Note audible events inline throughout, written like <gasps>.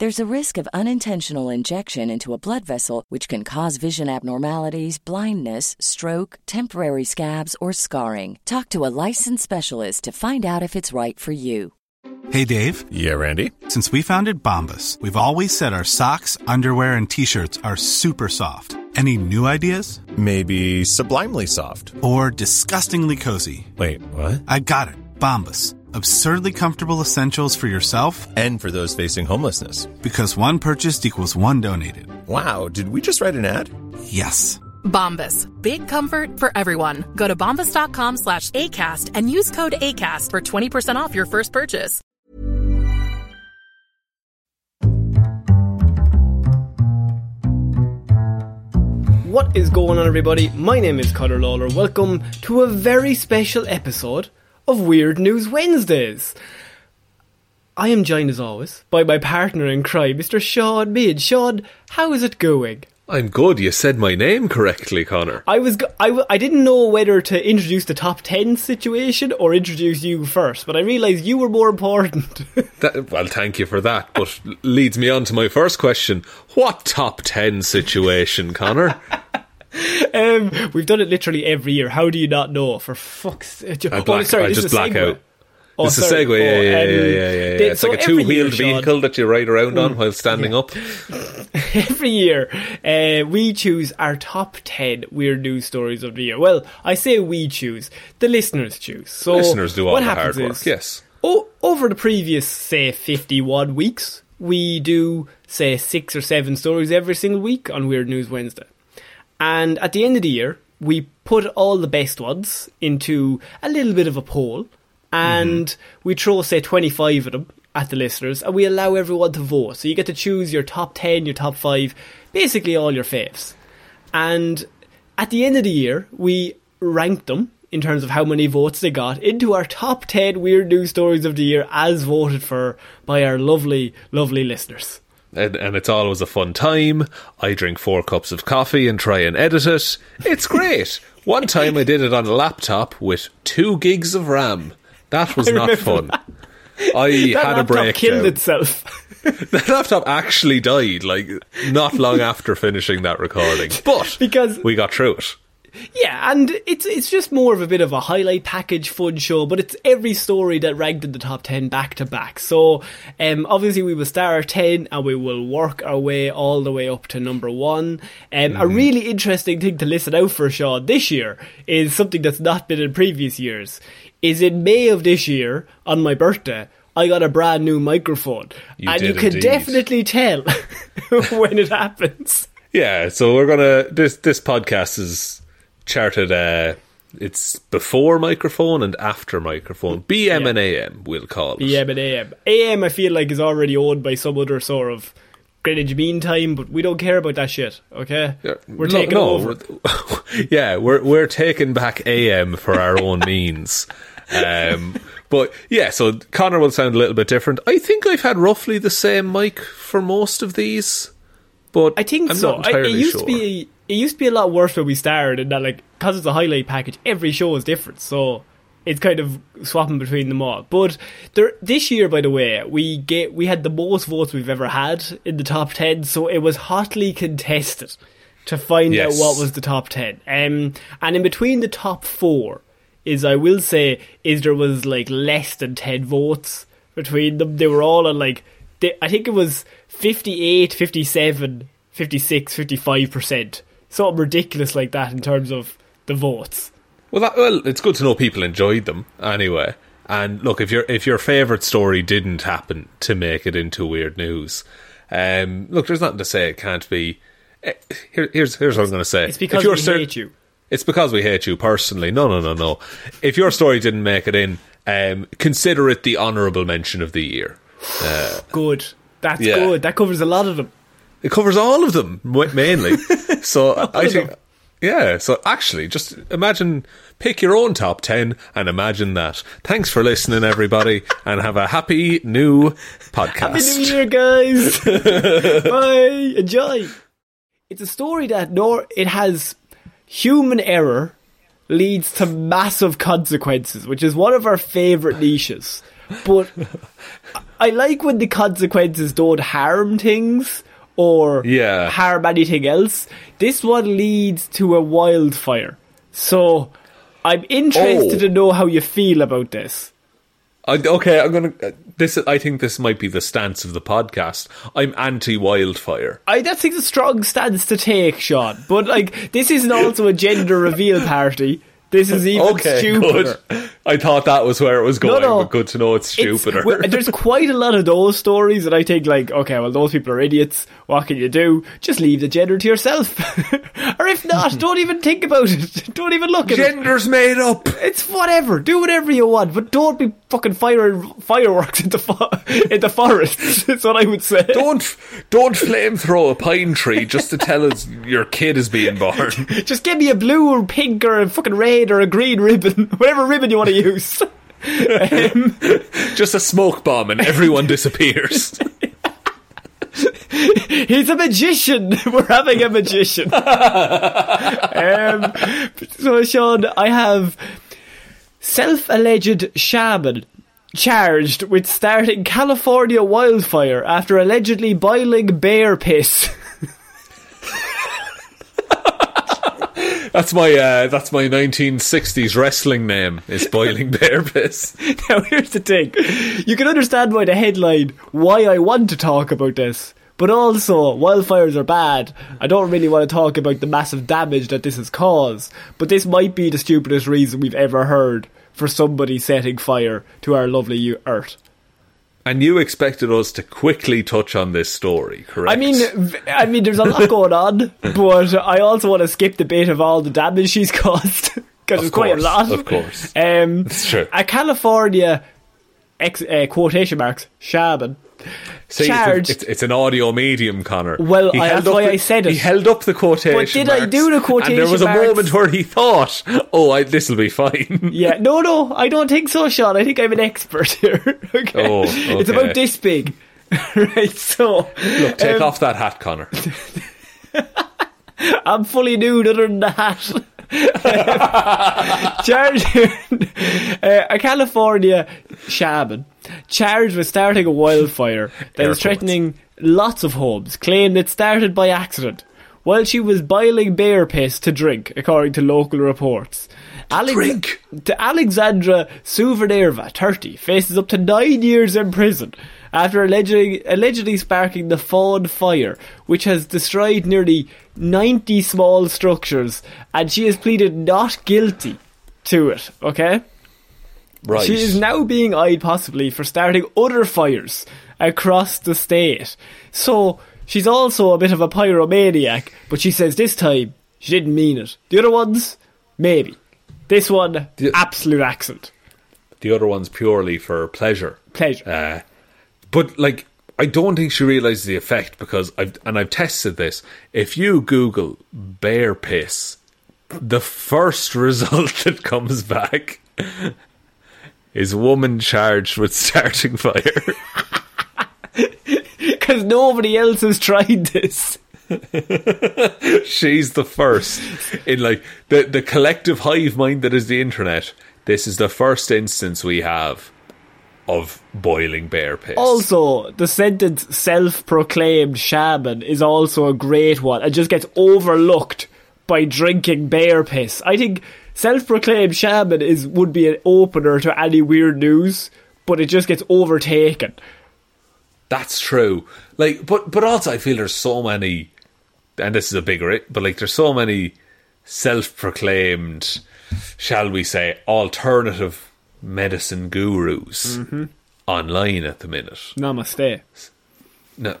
There's a risk of unintentional injection into a blood vessel, which can cause vision abnormalities, blindness, stroke, temporary scabs, or scarring. Talk to a licensed specialist to find out if it's right for you. Hey, Dave. Yeah, Randy. Since we founded Bombas, we've always said our socks, underwear, and t shirts are super soft. Any new ideas? Maybe sublimely soft. Or disgustingly cozy? Wait, what? I got it. Bombas. Absurdly comfortable essentials for yourself and for those facing homelessness. Because one purchased equals one donated. Wow, did we just write an ad? Yes. Bombas. Big comfort for everyone. Go to bombas.com slash ACAST and use code ACAST for 20% off your first purchase. What is going on, everybody? My name is Connor Lawler. Welcome to a very special episode of Weird News Wednesdays. I am joined as always by my partner in crime, Mr. Sean Mead. Sean, how is it going? I'm good. You said my name correctly, Connor. I was go- I, w- I didn't know whether to introduce the top 10 situation or introduce you first, but I realised you were more important. <laughs> That, well, thank you for that. But leads me on to my first question: What top ten situation, Connor? <laughs> um, we've done it literally every year. How do you not know? For fuck's sake. I, black, oh, sorry, I just black out. Oh, it's a segue, yeah, Oh, yeah, yeah, yeah, yeah, yeah. they- It's so like a two-wheeled Sean- vehicle that you ride around on while standing Yeah. up. <laughs> every year uh, we choose our top 10 weird news stories of the year well i say we choose the listeners choose so Listeners do all what the happens hard work. is, Yes. o- over the previous say 51 weeks we do say six or seven stories every single week on weird news wednesday and at the end of the year we put all the best ones into a little bit of a poll. And mm-hmm. we throw say 25 of them at the listeners and we allow everyone to vote. So you get to choose your top 10 your top 5 basically all your faves. And at the end of the year we ranked them in terms of how many votes they got into our top 10 weird news stories of the year as voted for by our lovely lovely listeners And, and it's always a fun time. I drink four cups of coffee and try and edit it. It's great. One time I did it on a laptop with two gigs of RAM. That was I not fun. that. I <laughs> that had a laptop break. killed itself <laughs> That laptop actually died, like not long after finishing that recording. <laughs> But Because- we got through it. Yeah, and it's it's just more of a bit of a highlight package fun show, but it's every story that ranked in the top ten back to back. So um obviously we will start at ten and we will work our way all the way up to number one. Um a really interesting thing to listen out for, Sean, this year is something that's not been in previous years. Is in May of this year, on my birthday, I got a brand new microphone. You and you can indeed. definitely tell <laughs> when it happens. Yeah, so we're gonna this this podcast is charted uh it's before microphone and after microphone. BM and AM we'll call it. PM and AM. AM, I feel like, is already owned by some other sort of Greenwich Mean Time, but we don't care about that shit, okay? Yeah, We're no- taking no, over. we're- <laughs> yeah, we're we're taking back AM for our own <laughs> means. Um, but yeah, so Connor will sound a little bit different. I think I've had roughly the same mic for most of these, but I think I'm so. I, it used sure. to be. It used to be a lot worse when we started, and that like because it's a highlight package, every show is different. So it's kind of swapping between them all. But there, this year, by the way, we get we had the most votes we've ever had in the top ten, so it was hotly contested to find Yes. out what was the top ten. Um, and in between the top four is, I will say, is there was like less than ten votes between them. They were all on like, they, I think it was 58, 57, 56, 55 percent, something ridiculous like that in terms of the votes. Well, that, well, it's good to know people enjoyed them anyway. And look, if your if your favorite story didn't happen to make it into weird news, um, look, there's nothing to say it can't be. eh, Here, here's here's what I'm going to say. It's because we cer- hate you. It's because we hate you personally. No, no, no, no. If your story didn't make it in, um, consider it the honourable mention of the year. Good. That's Yeah. good. That covers a lot of them. It covers all of them mainly. <laughs> so I think, yeah. So actually, just imagine, pick your own top ten, and imagine that. Thanks for listening, everybody, and have a happy new podcast. Happy New Year, guys. <laughs> Bye. Enjoy. It's a story that nor it has human error leads to massive consequences, which is one of our favorite niches. But <laughs> I like when the consequences don't harm things or Yeah. harm anything else. This one leads to a wildfire. So I'm interested Oh. to know how you feel about this. I, okay, I'm gonna. Uh, this I think this might be the stance of the podcast. I'm anti wildfire. I that think a strong stance to take, Sean. But like, this isn't also a gender reveal party. This is even Okay, stupider. good. I thought that was where it was going, no. but good to know it's It's- stupider. well, there's <laughs> quite a lot of those stories that I think like, okay, well, those people are idiots. What can you do? Just leave the gender to yourself, <laughs> or if not, <laughs> don't even think about it. Don't even look at it. Gender's made up. It's whatever. Do whatever you want, but don't be fucking firing fireworks into fo- <laughs> into forests. <laughs> That's what I would say. Don't don't flamethrow a pine tree just to tell us your kid is being born. <laughs> Just give me a blue or pink or a fucking red or a green ribbon, whatever ribbon you want to use. um, just a smoke bomb and everyone disappears. he's a magician. We're having a magician. um, so, Sean, I have self-alleged shaman charged with starting California wildfire after allegedly boiling bear piss. That's my uh, that's my 1960s wrestling name. Is boiling <laughs> bear piss. Now, here's the thing. You can understand by the headline why I want to talk about this. But also, wildfires are bad. I don't really want to talk about the massive damage that this has caused. But this might be the stupidest reason we've ever heard for somebody setting fire to our lovely Earth. And you expected us to quickly touch on this story, correct? I mean, I mean, there's a lot going on, <laughs> but I also want to skip the bit of all the damage she's <laughs> caused because there's quite a lot. of course. um, It's true. A California ex- uh, quotation marks shaman See, it's, charged. it's, it's an audio medium, Connor. Well, He I- held that's up why the- I said it. He held up the quotation. But did I marks, do the And there was a marks? moment where he thought, "Oh, this will be fine." <laughs> Yeah, no, no, I don't think so, Sean. I think I'm an expert here. <laughs> okay. Oh, It's about this big. <laughs> right, so. Look, take um, off that hat, Connor. I'm fully nude other than the hat. <laughs> charged uh, a California shaman charged with starting a wildfire that Air is quotes. threatening lots of homes claimed it started by accident while she was boiling bear piss to drink, according to local reports. Alex- drink? To Alexandra Souverneva, 30, faces up to nine years in prison after allegedly, allegedly sparking the Fawn fire, which has destroyed nearly 90 small structures, and she has pleaded not guilty to it, okay? Right. She is now being eyed possibly for starting other fires across the state. So, she's also a bit of a pyromaniac, but she says this time she didn't mean it. The other ones, maybe. This one, The- absolute accent. the other one's purely for pleasure. Pleasure. Uh, but like, I don't think she realizes the effect because I've and I've tested this. If you Google bear piss, the first <laughs> result that comes back <laughs> is woman charged with starting fire. <laughs> Because nobody else has tried this. <laughs> She's the first in like the the collective hive mind that is the internet. this is the first instance we have of boiling bear piss. Also, the sentence self-proclaimed shaman is also a great one. It just gets overlooked by drinking bear piss. I think self-proclaimed shaman is would be an opener to any weird news, but it just gets overtaken. That's true. Like, but but also I feel there's so many, and this is a bigger, it, but like there's so many self-proclaimed, shall we say, alternative medicine gurus Mm-hmm. online at the minute. Namaste. No,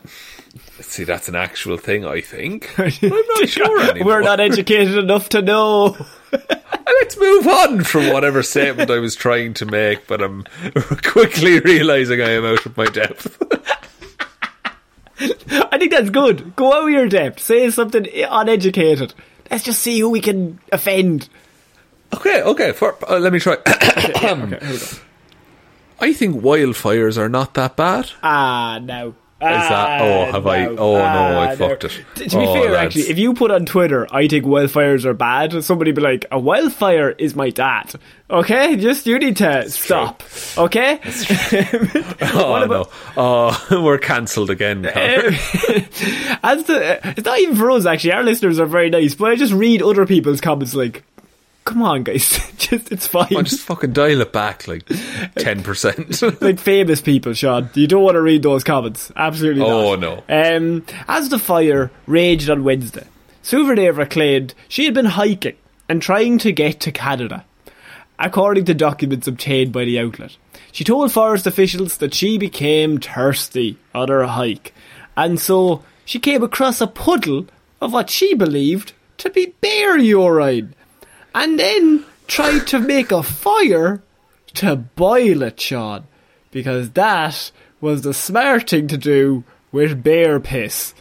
see, that's an actual thing. I think <laughs> I'm not sure anymore. We're not educated enough to know. <laughs> Let's move on from whatever statement I was trying to make, but I'm <laughs> quickly realizing I am out of my depth. <laughs> I think that's good. Go out of your depth. Say something uneducated. Let's just see who we can offend. okay, okay. For, uh, let me try. <coughs> Okay, here we go. I think wildfires are not that bad. Ah, no. Is that? Oh, ah, have I? Oh no, I ah, fucked it. T- To be Oh, fair, lads. actually, if you put on Twitter, I think wildfires are bad, somebody be like, a wildfire is my dad. Okay? Just, you need to stop. Okay? <laughs> oh no, oh, <laughs> we're cancelled again. Connor. <laughs> As the, uh, it's not even for us, actually. Our listeners are very nice, but I just read other people's comments like, come on, guys. <laughs> just, it's fine. Oh, just fucking dial it back like <laughs> ten percent. <laughs> like famous people, Sean. You don't want to read those comments. Absolutely not. Oh, no. Um, as the fire raged on Wednesday, Souverneva claimed she had been hiking and trying to get to Canada, according to documents obtained by the outlet. She told forest officials that she became thirsty on her hike, and so she came across a puddle of what she believed to be bear urine, and then tried to make a fire to boil it, Sean, because that was the smart thing to do with bear piss.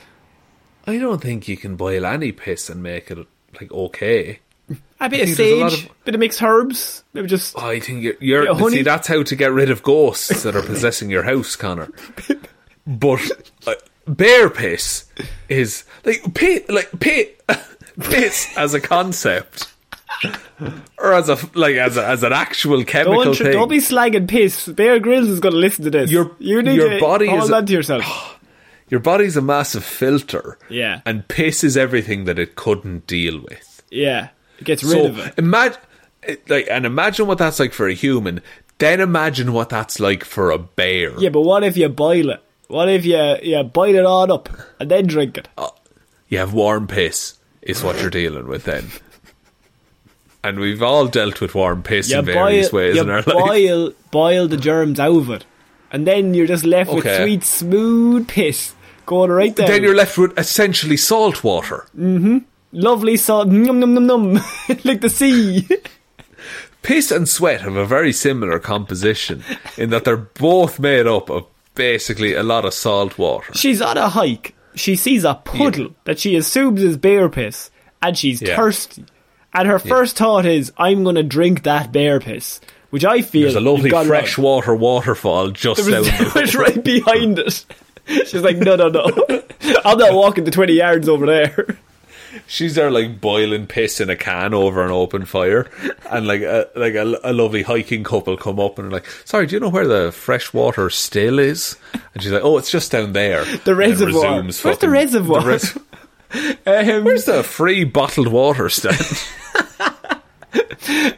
I don't think you can boil any piss and make it like okay. <laughs> A bit of there's a sage, of- bit of mixed herbs, maybe just I think you're, you're see that's how to get rid of ghosts that are possessing your house, Connor. <laughs> But uh, bear piss is like pit, like pit, <laughs> piss as a concept, or as a like as a, as an actual chemical don't, thing. don't be slagging piss. Bear Grylls is going to listen to this. Your- you need your to body hold is- on to yourself. <gasps> Your body's a massive filter, Yeah. and piss is everything that it couldn't deal with. yeah, it gets rid So of it. imagine, like, and imagine what that's like for a human. Then imagine what that's like for a bear. Yeah, but what if you boil it? What if you you boil it all up and then drink it? Uh, you have warm piss, is what you're dealing with then. And we've all dealt with warm piss You in various boil, ways in our life. boil, boil the germs out of it, and then you're just left with sweet, smooth piss going right down. Then you're left with essentially salt water. Mm-hmm. lovely salt, num num num num, <laughs> like the sea. Piss and sweat have a very similar composition in that they're both made up of basically a lot of salt water. she's on a hike. She sees a puddle that she assumes is bear piss, and she's Yeah. thirsty. And her first thought is, "I'm going to drink that bear piss," which I feel There's a lovely freshwater waterfall just There down <laughs> was, the there was right behind it. She's like, "No, no, no, <laughs> I'm not walking the twenty yards over there." She's there like boiling piss in a can over an open fire, and like a like a, a lovely hiking couple come up and are like, "Sorry, do you know where the freshwater still is?" And she's like, "Oh, it's just down there." The reservoir. Where's the reservoir? res- <laughs> Um, Where's the free bottled water stand? <laughs>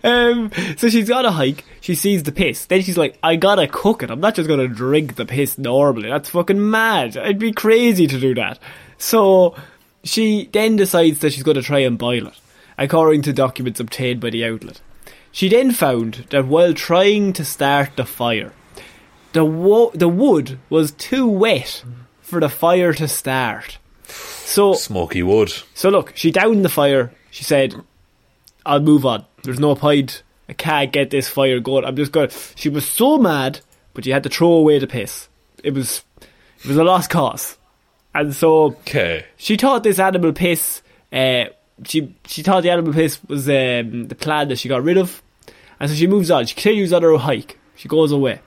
Um, so she's got a hike. She sees the piss. Then she's like, "I gotta cook it. I'm not just gonna drink the piss normally. That's fucking mad. I'd be crazy to do that." So she then decides that she's gonna try and boil it, according to documents obtained by the outlet. She then found that while trying to start the fire, the wo- the wood was too wet for the fire to start. So Smoky wood. so look, she downed the fire. She said, "I'll move on. There's no point. I can't get this fire going. I'm just going." She was so mad, but she had to throw away the piss. It was, it was a lost cause, and so Okay. she thought this animal piss. Uh, she she thought the animal piss was um, the plan that she got rid of, and so she moves on. She continues on her hike. She goes away.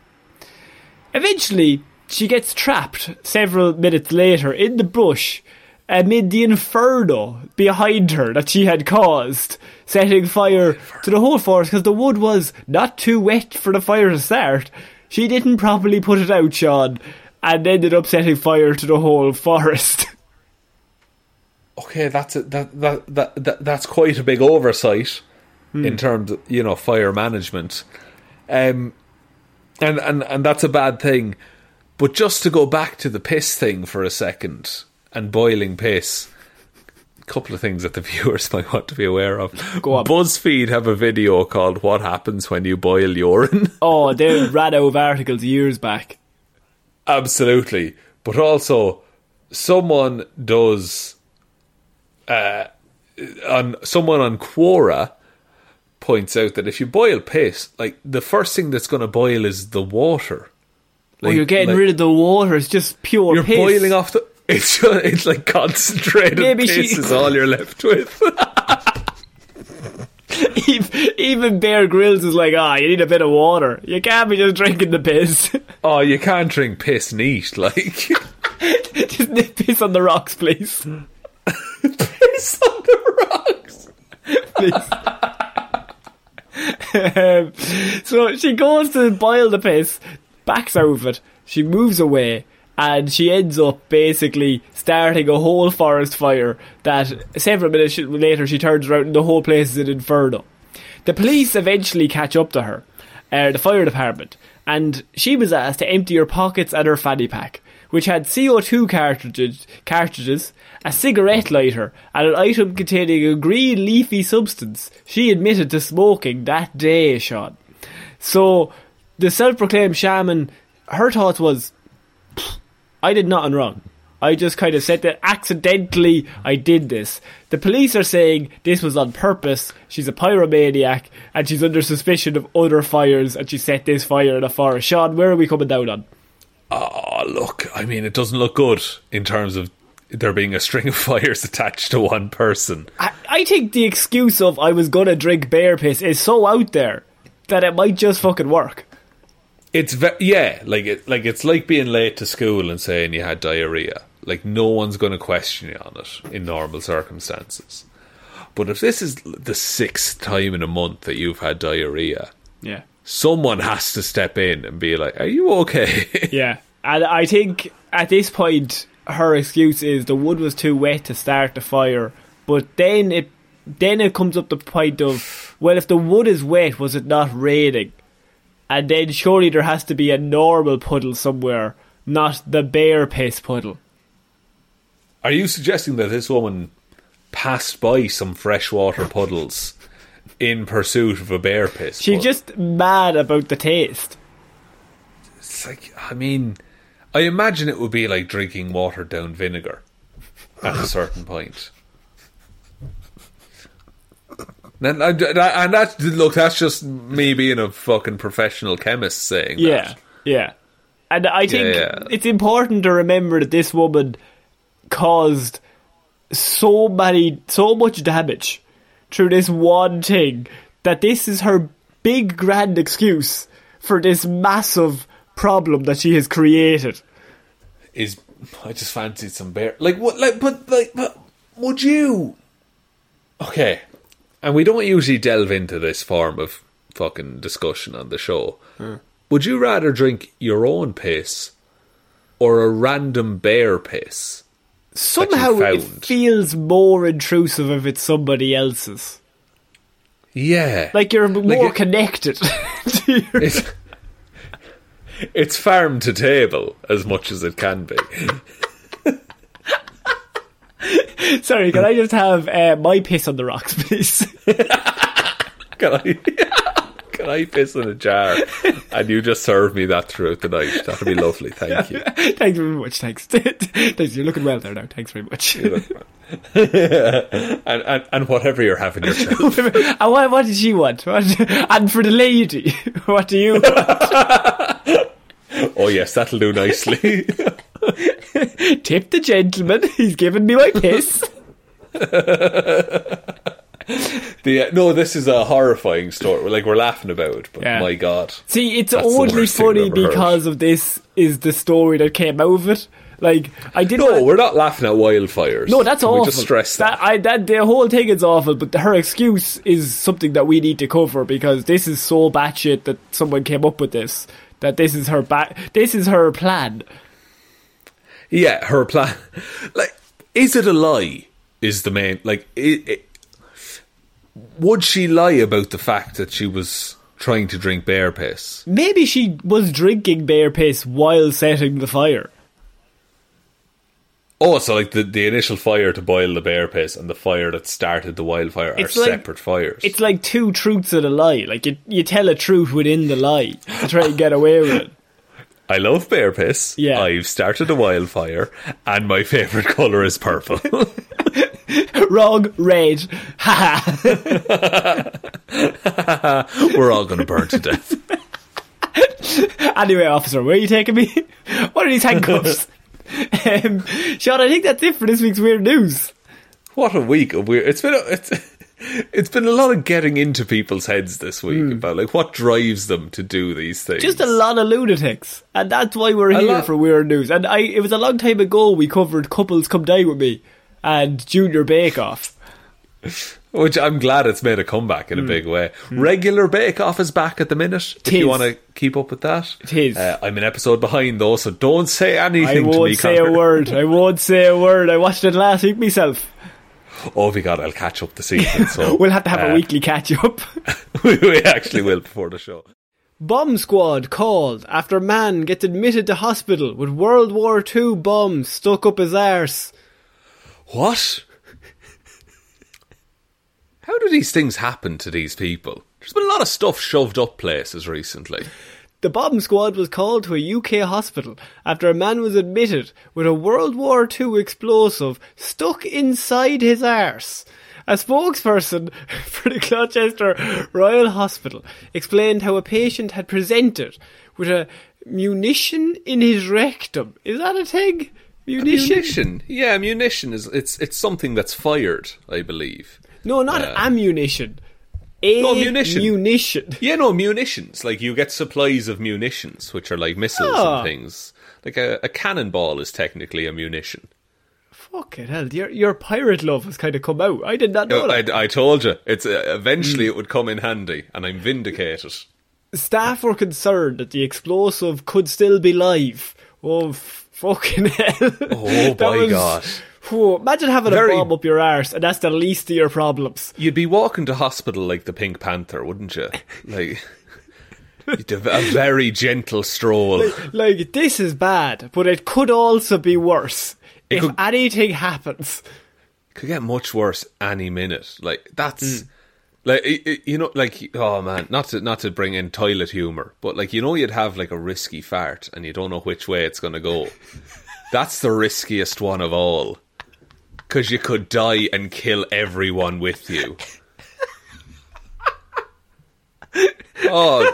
Eventually, she gets trapped several minutes later in the bush amid the inferno behind her that she had caused, setting fire to the whole forest because the wood was not too wet for the fire to start. She didn't properly put it out, Sean, and ended up setting fire to the whole forest. <laughs> okay, that's a, that, that that that that's quite a big oversight in terms of you know fire management, um, and and and that's a bad thing. But just to go back to the piss thing for a second and boiling piss. a Couple of things that the <laughs> viewers might want to be aware of. Go on. BuzzFeed have a video called "What Happens When You Boil Urine." <laughs> oh, they ran out of articles years back. Absolutely. But also, someone does. Uh, on someone on Quora points out that if you boil piss, like the first thing that's going to boil is the water. oh, you're getting rid of the water. It's just pure You're piss. boiling off the. It's just, <laughs> it's like concentrated Maybe piss she- is all you're left with. <laughs> Even- Bear Grylls is like, ah, you need a bit of water. You can't be just drinking the piss. <laughs> oh, you can't drink piss neat, like just nip piss on the rocks, please. piss on the rocks. Um, so she goes to boil the piss, backs out of it, she moves away, and she ends up basically starting a whole forest fire that several minutes later she turns around and the whole place is an inferno. The police eventually catch up to her, uh, the fire department, and she was asked to empty her pockets and her fanny pack, which had CO2 cartridges, cartridges, a cigarette lighter, and an item containing a green leafy substance she admitted to smoking that day, Sean. So, the self-proclaimed shaman, her thoughts was, "Pfft, I did nothing wrong. I just kind of said that accidentally I did this. The police are saying this was on purpose. She's a pyromaniac and she's under suspicion of other fires and she set this fire in a forest. Sean, where are we coming down on? Oh, look, I mean, it doesn't look good in terms of there being a string of <laughs> fires attached to one person. I, I think the excuse of I was gonna drink bear piss is so out there that it might just fucking work. It's ve- yeah, like it, like it's like being late to school and saying you had diarrhea. Like no one's going to question you on it in normal circumstances. But if this is the sixth time in a month that you've had diarrhea, Yeah. someone has to step in and be like, "Are you okay?" <laughs> Yeah, and I think at this point her excuse is the wood was too wet to start the fire. But then it then it comes up the point of well, if the wood is wet, was it not raining? And then surely there has to be a normal puddle somewhere, not the bear piss puddle. Are you suggesting that this woman passed by some freshwater puddles in pursuit of a bear piss? She's puddle? just mad about the taste. It's like, I mean, I imagine it would be like drinking watered down vinegar at a certain point. And, and, and that look, that's just me being a fucking professional chemist saying Yeah, that. yeah. And I think yeah. it's important to remember that this woman caused so many, so much damage through this one thing that this is her big grand excuse for this massive problem that she has created. Is I just fancied some bear like what like but like but would you Okay. And we don't usually delve into this form of fucking discussion on the show. Hmm. Would you rather drink your own piss or a random bear piss? Somehow it feels more intrusive if it's somebody else's. Yeah. Like you're more it- connected. to <laughs> your- it's, it's farm to table as much as it can be. <laughs> Sorry, can I just have uh, my piss on the rocks, please? <laughs> Can I <laughs> can I piss in a jar and you just serve me that throughout the night? That'd be lovely, thank you. Thanks very much. Thanks. Thanks. You're looking well there now. Thanks very much. and, and and whatever you're having yourself. and what, what does she want? What, and for the lady, what do you want? Oh yes, that'll do nicely. Tip the gentleman. <laughs> He's giving me my piss. <laughs> <laughs> the, uh, no, this is a horrifying story. Like we're laughing about, it, but Yeah. my God, See, it's only worst thing I've funny ever heard. because of this is the story that came out of it. Like I did. No, we're not laughing at wildfires. No, that's Can awful. We just stress that. I, that the whole thing is awful, but her excuse is something that we need to cover because this is so batshit that someone came up with this. That this is her ba- This is her plan. Yeah, her plan. Like, is it a lie? Is the main like? It, it, would she lie about the fact that she was trying to drink bear piss? Maybe she was drinking bear piss while setting the fire. Oh, so like the, the initial fire to boil the bear piss and the fire that started the wildfire It's are like- separate fires. It's like two truths and a lie. Like you, you tell a truth within the lie to try and get away with it. I love bear piss. Yeah. I've started a wildfire, and my favorite color is purple. <laughs> Wrong, red. Ha <laughs> We're all going to burn to death. <laughs> Anyway, officer, where are you taking me? what are these handcuffs? um, Sean, I think that's it for this week's weird news. What a week of weird. It's been a, it's it's been a lot of getting into people's heads this week about like what drives them to do these things. Hmm. Just a lot of lunatics, and that's why we're here lot- for weird news. And I, it was a long time ago we covered couples Come Dine with Me and Junior Bake Off. <laughs> Which I'm glad it's made a comeback in a big way. Regular Bake Off is back at the minute. If Hmm. You want to keep up with that, Tis. Uh, I'm an episode behind though, so don't say I anything to me. won't say a word. I won't say a word. I watched it last week myself. Oh my god, I'll catch up this evening. So <laughs> We'll have to have a uh, weekly catch up. <laughs> <laughs> we actually will before the show. Bomb squad called after man gets admitted to hospital with World War II bomb stuck up his arse. What? How do these things happen to these people? There's been a lot of stuff shoved up places recently. The bomb squad was called to a UK hospital after a man was admitted with a World War II explosive stuck inside his arse. A spokesperson <laughs> for the Gloucester Royal Hospital explained how a patient had presented with a munition in his rectum. Is that a thing? Munition? Munition, yeah, munition is it's it's something that's fired, I believe. No, not uh, ammunition. A No, munition. Munition. Yeah, no munitions. Like you get supplies of munitions, which are like missiles Ah. and things. Like a, a cannonball is technically a munition. Fucking hell, your, your pirate love has kind of come out. I did not know that. I, I told you, it's uh, eventually it would come in handy, and I'm vindicated. staff were concerned that the explosive could still be live. Oh, fucking hell. Oh, <laughs> by God. Whew, imagine having Very- a bomb up your arse and that's the least of your problems. You'd be walking to hospital like the Pink Panther, wouldn't you? Like <laughs> a very gentle stroll. Like, this is bad, but it could also be worse. It if could- anything happens. Could get much worse any minute. Like that's Hmm. like i- i- you know, like oh man, not to not to bring in toilet humor, but like you know, you'd have like a risky fart, and you don't know which way it's gonna go. <laughs> That's the riskiest one of all, because you could die and kill everyone with you. <laughs> oh,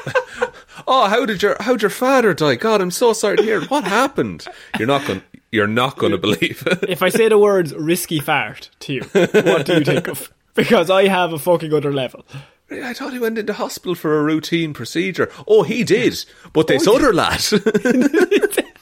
oh! How did your how did your father die? God, I'm so sorry to hear. What happened? You're not going. You're not going to believe it. If I say the words risky fart to you, what do you think of? <laughs> Because I have a fucking other level. I thought he went into hospital for a routine procedure. Oh, he did. But this oh, other lad. <laughs>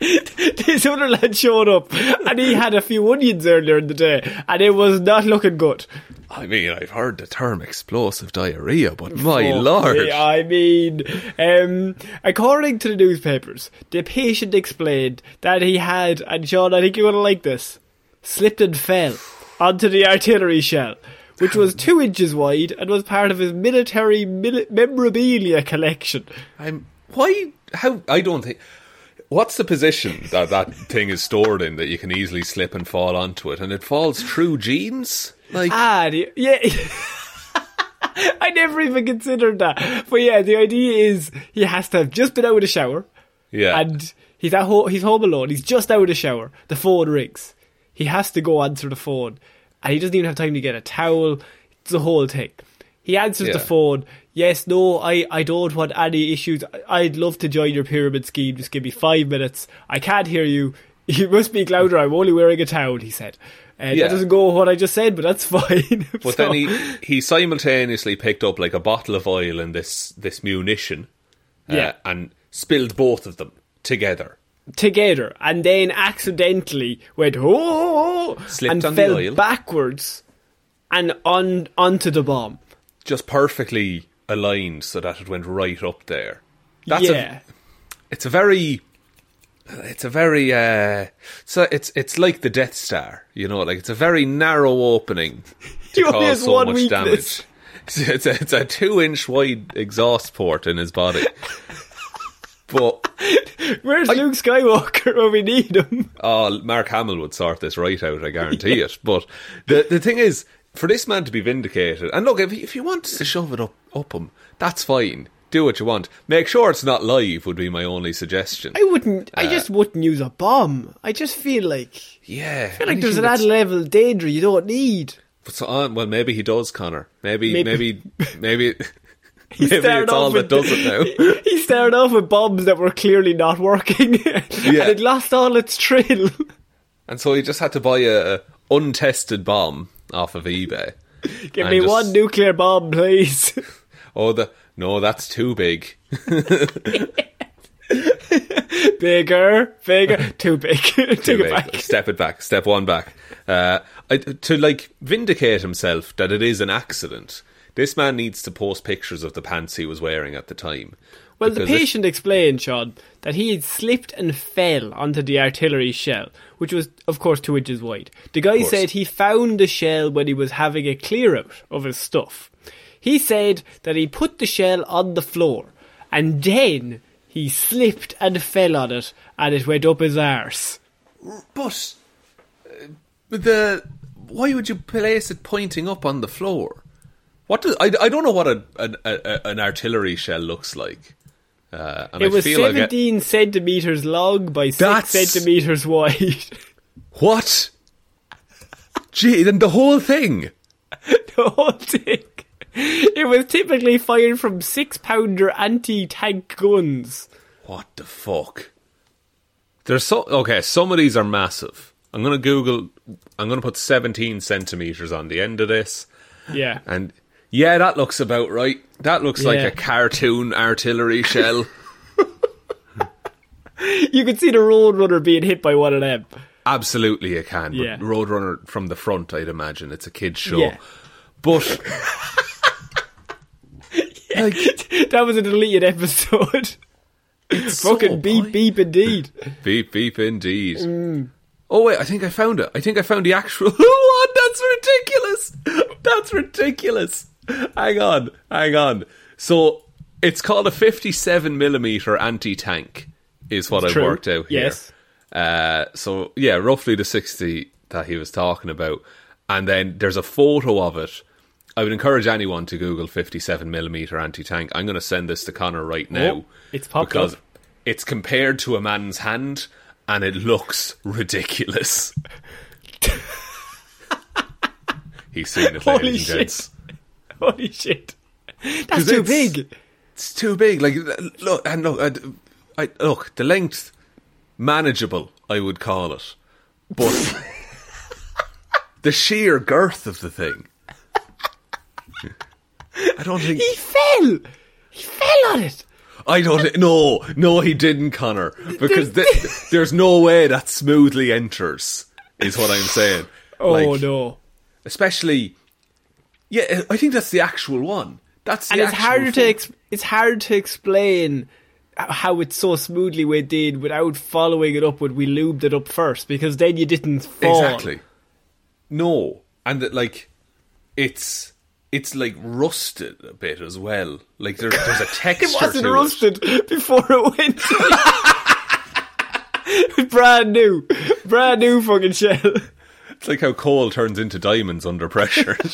this other lad showed up and he had a few onions earlier in the day and it was not looking good. I mean, I've heard the term explosive diarrhea, but my Fuck lord. me, I mean, um, according to the newspapers, the patient explained that he had, and Sean, I think you're going to like this, slipped and fell onto the artillery shell, which was two inches wide and was part of his military mili- memorabilia collection. I'm why how I don't think What's the position that that thing is stored in that you can easily slip and fall onto it and it falls through jeans? Like Ah, the, yeah. <laughs> I never even considered that. But yeah, the idea is he has to have just been out of the shower. yeah. and he's at ho- he's home alone. He's just out of the shower. The phone rings. He has to go answer the phone, and he doesn't even have time to get a towel. It's the whole thing. He answers the phone. Yes, no, I, I don't want any issues. I'd love to join your pyramid scheme. Just give me five minutes. I can't hear you. <laughs> You must speak louder. I'm only wearing a towel. He said. Uh, Yeah. That doesn't go with what I just said, but that's <laughs> fine. But So- then he he simultaneously picked up like a bottle of oil and this this munition, uh, Yeah. and spilled both of them together. together and then accidentally went oh Slipped and on the fell backwards and on onto the bomb. Just perfectly aligned so that it went right up there. That's a, yeah. it's a very it's a very uh so it's it's like the Death Star, you know, like it's a very narrow opening <laughs> to He only has cause so one much weakness. <laughs> damage. It's a, it's a two inch wide exhaust port in his body. but <laughs> Where's Luke Skywalker when we need him? oh, Mark Hamill would sort this right out, I guarantee it. But the the thing is, for this man to be vindicated, and look, if he, if he wants to shove it up up him, that's fine. Do what you want. Make sure it's not live. Would be my only suggestion. I wouldn't. Uh, I just wouldn't use a bomb. I just feel like yeah, I feel like there's an added level of danger you don't need. So, uh, well, maybe he does, Connor. Maybe, Maybe- maybe, <laughs> maybe, He maybe started it's off all that with- does it now. <laughs> He started off with bombs that were clearly not working, <laughs> and it lost all its thrill. And so he just had to buy a, a untested bomb off of eBay. <laughs> Give me just- one nuclear bomb, please. <laughs> Oh, the no, that's too big. <laughs> bigger, bigger, too big. Take Too it big. back. Step it back. Step one back. Uh, I, to like vindicate himself that it is an accident. This man needs to post pictures of the pants he was wearing at the time. Well, the patient explained, Sean, that he had slipped and fell onto the artillery shell, which was, of course, two inches wide. The guy said he found the shell when he was having a clear out of his stuff. He said that he put the shell on the floor, and then he slipped and fell on it, and it went up his arse. But uh, the why would you place it pointing up on the floor? What does I, I don't know what a, an a, an artillery shell looks like. Uh, and It was feel like I- 17 centimetres long by 6 centimetres wide. <laughs> what? Gee, then the whole thing. the whole thing. It was typically fired from six pounder anti tank guns. What the fuck? There's so okay. Some of these are massive. I'm gonna Google. I'm gonna put 17 centimeters on the end of this, Yeah. and yeah, that looks about right. That looks like a cartoon artillery <laughs> shell. You could see the Roadrunner being hit by one of them. Absolutely, you can. But Yeah. Roadrunner from the front, I'd imagine it's a kid's show. Yeah. But <laughs> like, <laughs> that was a deleted episode. so Fucking beep point- beep indeed. beep beep indeed. Mm. Oh wait, I think I found it. I think I found the actual. what? That's ridiculous. That's ridiculous. Hang on, hang on. So it's called a 57 millimeter anti tank, is what I've True. worked out here. Yes. Uh, so yeah, roughly the 60 that he was talking about, and then there's a photo of it. I would encourage anyone to Google 57 millimeter anti tank. I'm going to send this to Connor right now. Oh, it's popped because up. it's compared to a man's hand, and it looks ridiculous. <laughs> He's seen it, Holy ladies and shit. gents. Holy shit. That's too big. It's too big. Like look, and look, I, I, look the length manageable. I would call it, but <laughs> the sheer girth of the thing. I don't think. He fell. He fell on it. I don't. No, no, he didn't, Connor. Because th- <laughs> there's no way that smoothly enters. Is what I'm saying. Oh Like, no. Especially, yeah, I think that's the actual one. That's the And it's harder to ex- it's hard to explain how it so smoothly went in without following it up when we lubed it up first because then you didn't fall. Exactly. No, and that like it's it's like rusted a bit as well. Like there's there's a <laughs> texture. It wasn't rusted before it went. <laughs> It brand new, brand new fucking shell. It's like how coal turns into diamonds under pressure. <laughs>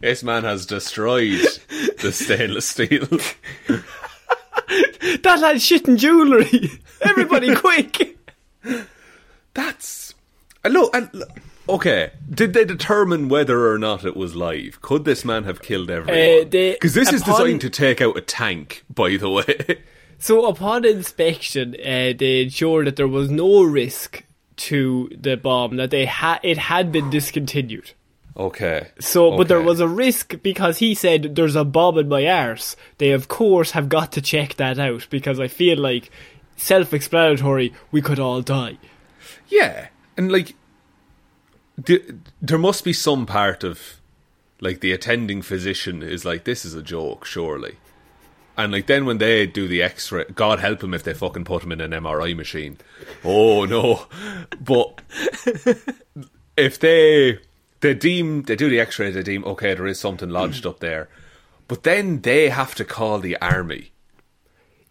This man has destroyed the stainless steel. <laughs> That had shit and jewellery. <laughs> Everybody, <laughs> quick! That's and look. Okay, did they determine whether or not it was live? Could this man have killed everyone? Uh, Because this is designed to take out a tank. By the way. So upon inspection, uh, they ensured that there was no risk to the bomb. That they had it had been discontinued. Okay. So, but there was a risk because he said there's a bomb in my arse. They of course have got to check that out because I feel like self-explanatory. We could all die. Yeah, and like, the, there must be some part of like the attending physician is like, this is a joke, surely. And like then when they do the X-ray, God help them if they fucking put him in an MRI machine. Oh no! But <laughs> if they they deem they do the X-ray, they deem okay, there is something lodged hmm. up there. But then they have to call the army.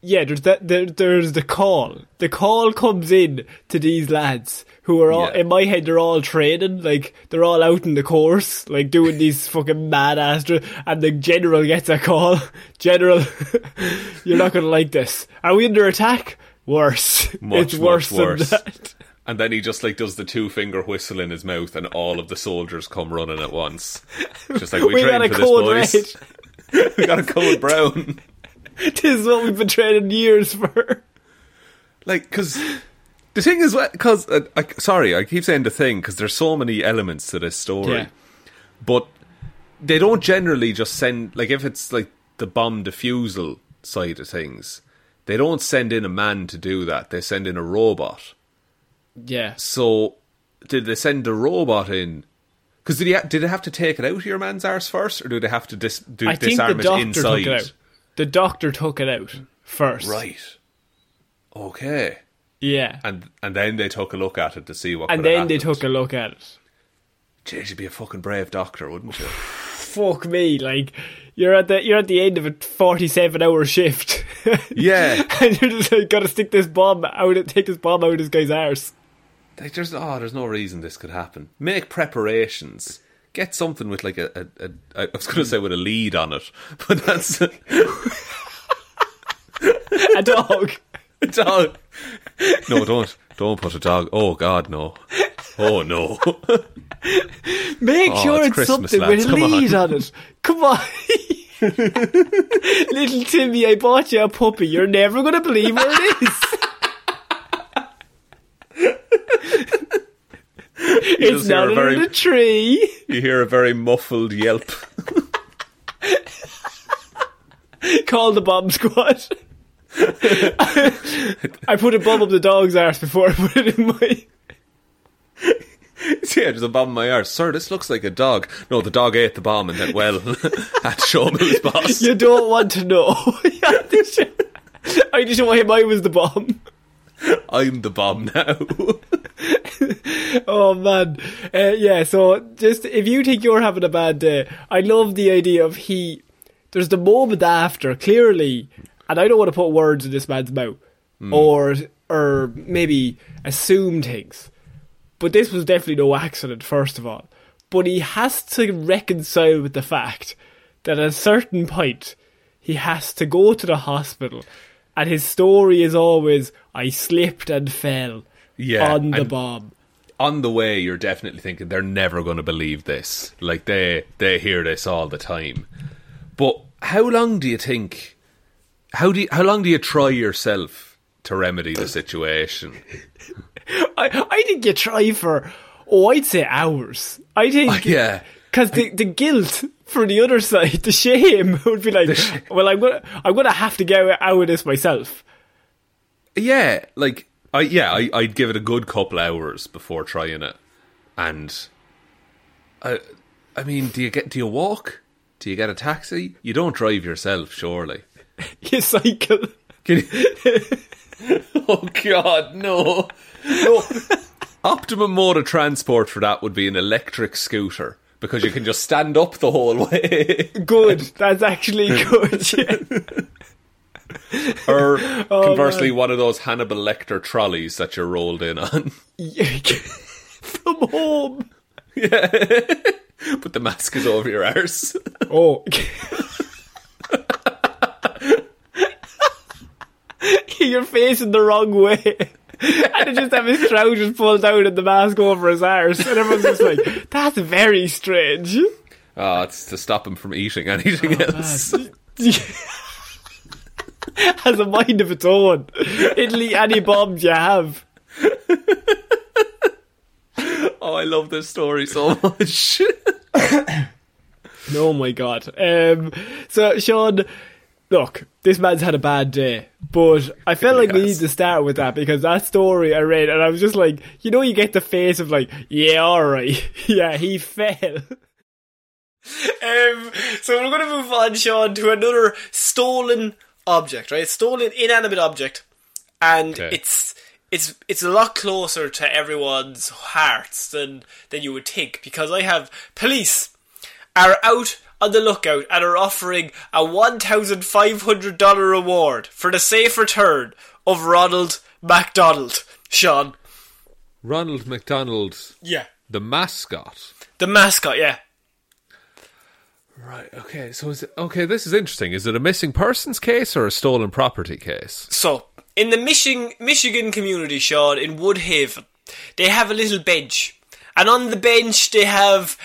Yeah, there's that. There, there's the call. The call comes in to these lads who are all Yeah. in my head. They're all training, like they're all out in the course, like doing these fucking mad ass. And the general gets a call. <laughs> General, <laughs> you're not gonna like this. Are we under attack? Worse. Much, it's worse, worse. than that. And then he just like does the two finger whistle in his mouth, and all of the soldiers come running at once. Just like we, We trained for this, boys. <laughs> we got a code brown. <laughs> this is what we've been training years for. like because the thing is because uh, I, sorry i keep saying the thing because there's so many elements to this story Yeah. but they don't generally just send like if it's like the bomb defusal side of things they don't send in a man to do that they send in a robot Yeah. so did they send the robot in because did, he ha- did they have to take it out of your man's arse first or do they have to dis- do, I think the disarm it doctor inside took it out. The doctor took it out first. right okay Yeah. and and then they took a look at it to see what And then they took a look at it. Jeez, you'd be a fucking brave doctor, wouldn't you? <sighs> Fuck me, like you're at the you're at the end of a forty-seven hour shift. <laughs> Yeah. and you're just like, gotta stick this bomb out, take this bomb out of this guy's arse. Like, there's oh, there's no reason this could happen. Make preparations. Get something with like a, a, a I was going to say with a lead on it, <laughs> but that's a A dog. <laughs> A dog. No, don't don't put a dog. Oh God, no. Oh no. <laughs> Make Oh, sure it's it's, Christmas, something lads, with a come on. lead on. it. Come on. Little Timmy, I bought you a puppy. You're never gonna believe where it is. It's not a very- the tree. You hear a very muffled yelp. Call the bomb squad. I put a bomb up the dog's arse before I put it in my. yeah, there's a bomb in my arse. Sir, this looks like a dog. No, the dog ate the bomb and then, well, <laughs> had to show him who his boss. You don't want to know. <laughs> I just want him. I was the bomb. <laughs> I'm the bomb now. <laughs> Oh man, uh, yeah. So just if you think you're having a bad day, I love the idea of he. There's the moment after clearly, and I don't want to put words in this man's mouth or or maybe assume things, but this was definitely no accident. First of all, but he has to reconcile with the fact that at a certain point he has to go to the hospital, and his story is always I slipped and fell Yeah, on the bomb. on the way you're definitely thinking they're never going to believe this like they they hear this all the time but how long do you think how do you, how long do you try yourself to remedy the situation <laughs> I, I think you try for, oh, I'd say hours. I think, <laughs> yeah because the, the guilt for the other side, <laughs> the shame <laughs> would be like, well, I'm gonna, I'm gonna have to get out of this myself. yeah like I yeah I, I'd give it a good couple hours before trying it and I I mean do you get do you walk do you get a taxi you don't drive yourself surely <laughs> You cycle. You- oh God, no, no. Optimum mode of transport for that would be an electric scooter because you can just stand up the whole way. Good. <laughs> That's actually good. yeah. <laughs> or <laughs> oh, conversely, one of those Hannibal Lecter trolleys that you're rolled in on. From home. Yeah, but the mask is over your arse. Oh. You're facing the wrong way. And they just have his trousers pulled down and the mask over his arse. And everyone's just like, that's very strange. Oh, it's to stop him from eating anything else. <laughs> Has a mind of its own. It'll eat any bombs you have. Oh, I love this story so much. <laughs> <coughs> Oh my god. Um, so, Sean, look, this man's had a bad day, but I felt like we need to start with that because that story I read, and I was just like, you know, you get the face of like, yeah, all right, <laughs> yeah, he fell. Um, so we're going to move on, Sean, to another stolen object, right? Stolen inanimate object, and Okay. it's it's it's a lot closer to everyone's hearts than than you would think because I have police are out on the lookout and are offering a one thousand five hundred dollar reward for the safe return of Ronald McDonald. Sean, Ronald McDonald, yeah, the mascot. the mascot, yeah. Right. Okay. So is it okay? This is interesting. Is it a missing persons case or a stolen property case? So, in the Michigan, Michigan community, Sean, in Woodhaven, they have a little bench. And on the bench, they have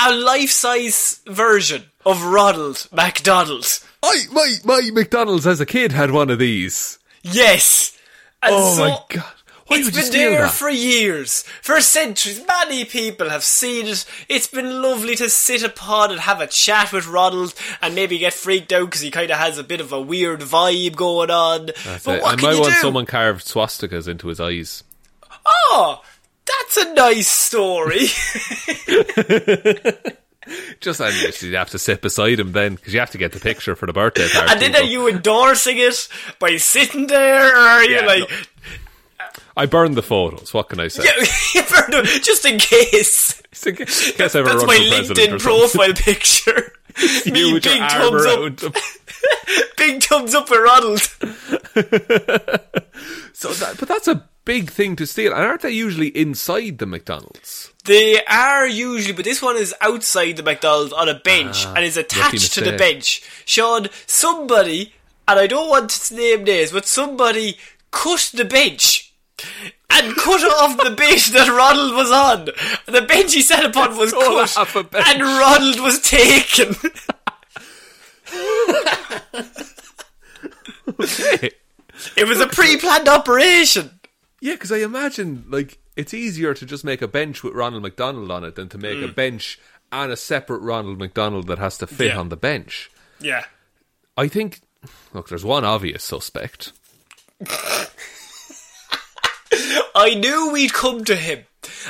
a life size version of Ronald McDonald. I my my McDonald's as a kid had one of these. Yes! And Oh so, my god! Why it's been there that? for years, for centuries. Many people have seen it. It's been lovely to sit upon and have a chat with Ronald, and maybe get freaked out because he kind of has a bit of a weird vibe going on. That's but it. what I can might you want do? someone carved swastikas into his eyes. Oh, that's a nice story. <laughs> Just and you'd have to sit beside him then, because you have to get the picture for the birthday party. and then are you endorsing it by sitting there, or are you Yeah, like, I burned the photos. What can I say? yeah, <laughs> just in case? Just in case- in case I ever That's my LinkedIn profile picture. <laughs> Me, big thumbs up, big thumbs up for Ronald. <laughs> So that, but that's a big thing to steal, and aren't they usually inside the McDonald's? They are usually, but this one is outside the McDonald's on a bench ah, and is attached to the bench. Sean, somebody, and I don't want to name names, but somebody cut the bench and cut off the bench that Ronald was on. The bench he sat upon was cut, off a bench. and Ronald was taken. <laughs> it was a pre-planned operation. Yeah, because I imagine like it's easier to just make a bench with Ronald McDonald on it than to make a mm. bench and a separate Ronald McDonald that has to fit Yeah. on the bench. Yeah. I think. Look, there's one obvious suspect. <laughs> I knew we'd come to him.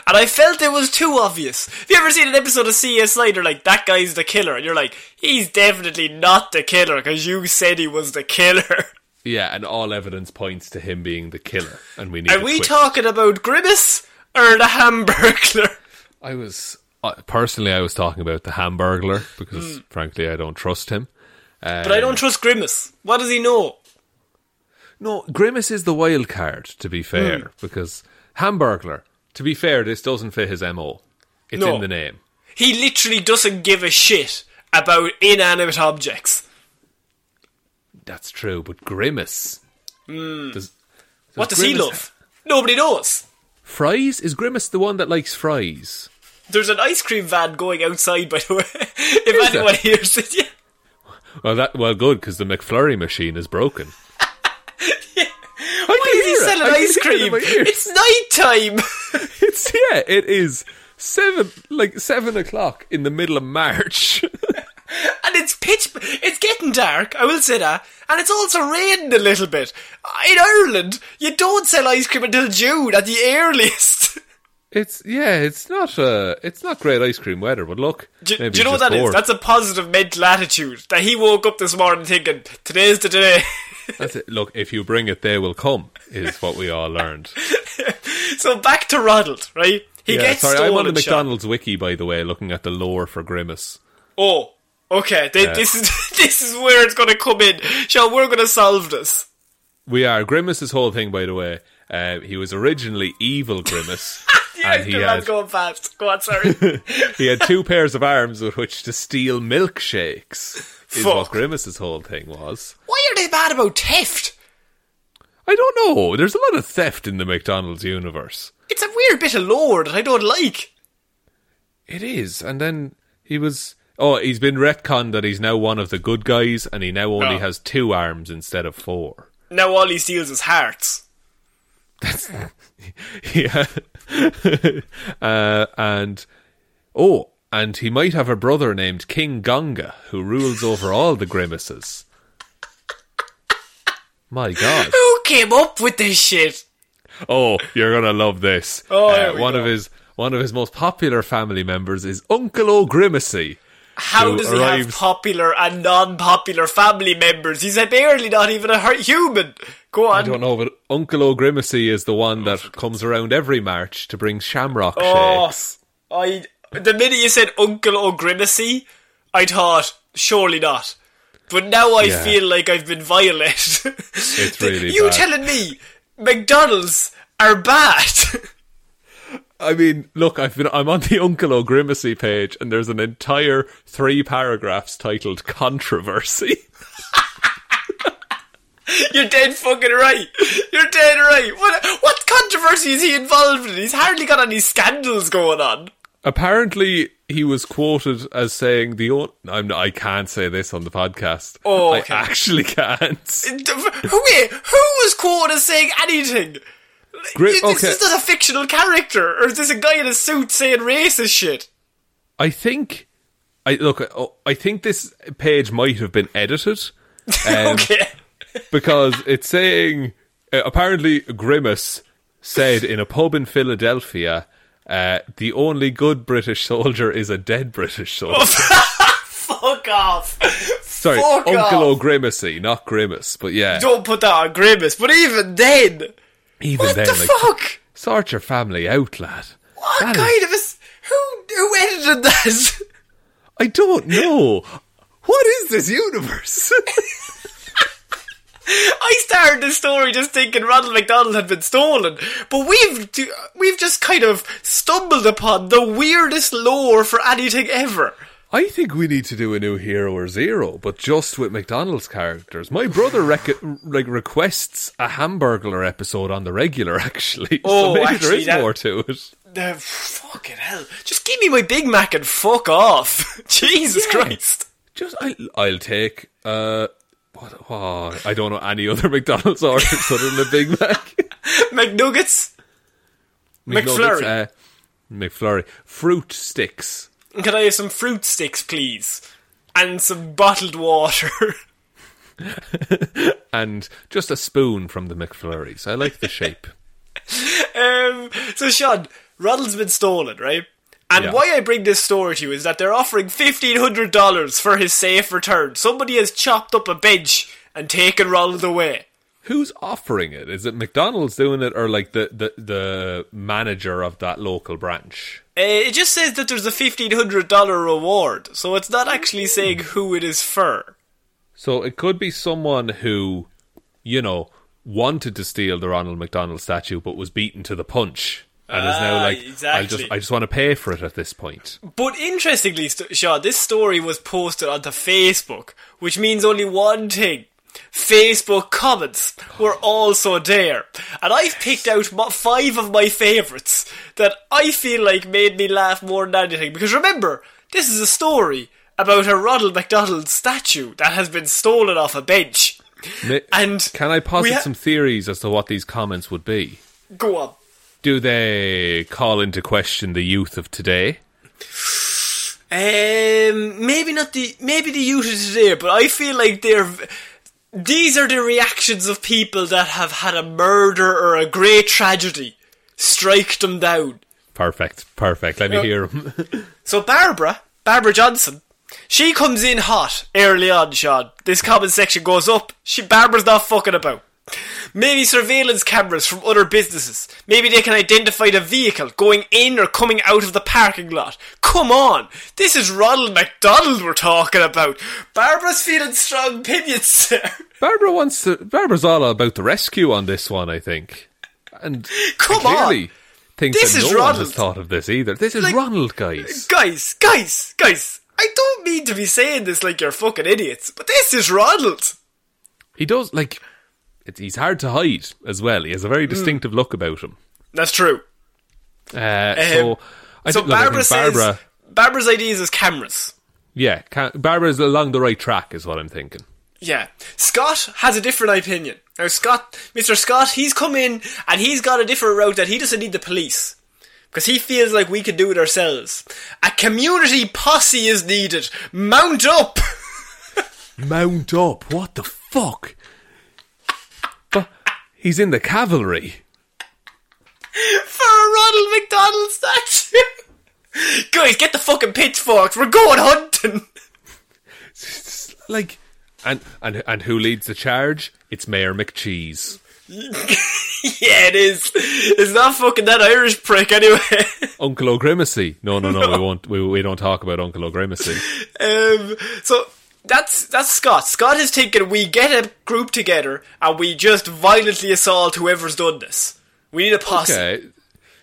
And I felt it was too obvious. Have you ever seen an episode of CSI? They're like, that guy's the killer. And you're like, he's definitely not the killer because you said he was the killer. <laughs> Yeah, and all evidence points to him being the killer, and we need. Are we twist. talking about Grimace or the Hamburglar? I was uh, personally, I was talking about the Hamburglar because, frankly, I don't trust him. But I don't trust Grimace. What does he know? No, Grimace is the wild card, to be fair, because Hamburglar, to be fair, this doesn't fit his MO. It's No. in the name. He literally doesn't give a shit about inanimate objects. That's true, but Grimace. Hmm. Does, What does he Grimace- love? Nobody knows. Fries? Is Grimace the one that likes fries? There's an ice cream van going outside, by the way. <laughs> if Is anyone hears it, yeah. Well, that well, good because the McFlurry machine is broken. <laughs> Why is he it. selling ice hear it cream? It's night time. <laughs> It's yeah, it is seven like seven o'clock in the middle of March. And it's pitch. It's getting dark. I will say that. And it's also raining a little bit. In Ireland, you don't sell ice cream until June at the earliest. <laughs> it's yeah, it's not uh, it's not great ice cream weather, but look, Do, do you know what that is? bored. That's a positive mental attitude. That he woke up this morning thinking, today's the day. <laughs> That's it. Look, if you bring it, they will come. Is what we all learned. <laughs> so back to Ronald, right? He yeah, gets sorry. I'm on the. McDonald's wiki, by the way, looking at the lore for Grimace. Oh, okay. They, Yeah. This is <laughs> this is where it's going to come in. Sean, we're going to solve this. We are Grimace's whole thing, by the way. Uh, he was originally evil Grimace, <laughs> Yeah, and he had going fast. Go on, sorry. <laughs> he had two pairs of arms with which to steal milkshakes. Is Fuck. what Grimace's whole thing was. Why are they mad about theft? I don't know. There's a lot of theft in the McDonald's universe. It's a weird bit of lore that I don't like. It is, and then he was. Oh, he's been retconned that he's now one of the good guys, and he now only has two arms instead of four. Now all he steals is hearts. <laughs> yeah. <laughs> uh, and oh, and he might have a brother named King Gonga who rules over all the grimaces. My God. Who came up with this shit? Oh, you're gonna love this. Oh, Uh, one go. of his one of his most popular family members is Uncle O'Grimacey. How does he have popular and non-popular family members? He's barely not even a human. Go on. I don't know, but Uncle O'Grimacey is the one that comes around every March to bring shamrock Oh, shakes. I the minute you said Uncle O'Grimacey, I thought surely not. But now I Yeah. feel like I've been violated. It's <laughs> really you bad. telling me McDonald's are bad? <laughs> I mean, look, I've been I'm on the <laughs> Uncle O'Grimacey page, and there's an entire three paragraphs titled "Controversy." <laughs> You're dead fucking right. You're dead right. What what controversy is he involved in? He's hardly got any scandals going on. Apparently, he was quoted as saying the. O- I'm I can't say this on the podcast. Oh, okay. I actually can't. <laughs> Who wait, who was quoted as saying anything? Gri- This okay. is not a fictional character, or is this a guy in a suit saying racist shit? I think. I look. I think this page might have been edited. <laughs> Um, okay. because it's saying uh, apparently Grimace said in a pub in Philadelphia, uh, the only good British soldier is a dead British soldier. <laughs> Fuck off. Sorry, fuck Uncle off. O'Grimacey, not Grimace, but yeah, Don't put that on Grimace, but even then, even what then, the like, fuck? sort your family out, lad. What That kind is- of a who who edited that? <laughs> I don't know. What is this universe? <laughs> I started the story just thinking Ronald McDonald had been stolen, but we've we've just kind of stumbled upon the weirdest lore for anything ever. I think we need to do a new Hero or Zero, but just with McDonald's characters. My brother rec- like requests a Hamburglar episode on the regular, <laughs> actually. Oh, so maybe actually, there is that- more to it. Uh, fucking hell! Just give me my Big Mac and fuck off. <laughs> Jesus Yeah. Christ! Just I, I'll take. Uh, what, oh, I don't know any other <laughs> McDonald's orders other than a Big Mac. McNuggets. McNuggets, McFlurry. uh, McFlurry. Fruit sticks. Can I have some fruit sticks, please? And some bottled water. <laughs> And just a spoon from the McFlurries. I like the shape. um, so, Sean, Ronald's been stolen, right? And Yeah. why I bring this story to you is that they're offering $1,500 for his safe return. Somebody has chopped up a bench and taken Ronald away. Who's offering it? Is it McDonald's doing it or like the, the, the manager of that local branch? Uh, it just says that there's a $1,500 reward, so it's not actually saying who it is for. So it could be someone who, you know, wanted to steal the Ronald McDonald statue but was beaten to the punch. And is now Ah, like, I exactly. just, I just want to pay for it at this point. But interestingly, St- Sean, this story was posted onto Facebook, which means only one thing. Facebook comments were also there. And I've picked out five of my favourites that I feel like made me laugh more than anything. Because remember, this is a story about a Ronald McDonald statue that has been stolen off a bench. Ma- And Can I posit ha- some theories as to what these comments would be? Go on. Do they call into question the youth of today? Um, maybe not the maybe the youth of today, but I feel like they're these are the reactions of people that have had a murder or a great tragedy strike them down. Perfect, perfect. Let me hear them. <laughs> So Barbara, Barbara Johnson, she comes in hot early on. Sean, this comment section goes up. She Barbara's not fucking about. Maybe surveillance cameras from other businesses. Maybe they can identify the vehicle going in or coming out of the parking lot. Come on, this is Ronald McDonald we're talking about. Barbara's feeling strong opinions <laughs> there. Barbara wants to. Barbara's all about the rescue on this one, I think. And Come clearly on. thinks This that is no one has thought of this either. This is Like- Ronald, guys. Uh, guys, guys, guys, I don't mean to be saying this like you're fucking idiots, but this is Ronald. He does like. It's, he's hard to hide as well. He has a Mm. very distinctive look about him. That's true. Uh, so I so think, look, I Barbara think Barbara, says Barbara's ideas is cameras. yeah, can, Barbara's along the right track, is what I'm thinking. Yeah. Scott has a different opinion. Now Scott, Mr. Scott, he's come in and he's got a different route that he doesn't need the police. Because he feels like we can do it ourselves. A community posse is needed. Mount up! <laughs> Mount up. What the fuck? He's in the cavalry. for a Ronald McDonald statue. <laughs> Guys, get the fucking pitchforks. We're going hunting. Like, and and and who leads the charge? It's Mayor McCheese. <laughs> yeah, it is. It's not fucking that Irish prick anyway. <laughs> Uncle O'Grimacey. No, no, no, we won't. We, we don't talk about Uncle O'Grimacey. um, so that's that's Scott. Scott is thinking we get a group together and we just violently assault whoever's done this. We need a posse. Okay.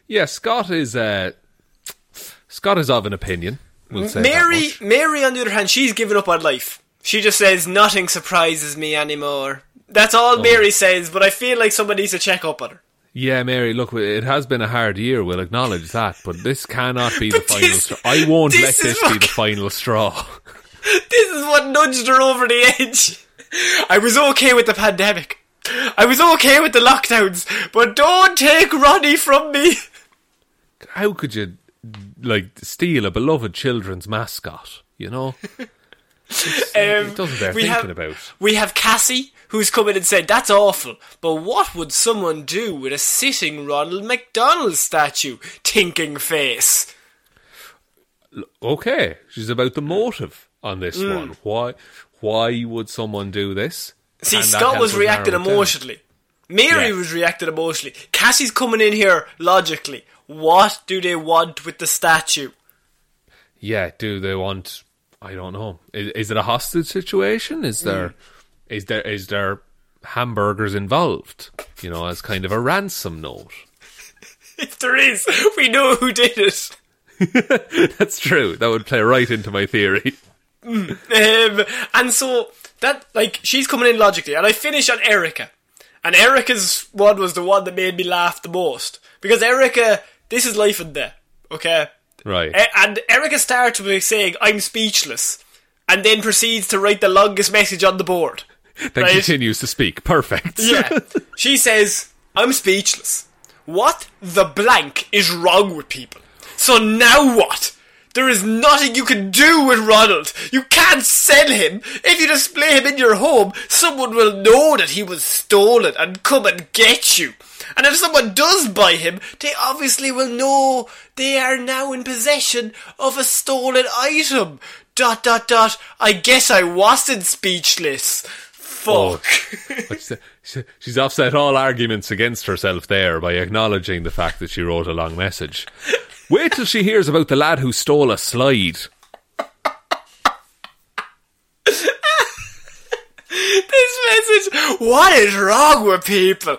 Yeah, Scott is. Uh, Scott is of an opinion. We'll Mary. Mary, on the other hand, she's given up on life. She just says nothing surprises me anymore. That's all Oh. Mary says, but I feel like someone needs to check up on her. Yeah, Mary. Look, it has been a hard year. We'll acknowledge that, but this cannot be <laughs> the But final straw. I won't this let is this be the final straw. <laughs> This is what nudged her over the edge. I was okay with the pandemic. I was okay with the lockdowns, but don't take Ronnie from me. How could you, like, steal a beloved children's mascot? You know, Um, it doesn't bear we thinking have, about. We have Cassie, who's come in and said, That's awful, but what would someone do with a sitting Ronald McDonald statue? Tinking face. Okay, she's about the motive on this Mm. one. Why? Why would someone do this? See, that Scott was reacting emotionally. Mary Yeah. was reacting emotionally. Cassie's coming in here logically. What do they want with the statue? Yeah, do they want? I don't know. Is, is it a hostage situation? Is there? Mm. Is there? Is there hamburgers involved? You know, as kind of a ransom note. <laughs> If there is, we know who did it. <laughs> That's true. That would play right into my theory. Um, and so that like she's coming in logically, and I finish on Erica, and Erica's one was the one that made me laugh the most because Erica, this is life and death, okay? Right. A- and Erica starts with saying, "I'm speechless," and then proceeds to write the longest message on the board. <laughs> then right. continues to speak. Perfect. Yeah, <laughs> she says, "I'm speechless. What the blank is wrong with people? So now what?" There is nothing you can do with Ronald. You can't sell him. If you display him in your home, someone will know that he was stolen and come and get you. And if someone does buy him, they obviously will know they are now in possession of a stolen item. Dot dot dot. I guess I wasn't speechless. Fuck. Oh, she- She's offset all arguments against herself there by acknowledging the fact that she wrote a long message. Wait till she hears about the lad who stole a slide. this message. What is wrong with people?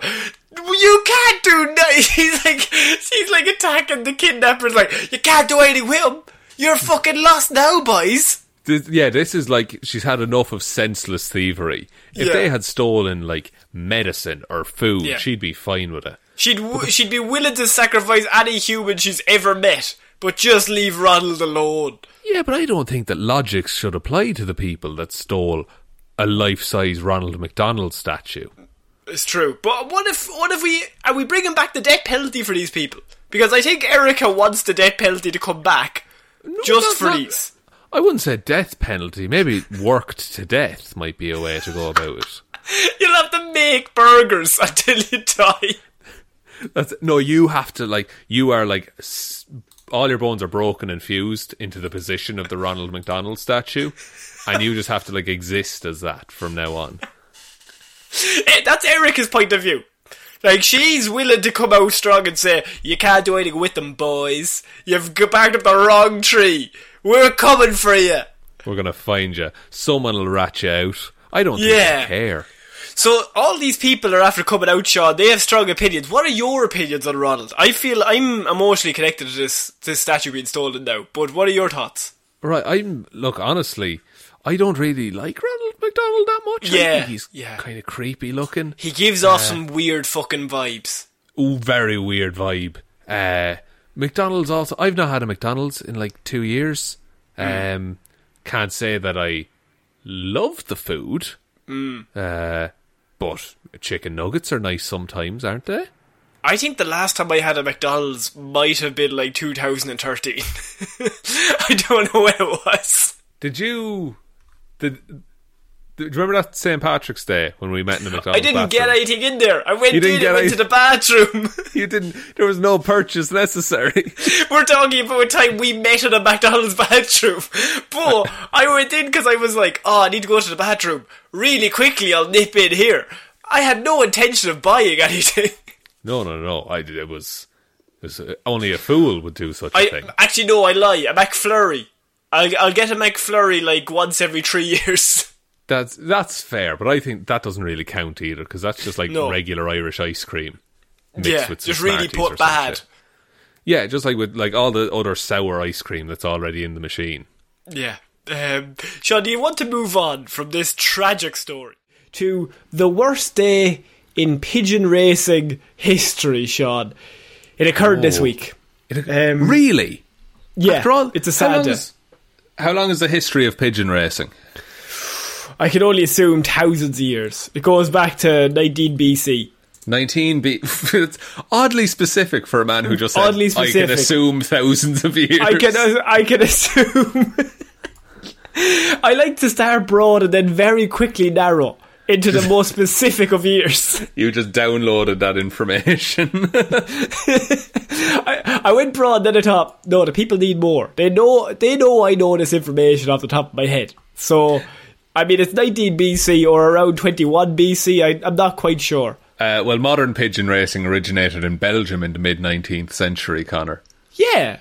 You can't do no. <laughs> She's like, she's like attacking the kidnappers. Like, you can't do anything with him. You're fucking lost now, boys. This, yeah, this is like she's had enough of senseless thievery. If Yeah. they had stolen like medicine or food, Yeah. she'd be fine with it. She'd w- she'd be willing to sacrifice any human she's ever met, but just leave Ronald alone. Yeah, but I don't think that logic should apply to the people that stole a life-size Ronald McDonald statue. It's true, but what if what if we are we bringing back the death penalty for these people? Because I think Erica wants the death penalty to come back, just for not- these. I wouldn't say death penalty. Maybe worked to death might be a way to go about it. <laughs> You'll have to make burgers <laughs> until you die. That's, no, you have to like you are like all your bones are broken and fused into the position of the Ronald McDonald statue, and you just have to like exist as that from now on. Eh, That's Erica's point of view. Like she's willing to come out strong and say, "You can't do anything with them, boys. You've g- barked up the wrong tree. We're coming for you." We're gonna find you. Someone will rat you out. I don't think Yeah. care. So all these people are after coming out, Sean. They have strong opinions. What are your opinions on Ronald? I feel I'm emotionally connected to this this statue being stolen now. But what are your thoughts? Right, I'm look honestly. I don't really like Ronald McDonald that much. I Yeah, think he's yeah. kind of creepy looking. He gives off some weird fucking vibes. Ooh, very weird vibe. Uh, McDonald's also. I've not had a McDonald's in like two years. Um, can't say that I love the food. Uh, but chicken nuggets are nice sometimes, aren't they? I think the last time I had a McDonald's might have been like 2013. <laughs> I don't know when it was. Did you? Did you remember that St. Patrick's Day when we met in the McDonald's bathroom? I didn't get anything in there. I went You didn't in get and went to the bathroom. <laughs> <laughs> You didn't. There was no purchase necessary. <laughs> We're talking about a time we met in a McDonald's bathroom. But I went in because I was like, oh, I need to go to the bathroom. Really quickly, I'll nip in here. I had no intention of buying anything. No, no, no. I did. It was. It was uh, only a fool would do such a I thing. Actually, no, I lie. A McFlurry. I'll, I'll get a McFlurry like once every three years. That's that's fair, but I think that doesn't really count either because that's just like No. regular Irish ice cream. mixed yeah, with just really put bad. shit. Yeah, just like with like all the other sour ice cream that's already in the machine. Yeah. Um, Sean, do you want to move on from this tragic story to the worst day in pigeon racing history, Sean? It occurred this Oh. week. It, Um, really? Yeah, After all, it's a how sad long day. is- how long is the history of pigeon racing? I can only assume thousands of years. It goes back to 19 BC. 19 B. it's <laughs> oddly specific for a man who just said, Oddly I can assume thousands of years. I can I can assume. <laughs> I like to start broad and then very quickly narrow into the most specific of years. <laughs> You just downloaded that information. I, I went broad, then I thought, no, the people need more. They know they know I know this information off the top of my head. So, I mean, it's 19 BC or around 21 BC. I, I'm not quite sure. uh, well, modern pigeon racing originated in Belgium in the mid 19th century, Connor. Yeah,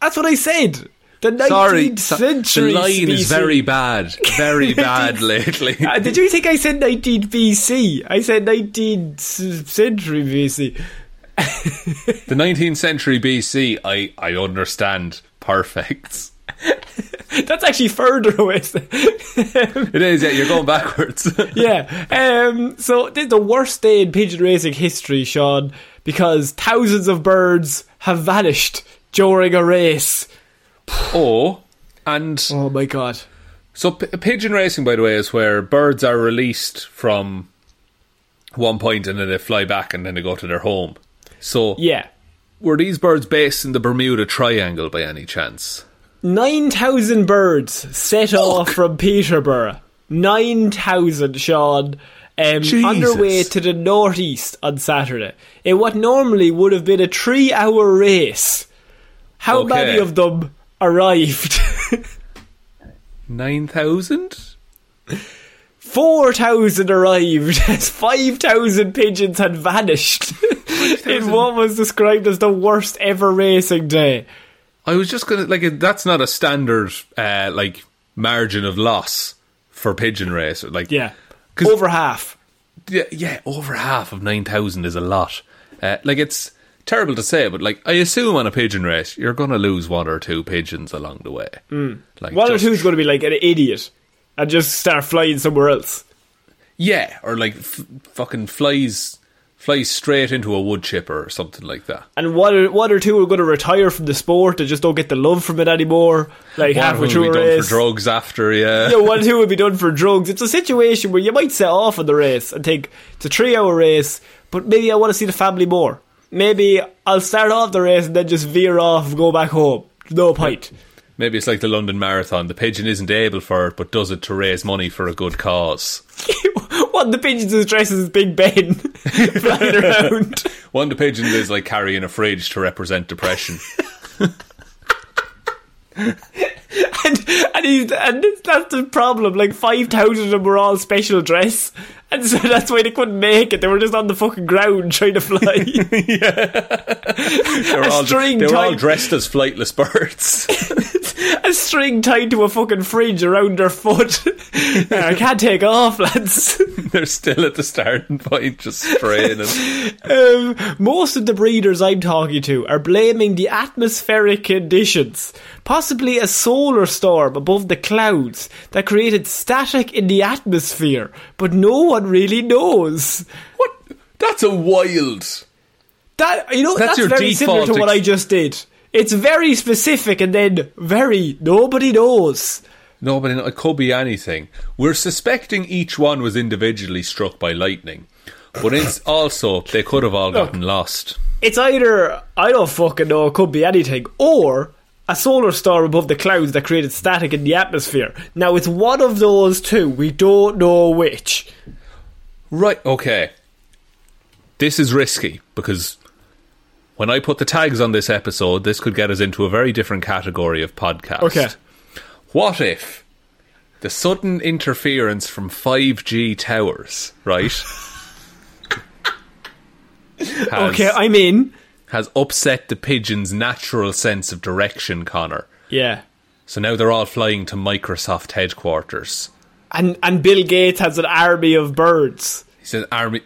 that's what I said. The 19th Sorry, century. the line BC. is very bad, very <laughs> bad lately. Uh, did you think I said 19 BC? I said 19th century BC. the 19th century BC, I I understand perfect. <laughs> That's actually further away. <laughs> It is, yeah. You're going backwards. <laughs> yeah. Um, so this is the worst day in pigeon racing history, Sean, because thousands of birds have vanished during a race. oh, and Oh my god. So p- pigeon racing, by the way, is where birds are released from one point and then they fly back and then they go to their home. So Yeah. were these birds based in the Bermuda Triangle by any chance? 9,000 birds set off from Peterborough. 9,000, Sean. Um, on their way to the northeast on Saturday. In what normally would have been a three hour race. How Okay. many of them arrived? <laughs> Nine thousand? 4,000 arrived <laughs> as 5,000 pigeons had vanished <laughs> in what was described as the worst ever racing day. I was just gonna like that's not a standard uh, like margin of loss for pigeon race. Like Yeah. 'Cause- Over half. yeah, yeah, over half of nine thousand is a lot. Uh, like it's terrible to say, but like I assume on a pigeon race you're gonna lose one or two pigeons along the way. Mm. Like One or just- two is going to be like an idiot and just start flying somewhere else. Yeah, or like f- fucking flies flies straight into a wood chipper or something like that. And one or, one or two are going to retire from the sport and just don't get the love from it anymore. Like One halfway will through be a done race. for drugs after, yeah. <laughs> yeah, one or two will be done for drugs. It's a situation where you might set off on the race and think it's a three hour race, but maybe I want to see the family more. Maybe I'll start off the race and then just veer off and go back home. No point. Maybe it's like the London Marathon. The pigeon isn't able for it, but does it to raise money for a good cause. <laughs> One of the pigeons is dressed as Big Ben, <laughs> flying around. <laughs> One of the pigeons is like carrying a fridge to represent depression. and and, he's, and that's the problem. Like five thousand of them were all special dress, and so that's why they couldn't make it. They were just on the fucking ground trying to fly. <laughs> They were, all, string they were all dressed as flightless birds. <laughs> a string tied to a fucking fridge around their foot. I can't take off, lads. <laughs> They're still at the starting point, just straining. Um, most of the breeders I'm talking to are blaming the atmospheric conditions, possibly a solar storm above the clouds that created static in the atmosphere, but no one really knows. What? That's a wild. That you know That's that's, very similar to default what I just did. It's very specific and then very nobody knows. Nobody. it could be anything. We're suspecting each one was individually struck by lightning, but it's <coughs> also they could have all gotten lost. It's either I don't fucking know, it could be anything, or a solar storm above the clouds that created static in the atmosphere. Now it's one of those two. We don't know which. Right, okay. This is risky because when I put the tags on this episode, this could get us into a very different category of podcast. Okay. What if the sudden interference from 5G towers, right? <laughs> has, Okay, I'm in. has upset the pigeon's natural sense of direction, Connor. Yeah. So now they're all flying to Microsoft headquarters. And and Bill Gates has an army of birds. He's an army.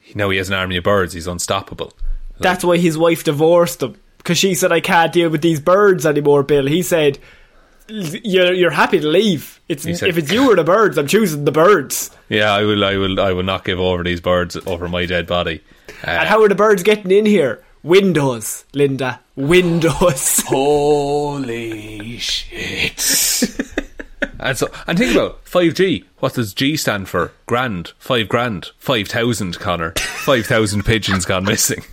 He, now he has an army of birds. He's unstoppable. That's why his wife divorced him because she said I can't deal with these birds anymore. Bill, he said, "You're you're happy to leave. It's said- if it's you or the birds, I'm choosing the birds." Yeah, I will. I will. I will not give over these birds over my dead body. Uh, And how are the birds getting in here? Windows, Linda. Windows. Holy shit! <laughs> <laughs> and so, and think about five G. What does G stand for? Grand, five grand, five thousand. Connor, five thousand pigeons gone missing.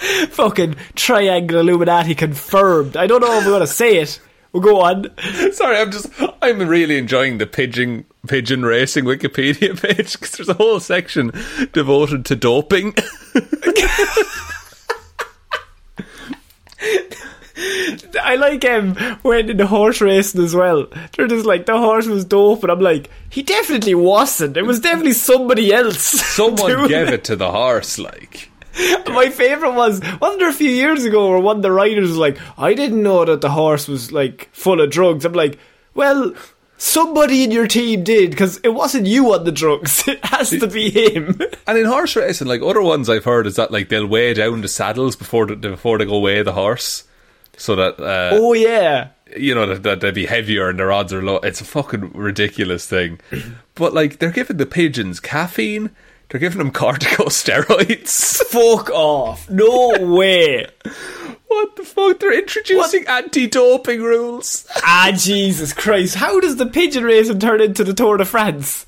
<laughs> Fucking triangle Illuminati confirmed. I don't know if we're gonna say it. We'll go on. <laughs> Sorry, I'm just. I'm really enjoying the pigeon pigeon racing Wikipedia page because there's a whole section devoted to doping. I like um, him when in the horse racing as well. They're just like the horse was dope, and I'm like, he definitely wasn't. It was definitely somebody else. <laughs> Someone gave it to the horse, like. <laughs> My favourite was wasn't there a few years ago where one of the riders was like, I didn't know that the horse was like full of drugs. I'm like, well, somebody in your team did because it wasn't you on the drugs. <laughs> It has to be him. And in horse racing, like other ones I've heard is that like they'll weigh down the saddles before the, before they go weigh the horse, so that uh, oh yeah. you know that, that they'd be heavier and their odds are low. It's a fucking ridiculous thing. <clears throat> but like they're giving the pigeons caffeine, they're giving them <laughs> corticosteroids. Fuck off. No <laughs> way. what the fuck? They're introducing anti-doping rules. ah, Jesus Christ. How does the pigeon racing turn into the Tour de France?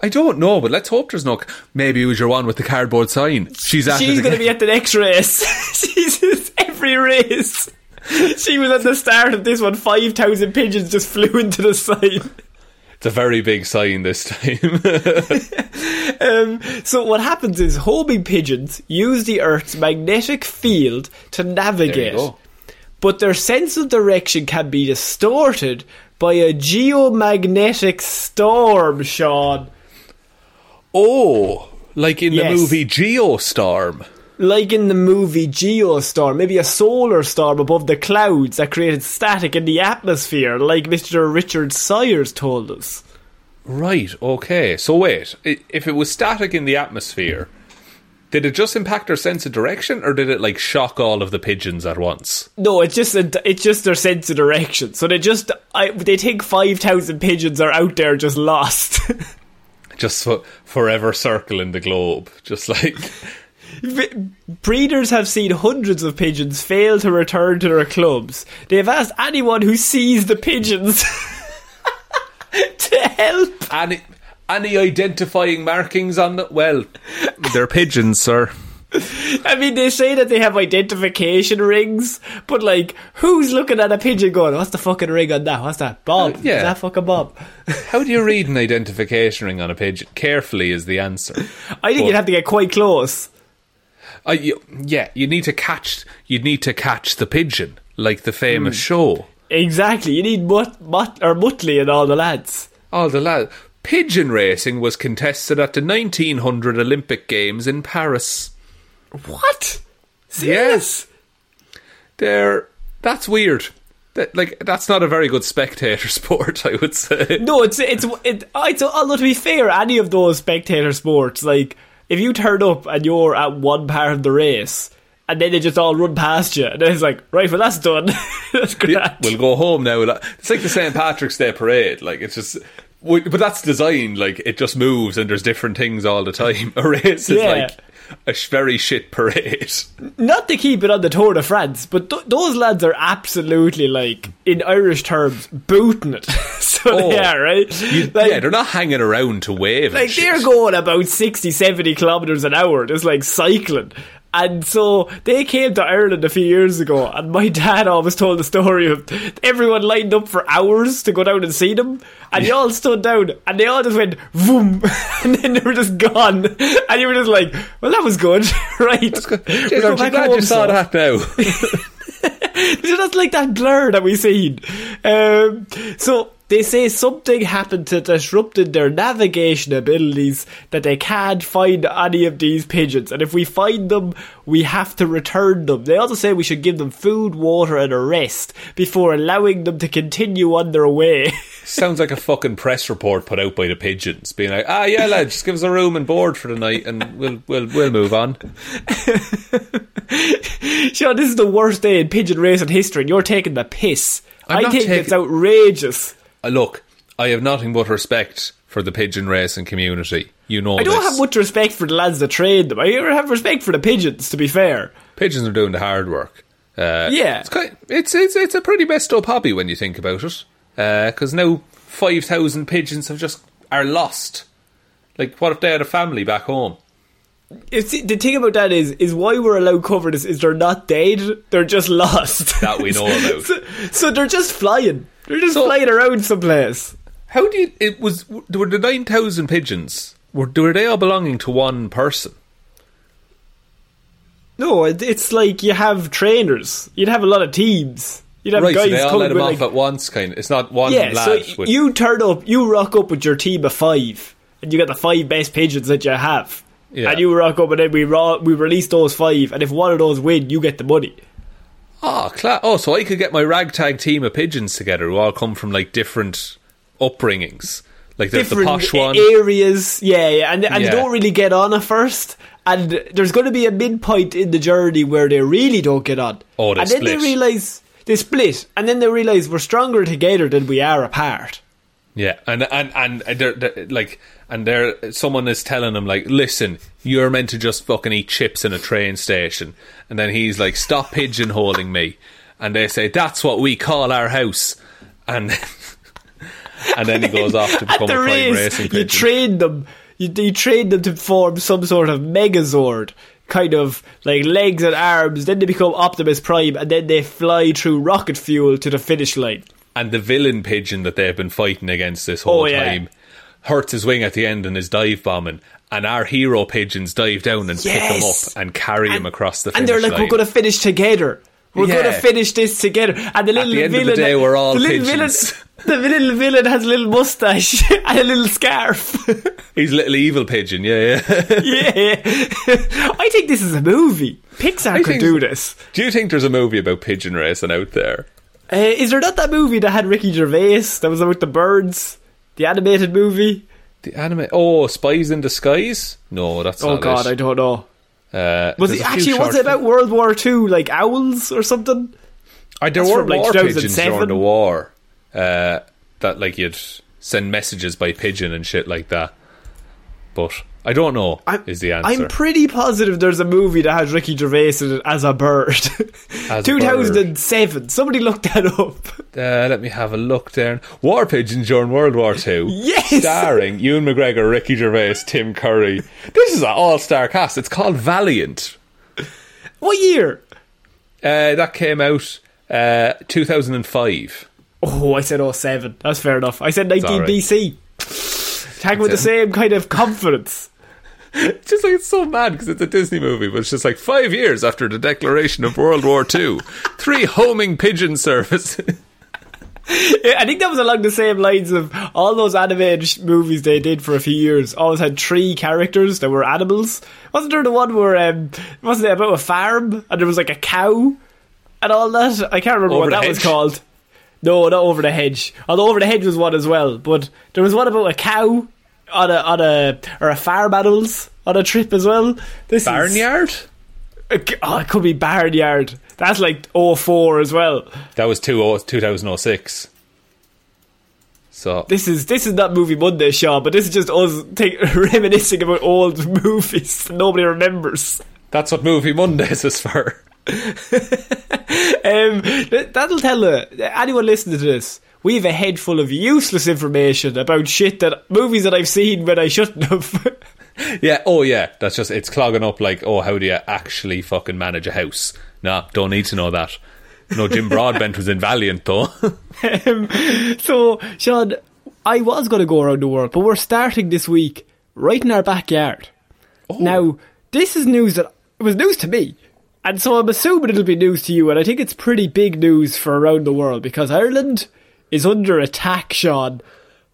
I don't know, but let's hope there's no. Maybe it was your one with the cardboard sign. She's at She's going to be at the next race. <laughs> She's at every race. <laughs> She was at the start of this one. 5,000 pigeons just flew into the sign. It's a very big sign this time. <laughs> Um, so what happens is homing pigeons use the Earth's magnetic field to navigate, but their sense of direction can be distorted by a geomagnetic storm. Sean, Oh, like in Yes. the movie Geostorm. Like in the movie Geostorm, maybe a solar storm above the clouds that created static in the atmosphere, like Mister Richard Sayers told us. Right, okay. So wait, if it was static in the atmosphere, did it just impact their sense of direction or did it like shock all of the pigeons at once? No, it's just a, it's just their sense of direction. So they just I, they think five thousand pigeons are out there just lost. <laughs> Just for, forever circling the globe, just like Breeders have seen hundreds of pigeons fail to return to their clubs. They have asked anyone who sees the pigeons <laughs> to help. any any identifying markings on the well, they're pigeons, sir. I mean, they say that they have identification rings, but like, who's looking at a pigeon going, "What's the fucking ring on that? What's that? Bob? Uh, yeah. Is that fucking Bob?" <laughs> How do you read an identification ring on a pigeon? Carefully is the answer. I think But- you'd have to get quite close. Uh, you, yeah, you need to catch. You need to catch the pigeon, like the famous show. Exactly. You need Mut, Mut or Muttley and all the lads. All the lads. Pigeon racing was contested at the 1900 Olympic Games in Paris. What? Yes, they're. That's weird. That, like that's not a very good spectator <laughs> sport, I would say. No, it's it's it, it's although to be fair, any of those spectator sports, like if you turn up and you're at one part of the race, and then they just all run past you, and then it's like, right, well that's done. <laughs> that's great. We'll go home now. It's like the St Patrick's Day parade. Like it's just. we- But that's designed like it just moves and there's different things all the time. <laughs> A race is Yeah. like a very shit parade. <laughs> Not to keep it on the Tour de France, but th- those lads are absolutely like, in Irish terms, booting it. <laughs> so Oh. they are, right? You- like, yeah, they're not hanging around to wave. like they're going about 60, 70 kilometers an hour, just like cycling. And so they came to Ireland a few years ago, and my dad always told the story of everyone lined up for hours to go down and see them, and they all stood down, and they all just went boom, <laughs> and then they were just gone, and you were just like, "Well, that was good, <laughs> right?" That's good. Jeez, I'm glad you saw that now. <laughs> so that's like that blur that we seen. Um, so they say something happened to disrupted their navigation abilities that they can't find any of these pigeons, and if we find them, we have to return them. They also say we should give them food, water, and a rest before allowing them to continue on their way. <laughs> Sounds like a fucking press report put out by the pigeons, being like, "Ah, yeah, lad, just give us a room and board for the night, and we'll we'll we'll move on." <laughs> Sean, this is the worst day in pigeon racing history, and you're taking the piss. I'm I think taking- it's outrageous. Uh, look, I have nothing but respect for the pigeon racing community. You know, I don't this. have much respect for the lads that train them. I have respect for the pigeons, to be fair. pigeons are doing the hard work. Uh, Yeah. it's, quite, it's it's it's a pretty messed up hobby when you think about it. Because now five thousand pigeons have just are lost. Like, what if they had a family back home? It's, the thing about that is, is why we're allowed cover this is they're not dead, they're just lost. That we <laughs> know about. so, so they're just flying. They're just So- flying around someplace. How do you? It was there were the nine thousand pigeons. Were were they all belonging to one person? No, it, it's like you have trainers. You'd have a lot of teams. You'd have right, so guys they all let them off like, at once. Kind of. It's not one yeah. lad. So with, you turn up, you rock up with your team of five, and you get the five best pigeons that you have. Yeah. And you rock up, and then we ro- we release those five, and if one of those win, you get the money. Oh, cla- oh, so I could get my ragtag team of pigeons together who all come from like different upbringings. Like there's the different posh one. areas. Yeah, yeah, and and Yeah. they don't really get on at first. And there's going to be a midpoint in the journey where they really don't get on. Oh, they and then they realize they split, and then they realize we're stronger together than we are apart. Yeah, and and and they're, they're like, and there someone is telling him like, listen, you're meant to just fucking eat chips in a train station, and then he's like, stop pigeonholing me, and they say that's what we call our house, and <laughs> and then he goes off to <laughs> become a prime race, racing you train them. You, you train them to form some sort of Megazord, kind of like legs and arms. Then they become Optimus Prime, and then they fly through rocket fuel to the finish line. and the villain pigeon that they've been fighting against this whole Oh, yeah. time hurts his wing at the end and is dive bombing. And our hero pigeons dive down and pick him up and carry him across the finish and they're like, line. we're going to finish together. We're Yeah. going to finish this together. And the little the of the villain, day, we're all the little pigeons. Villain, <laughs> the little villain has a little mustache <laughs> and a little scarf. <laughs> He's a little evil pigeon, yeah, yeah. yeah, I think this is a movie. Pixar I could think- do this. Do you think there's a movie about pigeon racing out there? Uh, is there not that movie that had Ricky Gervais that was about the birds? The animated movie? The anime. Oh, Spies in Disguise? No, that's Oh God, it. I don't know. Uh, Was it actually was it about World War Two, like owls or something? I there were like, war pigeons 2007? during the war. Uh, that like you'd send messages by pigeon and shit like that. But I don't know. I'm, is the answer? I'm pretty positive there's a movie that has Ricky Gervais in it as a bird. As a 2007. Somebody looked that up. Uh, let me have a look there. War Pigeons during World War Two. Yes! Starring Ewan McGregor, Ricky Gervais, Tim Curry. This is an all star cast. It's called Valiant. What year? Uh, that came out uh, 2005. Oh, I said 07. That's fair enough. I said 19 alright. BC. Tag with the same kind of confidence. It's just like it's so mad because it's a Disney movie, but it's just like five years after the declaration of World War Two, three homing pigeon service. <laughs> Yeah, I think that was along the same lines of all those animated sh- movies they did for a few years. Always had three characters that were animals. Wasn't there the one where um, wasn't it about a farm and there was like a cow and all that? I can't remember Over what that was called. No, not over the hedge. Although over the hedge was one as well, but there was one about a cow on a on a or a farm animals on a trip as well. This is- Barnyard. oh, it could be barnyard. That's like 04 as well. That was two, oh, 2006. So This is this is not movie Monday, Sean, but this is just us take, <laughs> reminiscing about old <laughs> movies that nobody remembers. that's what Movie Mondays is <laughs> for. Um, that'll tell uh, anyone listening to this. We have a head full of useless information about shit that movies that I've seen when I shouldn't have. <laughs> Yeah, oh yeah, that's just it's clogging up like, oh, how do you actually fucking manage a house? Nah, don't need to know that. No, Jim Broadbent was in Valiant though. <laughs> Um, so, Sean, I was going to go around the world, but we're starting this week right in our backyard. Now, this is news that it was news to me, and so I'm assuming it'll be news to you, and I think it's pretty big news for around the world because Ireland is under attack, Sean.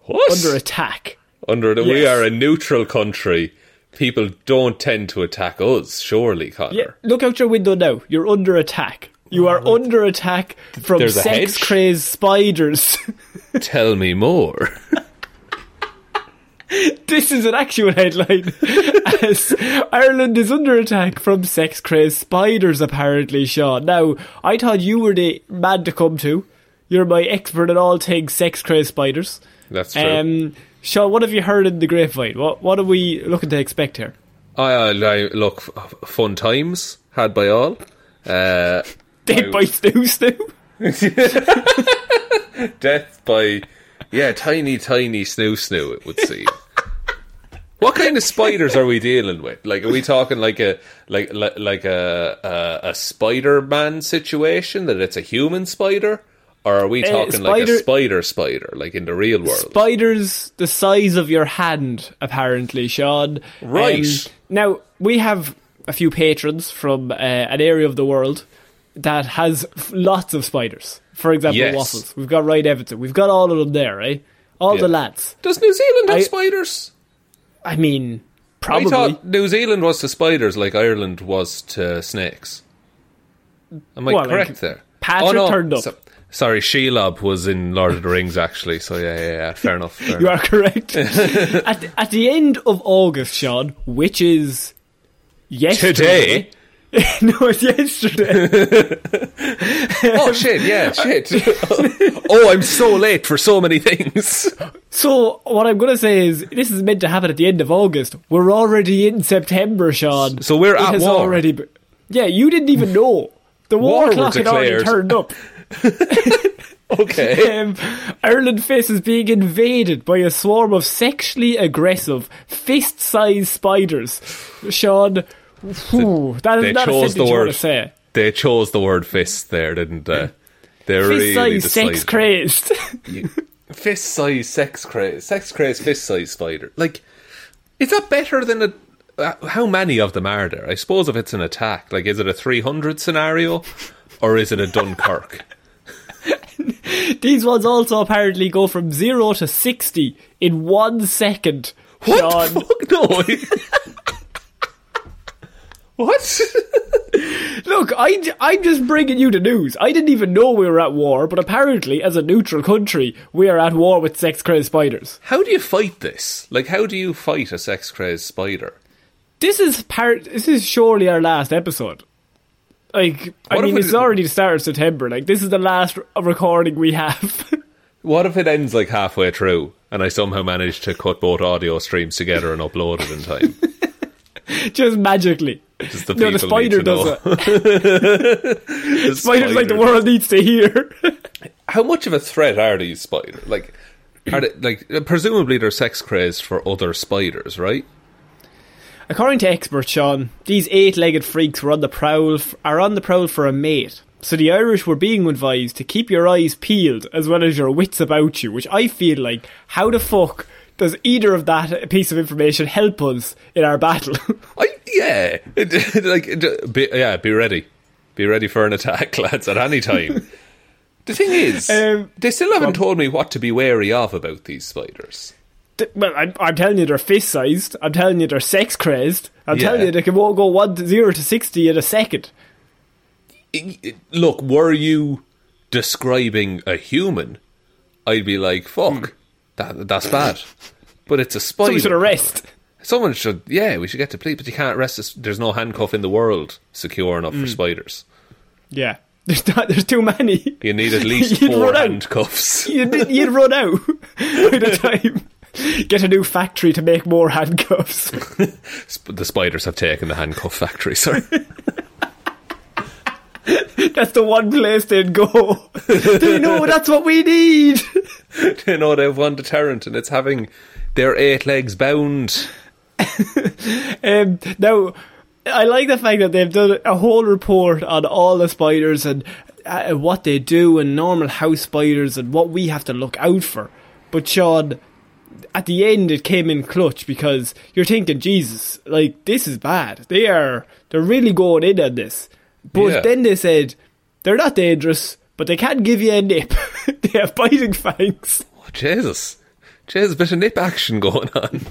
what? Under attack. Under the, we are a neutral country. People don't tend to attack us, surely, Connor. Yeah, look out your window now. You're under attack. You are under attack from There's sex crazed spiders. <laughs> Tell me more. this is an actual headline. <laughs> As Ireland is under attack from sex crazed spiders, apparently, Sean. Now, I thought you were the man to come to. You're my expert in all things sex crazed spiders. That's true. Um, Sean, what have you heard in the grapevine? What What are we looking to expect here? I, uh, li- look, fun times had by all. Uh, <laughs> Dead I- by Snoo Snoo? <laughs> death by yeah, tiny, tiny snoo snoo. It would seem. <laughs> what kind of spiders are we dealing with? Like, are we talking like a like like, like a, a a Spider Man situation that it's a human spider, or are we Uh, talking like a spider- spider like in the real world? Spiders the size of your hand, apparently, Sean. Right. Um, now, we have a few patrons from uh, an area of the world that has f- lots of spiders. For example, Yes. Waffles. We've got Ryan Everton. We've got all of them there, right? All Yeah. the lads. Does New Zealand have I- spiders? I mean, I probably. thought New Zealand was to spiders like Ireland was to snakes. Am I Well, like, correct there? Patrick turned up. So- sorry, Shelob was in Lord of the Rings actually. So yeah, yeah, yeah. Fair enough. Fair You enough. are correct. <laughs> at, the, at the end of August, Sean, which is yesterday. Today. <laughs> no, it's yesterday. <laughs> Oh shit! Yeah, shit. oh, I'm so late for so many things. So what I'm going to say is this is meant to happen at the end of August. We're already in September, Sean. So we're it at war. already. Be- yeah, you didn't even know. The war, War clock had already turned up. <laughs> Okay. Um, Ireland faces being invaded by a swarm of sexually aggressive, fist-sized spiders. Sean, whew, that is they not a chose the word. to say. They chose the word fist there, didn't they? They really Fist-sized, decided. sex crazed. <laughs> fist size sex craze, sex craze, fist size spider. Like, is that better than a? Uh, how many of them are there? I suppose if it's an attack, like, is it a three hundred scenario, or is it a Dunkirk? <laughs> These ones also apparently go from zero to sixty in one second. What Sean. the fuck? No. <laughs> what? Look, I, I'm just bringing you the news. I didn't even know we were at war, but apparently, as a neutral country, we are at war with sex crazed spiders. How do you fight this? Like, how do you fight a sex crazed spider? This is part. This is surely our last episode. Like, I What if mean, it- it's already the start of September. Like, this is the last recording we have. <laughs> What if it ends like halfway through, and I somehow manage to cut both audio streams together and upload it in time? <laughs> just magically. Just the No, the spider does it. <laughs> The Spiders like the world needs to hear. how much of a threat are these spiders? Like, are they like presumably they're sex crazed for other spiders, right? According to experts, Sean, these eight-legged freaks were on the prowl f- are on the prowl for a mate. So the Irish were being advised to keep your eyes peeled as well as your wits about you, which I feel like how the fuck does either of that piece of information help us in our battle? <laughs> I yeah, <laughs> like be, yeah, be ready, be ready for an attack, <laughs> lads, at any time. the thing is, Um, they still haven't told me what to be wary of about these spiders. Th- well, I'm, I'm telling you they're fist-sized. I'm telling you they're sex-crazed. I'm Yeah. telling you they can go go one to zero to sixty in a second. Look, were you describing a human, I'd be like, "Fuck, that that's bad." But it's a spider. Someone should arrest. Someone should, yeah, we should get to police, but you can't arrest us. There's no handcuff in the world secure enough Mm. for spiders. Yeah, <laughs> there's not, there's too many. You need at <laughs> least You'd four handcuffs. you'd, you'd run out <laughs> by the time. Get a new factory to make more handcuffs. <laughs> The spiders have taken the handcuff factory, sorry. That's the one place they'd go. they know that's what we need. <laughs> you know, they have one deterrent, and it's having their eight legs bound. Um, now, I like the fact that they've done a whole report on all the spiders and uh, what they do and normal house spiders and what we have to look out for. But Sean, at the end, it came in clutch because you're thinking, Jesus, like this is bad. They are they're really going in on this. But Yeah. then they said they're not dangerous, but they can give you a nip. <laughs> they have biting fangs. Oh, Jesus. Jesus, bit of nip action going on. <laughs>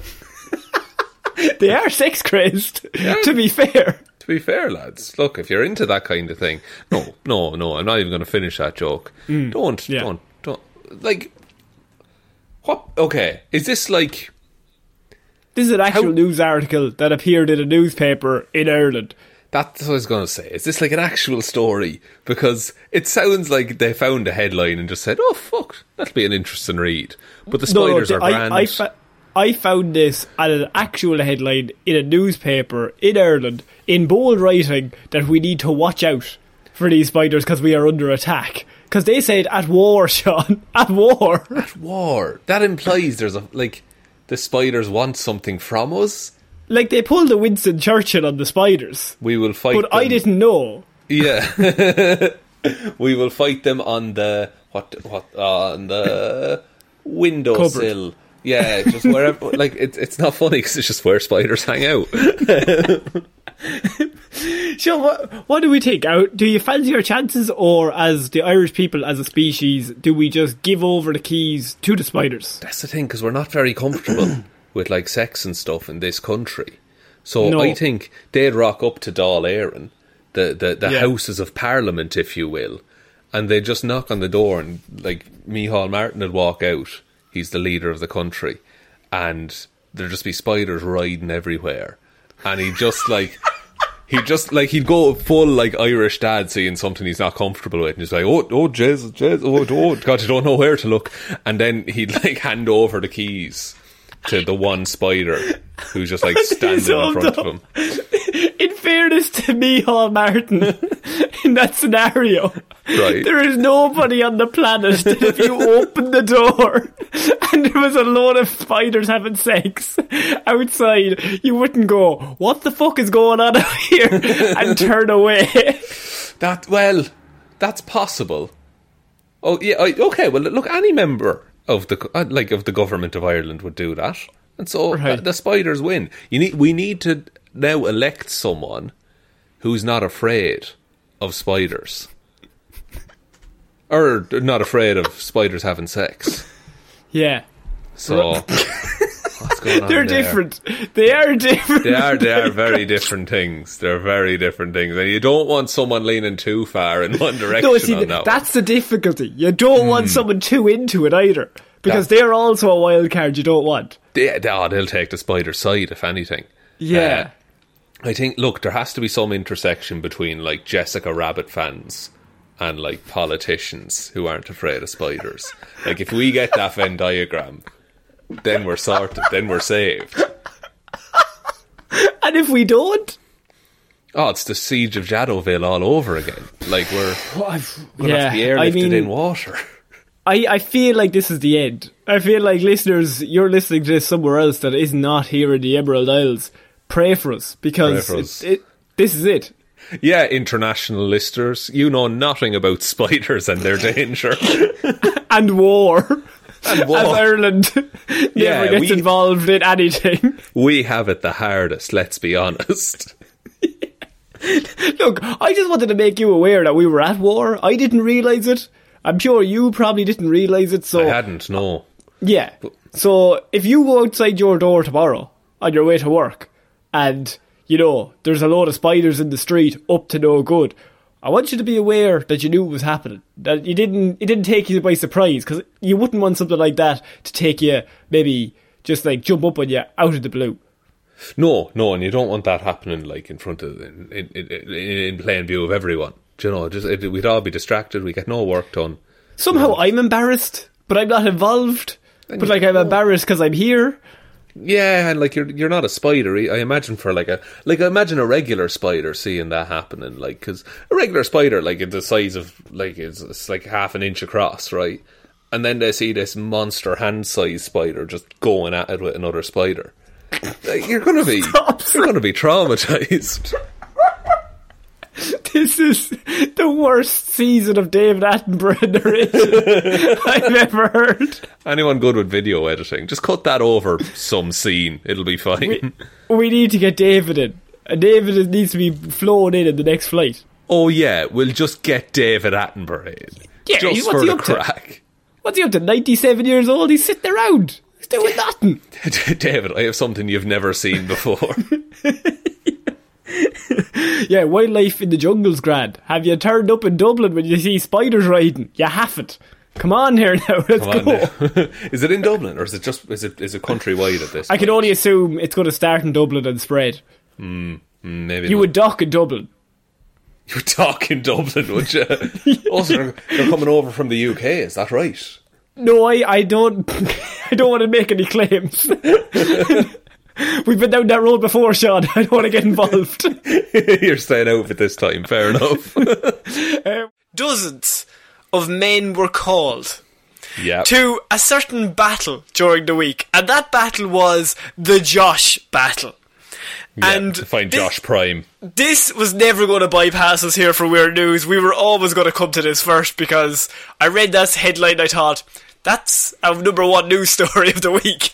They are sex crazed. To be fair. to be fair, lads, look, if you're into that kind of thing, no, no, no, I'm not even going to finish that joke. Mm. don't, yeah. don't, don't. Like, what? Okay, is this like. This is an actual How- news article that appeared in a newspaper in Ireland. That's what I was going to say. Is this like an actual story? Because it sounds like they found a headline and just said, "Oh fuck, that'll be an interesting read." But the spiders no, are I, grand. I, fa- I found this at an actual headline in a newspaper in Ireland in bold writing that we need to watch out for these spiders because we are under attack. Because they said at war, <laughs> Sean, at war. At war. That implies there's a like the spiders want something from us. like they pulled a Winston Churchill on the spiders, We will fight. but I didn't know. Yeah, <laughs> we will fight them on the what what uh, on the windowsill. Yeah, just wherever. like it's it's not funny because it's just where spiders hang out. <laughs> <laughs> Sean, what, what do we take Out? Do you fancy your chances, or as the Irish people as a species, do we just give over the keys to the spiders? That's the thing because we're not very comfortable <coughs> with like sex and stuff in this country. So No. I think they'd rock up to Dáil Éireann, the the, the Yeah. Houses of Parliament, if you will, and they'd just knock on the door and like Micheál Martin would walk out. He's the leader of the country, and there'd just be spiders riding everywhere, and he'd just like. He'd just like he'd go full like Irish dad seeing something he's not comfortable with, and he's like, "Oh, oh, Jesus, Jesus, oh, oh, God, you don't know where to look." And then he'd like hand over the keys to the one spider who's just like <laughs> standing in front of him. <laughs> In fairness to Micheál Martin, <laughs> in that scenario, Right. there is nobody on the planet that if you open the door and there was a load of spiders having sex outside, you wouldn't go, "What the fuck is going on out here?" and turn away. That well, that's possible. Oh yeah, okay. Well, look, any member of the uh, like of the government of Ireland would do that, and so Right. uh, the spiders win. You need we need to now elect someone who's not afraid of spiders, or not afraid of spiders having sex. <laughs> yeah, So <laughs> what's going <laughs> on they're there? different. They are different. They are they are very <laughs> different things. They're very different things, and you don't want someone leaning too far in one <laughs> direction No, see, on that. one. that's the difficulty. You don't want someone too into it either. Because they're also a wild card you don't want. They, oh, they'll take the spider side if anything. Yeah. Uh, I think. Look, there has to be some intersection between like Jessica Rabbit fans and like politicians who aren't afraid of spiders. like if we get that Venn diagram, then we're sorted. then we're saved. And if we don't, Oh, it's the siege of Jadotville all over again. Like we're gonna have to be I mean, in water. I, I feel like this is the end. I feel like listeners, you're listening to this somewhere else that is not here in the Emerald Isles. Pray for us because for it- It, this is it. Yeah, international listeners, you know nothing about <laughs> spiders and their danger. <laughs> And war. And. As Ireland <laughs> never Yeah, gets we- involved in anything. we have it the hardest, let's be honest. <laughs> Look, I just wanted to make you aware that we were at war. I didn't realise it. I'm sure you probably didn't realise it. So I hadn't, no. Yeah. So if you go outside your door tomorrow on your way to work and, you know, there's a load of spiders in the street up to no good, I want you to be aware that you knew it was happening. That you didn't, it didn't take you by surprise because you wouldn't want something like that to take you maybe just like jump up on you out of the blue. No, no, and you don't want that happening like in front of, in, in, in, in plain view of everyone. Do you know, just it, we'd all be distracted, we get no work done. Somehow I'm embarrassed, but I'm not involved. But like I'm embarrassed because I'm here. Yeah, and like you're you're not a spider. I imagine for like a like I imagine a regular spider seeing that happening, like because a regular spider like it's the size of like it's, it's like half an inch across, right? And then they see this monster hand-sized spider just going at it with another spider. <laughs> Like, you're gonna be you're gonna be traumatized. <laughs> <laughs> This is the worst season of David Attenborough narration <laughs> I've ever heard. Anyone good with video editing, just cut that over some scene. It'll be fine. We, we need to get David in. And David needs to be flown in in the next flight. oh yeah, we'll just get David Attenborough in. Yeah, just for he the up to? crack. What's he up to? 97 years old? He's sitting around. He's doing nothing. <laughs> David, I have something you've never seen before. <laughs> Yeah, wildlife in the jungle's grand. Have you turned up in Dublin when you see spiders riding? You haven't. Come on here now, <laughs> let's go. now. <laughs> is it in Dublin or is it just is it is it countrywide at this? I can only assume it's going to start in Dublin and spread. Mm, maybe You would dock in Dublin. you would dock in Dublin, would you? also, they're, they're coming over from the UK. Is that right? No, I, I don't. I don't want to make any claims. <laughs> We've been down that road before, Sean. <laughs> I don't want to get involved. <laughs> You're staying out at this time. Fair enough. Dozens of men were called yeah. to a certain battle during the week, and that battle was the Josh battle. Yeah, and to find thi- Josh Prime. this was never going to bypass us here for Weird News. We were always going to come to this first because I read that headline. I thought that's our number one news story of the week.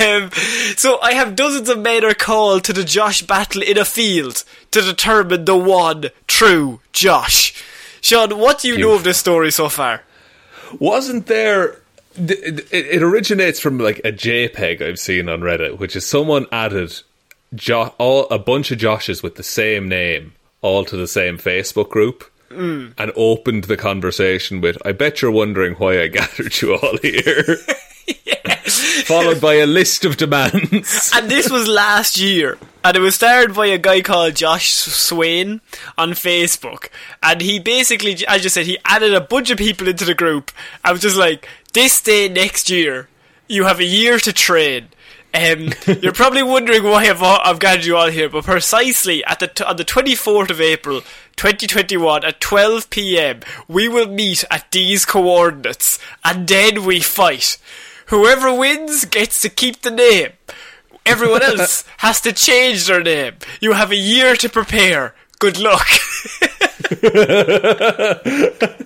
um, so I have dozens of men are called to the Josh battle in a field to determine the one true Josh. Sean, what do you know of this story so far? Wasn't there? It, it originates from like a JPEG I've seen on Reddit, which is someone added jo- all a bunch of Joshes with the same name all to the same Facebook group. And opened the conversation with, I bet you're wondering why I <laughs> gathered you all here. <laughs> <laughs> Followed by a list of demands. and this was last year. And it was started by a guy called Josh Swain on Facebook. And he basically, as you said, he added a bunch of people into the group. I was just like, this day next year, you have a year to train. Um, you're probably wondering why I've, I've gathered you all here, but precisely at the t- on the 24th of April, 2021, at 12 p.m., we will meet at these coordinates, and then we fight. Whoever wins gets to keep the name. Everyone <laughs> else has to change their name. You have a year to prepare. Good luck.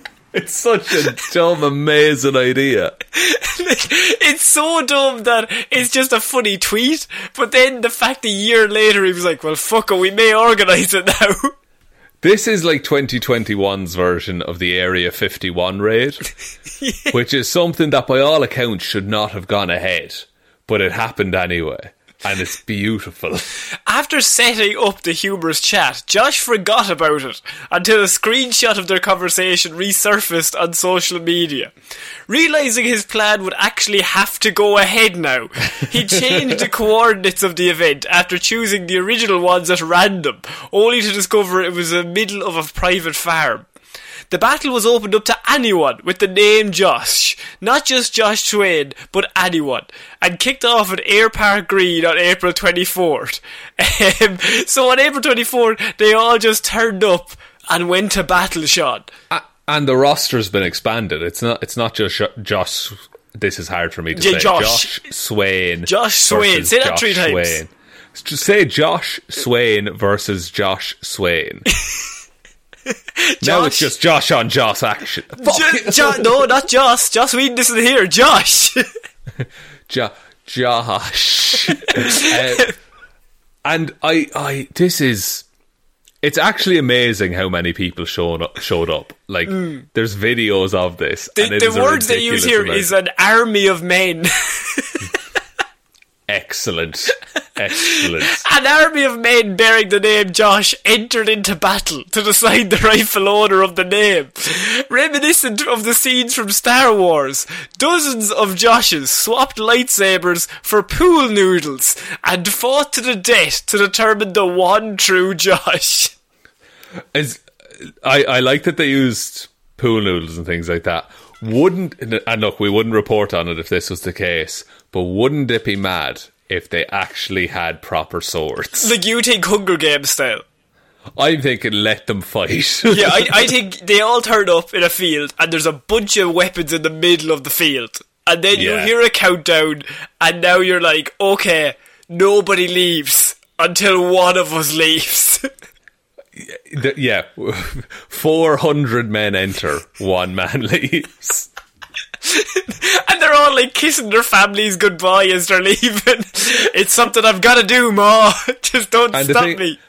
<laughs> It's such a dumb, amazing idea. <laughs> it's so dumb that it's just a funny tweet, but then the fact a year later he was like, well, fuck it, we may organise it now. This is like 2021's version of the Area 51 raid, <laughs> which is something that by all accounts should not have gone ahead, but it happened anyway. And it's beautiful. After setting up the humorous chat, Josh forgot about it until a screenshot of their conversation resurfaced on social media. Realizing his plan would actually have to go ahead now, he <laughs> changed the coordinates of the event after choosing the original ones at random, only to discover it was the middle of a private farm. The battle was opened up to anyone with the name Josh, not just Josh Swain, but anyone, and kicked off at Air Park Green on April 24th. Um, <laughs> so on April 24th, they all just turned up and went to battle, Sean. A- and the roster's been expanded. It's not. It's not just Sh- Josh. This is hard for me to Yeah, say. Josh. Swain. Josh Swain. Say that Josh three times. Swain. Just say Josh Swain versus Josh Swain. <laughs> <laughs> now it's just Josh on Josh action. <laughs> Jo- it. No, not Josh. Josh Whedon isn't here. Josh. <laughs> Jo- Josh. Uh, and I, I, this is. It's actually amazing how many people showed up. Showed up. Like, there's videos of this. the the words they use here amount. is an army of men. Excellent, excellent. <laughs> An army of men bearing the name Josh entered into battle to decide the rightful owner of the name. Reminiscent of the scenes from Star Wars, dozens of Joshes swapped lightsabers for pool noodles and fought to the death to determine the one true Josh. As I, I like that they used pool noodles and things like that. Wouldn't and look, we wouldn't report on it if this was the case, but wouldn't it be mad if they actually had proper swords? Like you think Hunger Games style. I'm thinking let them fight. <laughs> Yeah, I, I <laughs> think they all turn up in a field and there's a bunch of weapons in the middle of the field. And then Yeah. you hear a countdown and now you're like, okay, nobody leaves until one of us leaves. <laughs> Yeah, four hundred men enter, one man leaves. <laughs> and they're all like kissing their families goodbye as they're leaving. <laughs> It's something I've got to do, Ma. <laughs> Just don't And stop thing- me.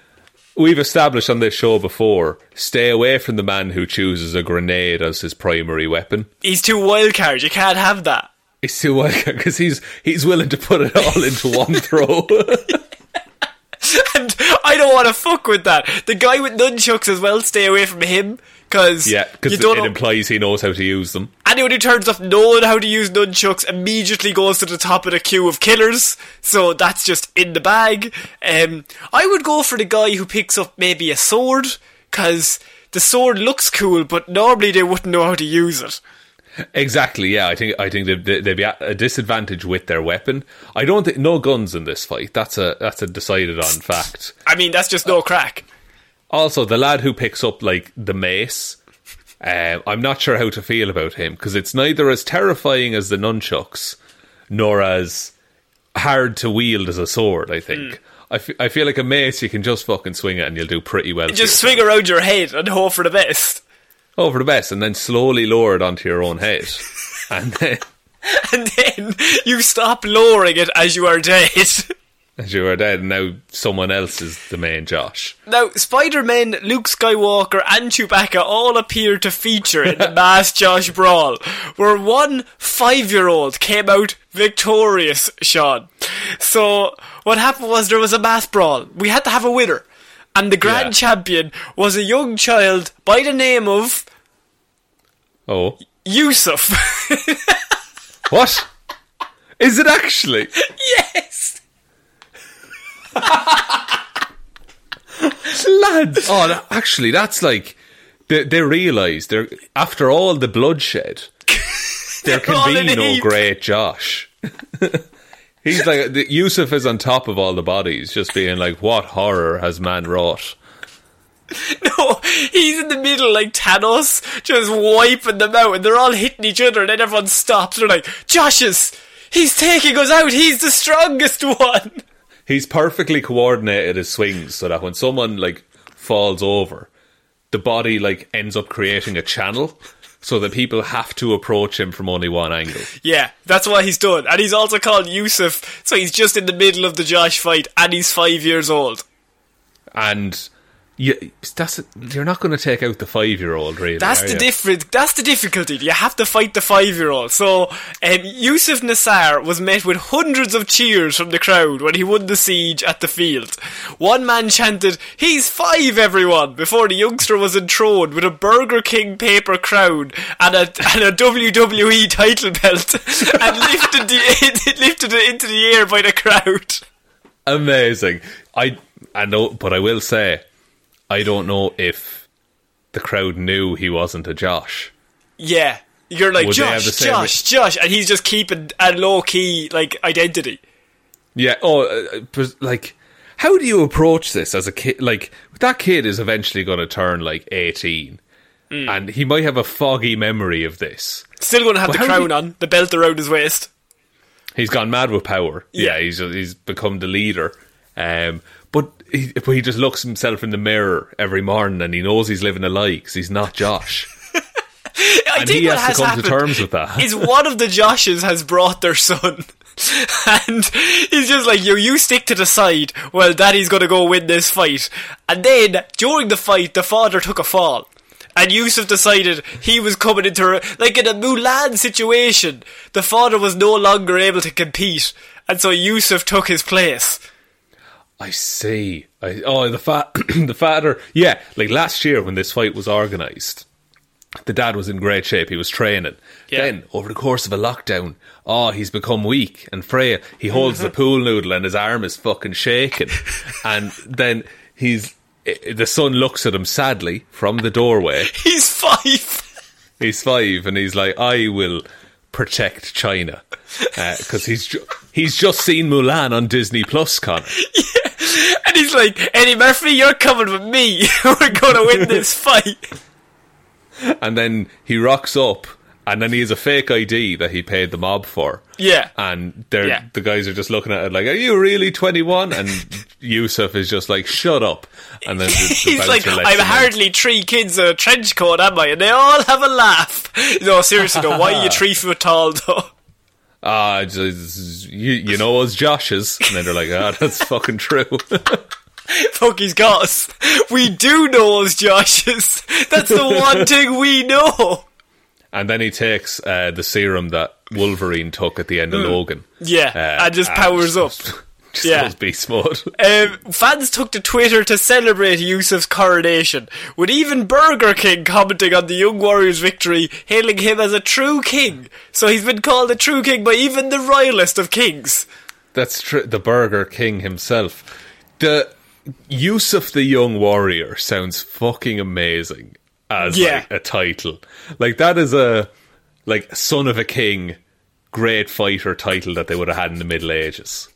We've established on this show before: stay away from the man who chooses a grenade as his primary weapon. He's too wild card. You can't have that. It's too wild because he's he's willing to put it all into one throw. And I don't want to fuck with that. The guy with nunchucks as well, stay away from him. Because yeah, because it know, implies he knows how to use them. anyone who turns up knowing how to use nunchucks immediately goes to the top of the queue of killers. So that's just in the bag. Um, I would go for the guy who picks up maybe a sword, because the sword looks cool, but normally they wouldn't know how to use it. Exactly. Yeah, I think I think they'd, they'd be at a disadvantage with their weapon. I don't think no guns in this fight. That's a that's a decided on <laughs> fact. I mean, that's just no crack. Also, the lad who picks up like the mace, uh, I'm not sure how to feel about him because it's neither as terrifying as the nunchucks, nor as hard to wield as a sword. I think. I, f- I feel like a mace you can just fucking swing it and you'll do pretty well. Just yourself. swing around your head and hope for the best. Hope for the best, and then slowly lower it onto your own <laughs> head, and then And then you stop lowering it as you are dead. <laughs> as you are dead, and now someone else is the main Josh. Now, Spider Man, Luke Skywalker, and Chewbacca all appear to feature in the <laughs> Mass Josh Brawl, where one five year old came out victorious, Sean. So, what happened was there was a mass brawl. We had to have a winner. And the grand Yeah. champion was a young child by the name of Oh, Yusuf. <laughs> what is it actually? yes! Lads. Oh, that, actually, that's like they, they realise they're after all the bloodshed, <laughs> there can be no heap. great Josh. <laughs> He's like the, Yusuf is on top of all the bodies, just being like, "What horror has man wrought?" <laughs> No, he's in the middle like Thanos, just wiping them out, and they're all hitting each other, and then everyone stops. They're like, Josh's! He's taking us out! He's the strongest one! He's perfectly coordinated his swings so that when someone like falls over, the body like ends up creating a channel so that people have to approach him from only one angle. Yeah, that's what he's done. And he's also called Yusuf, so he's just in the middle of the Josh fight, and he's five years old. And you, that's you're not going to take out the five year old, really. That's the you? different. That's the difficulty. You have to fight the five-year-old. So, um, Yusuf Nassar was met with hundreds of cheers from the crowd when he won the siege at the field. One man chanted, "He's five, everyone!" before the youngster was enthroned with a Burger King paper crown and a and a WWE title belt, <laughs> and lifted the <laughs> lifted it into the air by the crowd. Amazing. I I know, but I will say, I don't know if the crowd knew he wasn't a Josh. Yeah. You're like Would Josh, the same Josh, Josh, and he's just keeping a low key like identity. Yeah. Oh, uh, like, how do you approach this as a kid? Like, that kid is eventually going to turn like eighteen, Hmm. and he might have a foggy memory of this. Still going to have But the crown you- on, the belt around his waist. He's gone mad with power. Yeah. Yeah, he's he's become the leader. Um, but he, but he just looks himself in the mirror every morning, and he knows he's living a lie because he's not Josh. <laughs> I And think he what has to come to terms with that. is one of the Joshes has brought their son. <laughs> And he's just like, yo, you stick to the side Well, daddy's gonna go win this fight. And then, during the fight, the father took a fall. And Yusuf decided he was coming into, like in a Mulan situation, the father was no longer able to compete. And so Yusuf took his place. I see. I, oh, the fa- <clears throat> the father. Yeah, like last year when this fight was organised, the dad was in great shape. He was training. Yeah. Then over the course of a lockdown, oh, he's become weak and frail. He holds the <laughs> pool noodle and his arm is fucking shaking. and then he's eh, the son looks at him sadly from the doorway. <laughs> He's five. He's five and he's like, I will protect China <laughs> because he's ju- he's just seen Mulan on Disney Plus, Connor. <laughs> And he's like, Eddie Murphy, you're coming with me. <laughs> We're gonna win this <laughs> fight. and then he rocks up and then he has a fake ID that he paid the mob for. Yeah. and they're Yeah. the guys are just looking at it like, "Are you really 21?" And Yusuf is just like, "Shut up!" And then the, the He's like, I'm hardly three kids in a trench coat, am I? And they all have a laugh. No, seriously, though, why are you three foot tall, though? Ah, just- you, you know us Josh's. and then they're like, "Ah, that's <laughs> fucking true." <laughs> Fuck, he's got us. We do know us, Josh's. That's the one <laughs> thing we know. and then he takes uh, the serum that Wolverine took at the end of Logan. Yeah, Uh, and just powers up. Just Yeah. beast mode. <laughs> Um, fans took to Twitter to celebrate Yusuf's coronation, with even Burger King commenting on the Young Warrior's victory, hailing him as a true king. So he's been called a true king by even the royalist of kings. That's true. the Burger King himself. The Yusuf the Young Warrior sounds fucking amazing as Yeah. like a title. Like that is a like son of a king, great fighter title that they would have had in the Middle Ages.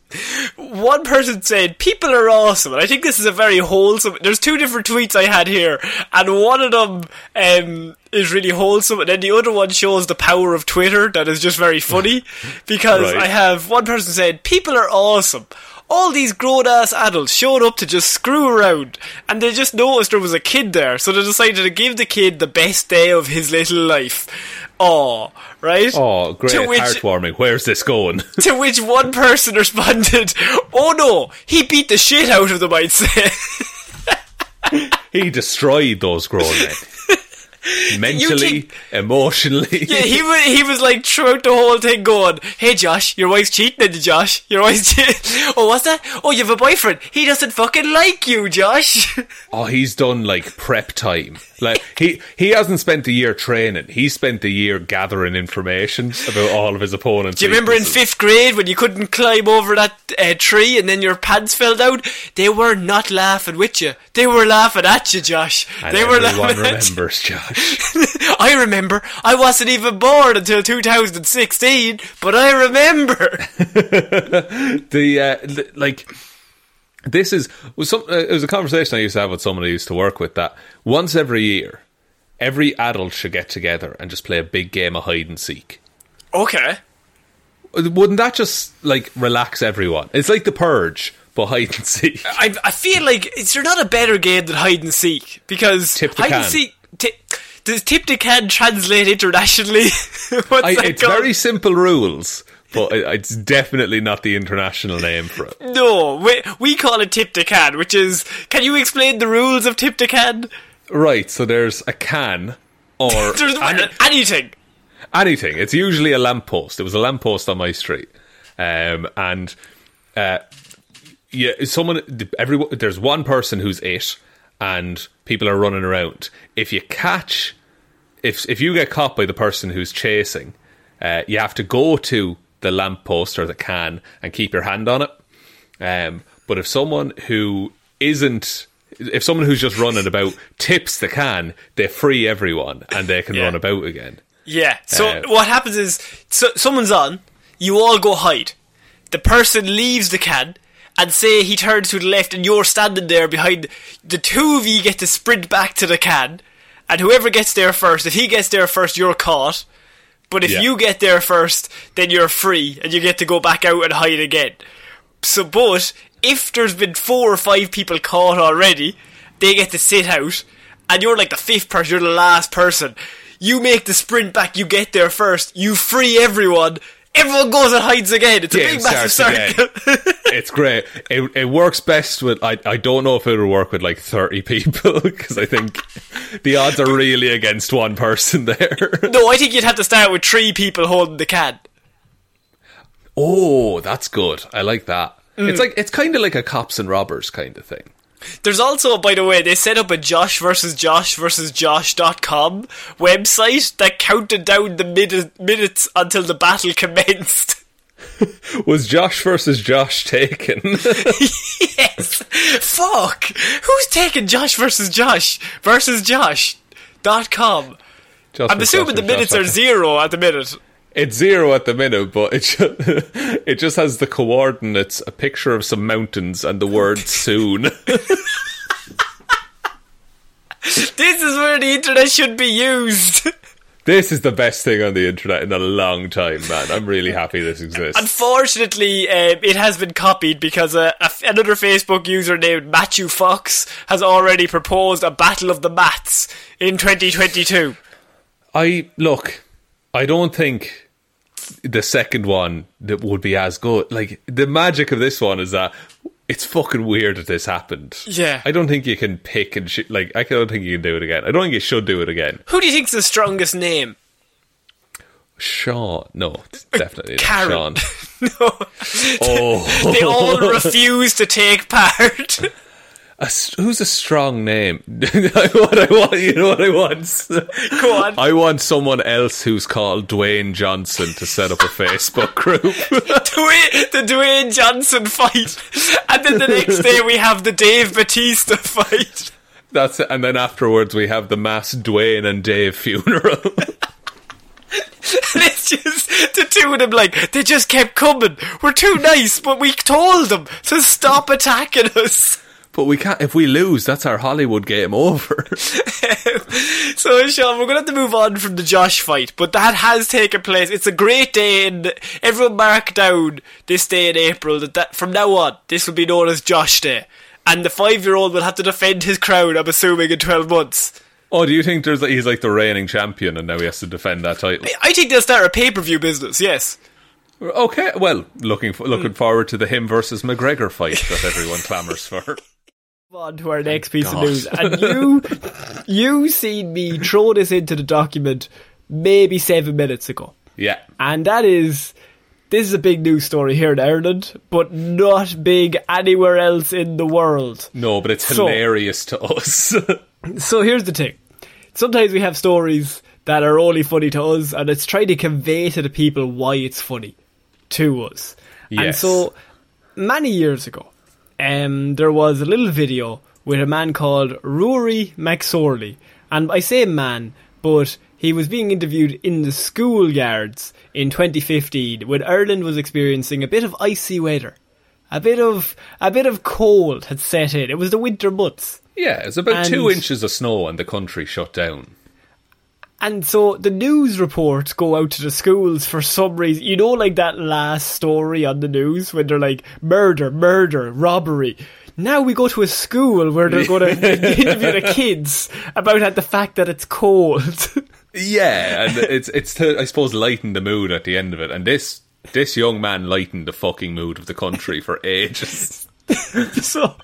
One person said, People are awesome, and I think this is a very wholesome. There's two different tweets I had here, and one of them um, is really wholesome, and then the other one shows the power of Twitter that is just very funny. <laughs> Because Right. I have one person said, People are awesome. All these grown ass adults showed up to just screw around, and they just noticed there was a kid there, so they decided to give the kid the best day of his little life. Aw, right? Oh, great, To which- heartwarming. Where's this going? <laughs> To which one person responded, "Oh no, he beat the shit out of them." I'd say. he destroyed those grown men. <laughs> Mentally, emotionally. yeah, he <laughs> was he was like throughout the whole thing going, "Hey Josh, your wife's cheating on you, Josh. Your wife's cheating. Oh, what's that? Oh, you have a boyfriend. He doesn't fucking like you, Josh." Oh, he's done like prep time. Like he he hasn't spent a year training. He spent a year gathering information about all of his opponents. Do you remember in fifth grade when you couldn't climb over that uh, tree and then your pants fell down? They were not laughing with you. They were laughing at you, Josh. And they were everyone laughing at you. remembers, Josh. <laughs> I remember. I wasn't even born until 2016, but I remember. <laughs> the uh, li- like this is was some uh, it was a conversation I used to have with someone I used to work with that once every year, every adult should get together and just play a big game of hide and seek. okay. Wouldn't that just like relax everyone? It's like the purge, but hide and seek. <laughs> I, I feel like is there not a better game than hide and seek because hide and seek. Ti- does tip the can translate internationally? <laughs> I, it's very simple rules, but it's definitely not the international name for it. no. We, we call it tip the can, which is. Can you explain the rules of tip the can? Right, so there's a can or <laughs> There's any- anything. anything. It's usually a lamppost. It was a lamppost on my street, um, and uh, yeah, someone. Everyone, there's one person who's it, and people are running around. If you catch, if if you get caught by the person who's chasing, uh, you have to go to the lamppost or the can and keep your hand on it. Um, but if someone who isn't if someone who's just running about tips the can, they free everyone and they can Yeah. run about again. Yeah. So Uh, what happens is, so, someone's on, you all go hide. The person leaves the can, and say he turns to the left, and you're standing there behind. The two of you get to sprint back to the can, and whoever gets there first, if he gets there first, you're caught. But if Yeah. you get there first, then you're free, and you get to go back out and hide again. So, but if there's been four or five people caught already, they get to sit out, and you're like the fifth person, you're the last person. You make the sprint back, you get there first, you free everyone, everyone goes and hides again. It's a Game big massive circle. <laughs> it's great. It, it works best with. I, I don't know if it would work with like thirty people <laughs> because I think the odds are really against one person there. <laughs> no, I think you'd have to start with three people holding the can. oh, that's good. I like that. Mm. It's like it's kind of like a cops and robbers kind of thing. There's also, by the way, they set up a Josh versus Josh versus Josh.com website that counted down the minute, minutes until the battle commenced. <laughs> Was Josh versus Josh taken? <laughs> <laughs> yes! Fuck! Who's taking Josh versus Josh versus Josh.com? Josh I'm assuming the Josh minutes are zero at the minute. It's zero at the minute, but it ju- <laughs> it just has the coordinates, a picture of some mountains, and the word <laughs> soon. <laughs> This is where the internet should be used. This is the best thing on the internet in a long time, man. I'm really happy this exists. Unfortunately, um, it has been copied because uh, a, another Facebook user named Matthew Fox has already proposed a battle of the mats in 2022. I look. I don't think the second one that would be as good. Like the magic of this one is that it's fucking weird that this happened. Yeah. I don't think you can pick and sh- like. I don't think you can do it again. I don't think you should do it again. Who do you think's the strongest name? Sean, no, definitely not Karen. Sean. <laughs> no. Oh, <laughs> They all refuse to take part. <laughs> A who's a strong name? <laughs> what I want, you know what I want. <laughs> Go on. I want someone else who's called Dwayne Johnson to set up a Facebook group. <laughs> Dwayne, the Dwayne Johnson fight. And then the next day we have the Dave Batista fight. That's it. And then afterwards we have the mass Dwayne and Dave funeral. And it's just the two of them like they just kept coming. We're too nice, but we told them to stop attacking us. But we can't. If we lose, that's our Hollywood game <laughs> over. <laughs> So Sean, we're gonna have to move on from the Josh fight, but that has taken place. It's a great day, and everyone mark down this day in April that, that from now on this will be known as Josh Day, and the five-year-old will have to defend his crown. I'm assuming in twelve months. oh, do you think there's he's like the reigning champion and now he has to defend that title? I think they'll start a pay-per-view business. Yes. Okay, well, looking for, looking hmm. forward to the him versus McGregor fight that everyone <laughs> clamours for. On to our next piece God. of news. And you, <laughs> you seen me throw this into the document maybe seven minutes ago. Yeah, And that is, this is a big news story here in Ireland, but not big anywhere else in the world. no, but it's So- hilarious to us. <laughs> So here's the thing. Sometimes we have stories that are only funny to us, and it's trying to convey to the people why it's funny to us. Yes. And so, many years ago, um, there was a little video with a man called Rory McSorley. And I say man, but he was being interviewed in the schoolyards in 2015 when Ireland was experiencing a bit of icy weather. A bit of a bit of cold had set in. It was the winter months. yeah, it's about And- two inches of snow and the country shut down. And so the news reports go out to the schools for some reason. You know, like that last story on the news when they're like, murder, murder, robbery. Now we go to a school where they're going <laughs> to interview the kids about the fact that it's cold. Yeah, and <laughs> it's it's to I suppose lighten the mood at the end of it. And this this young man lightened the fucking mood of the country for ages. <laughs> so,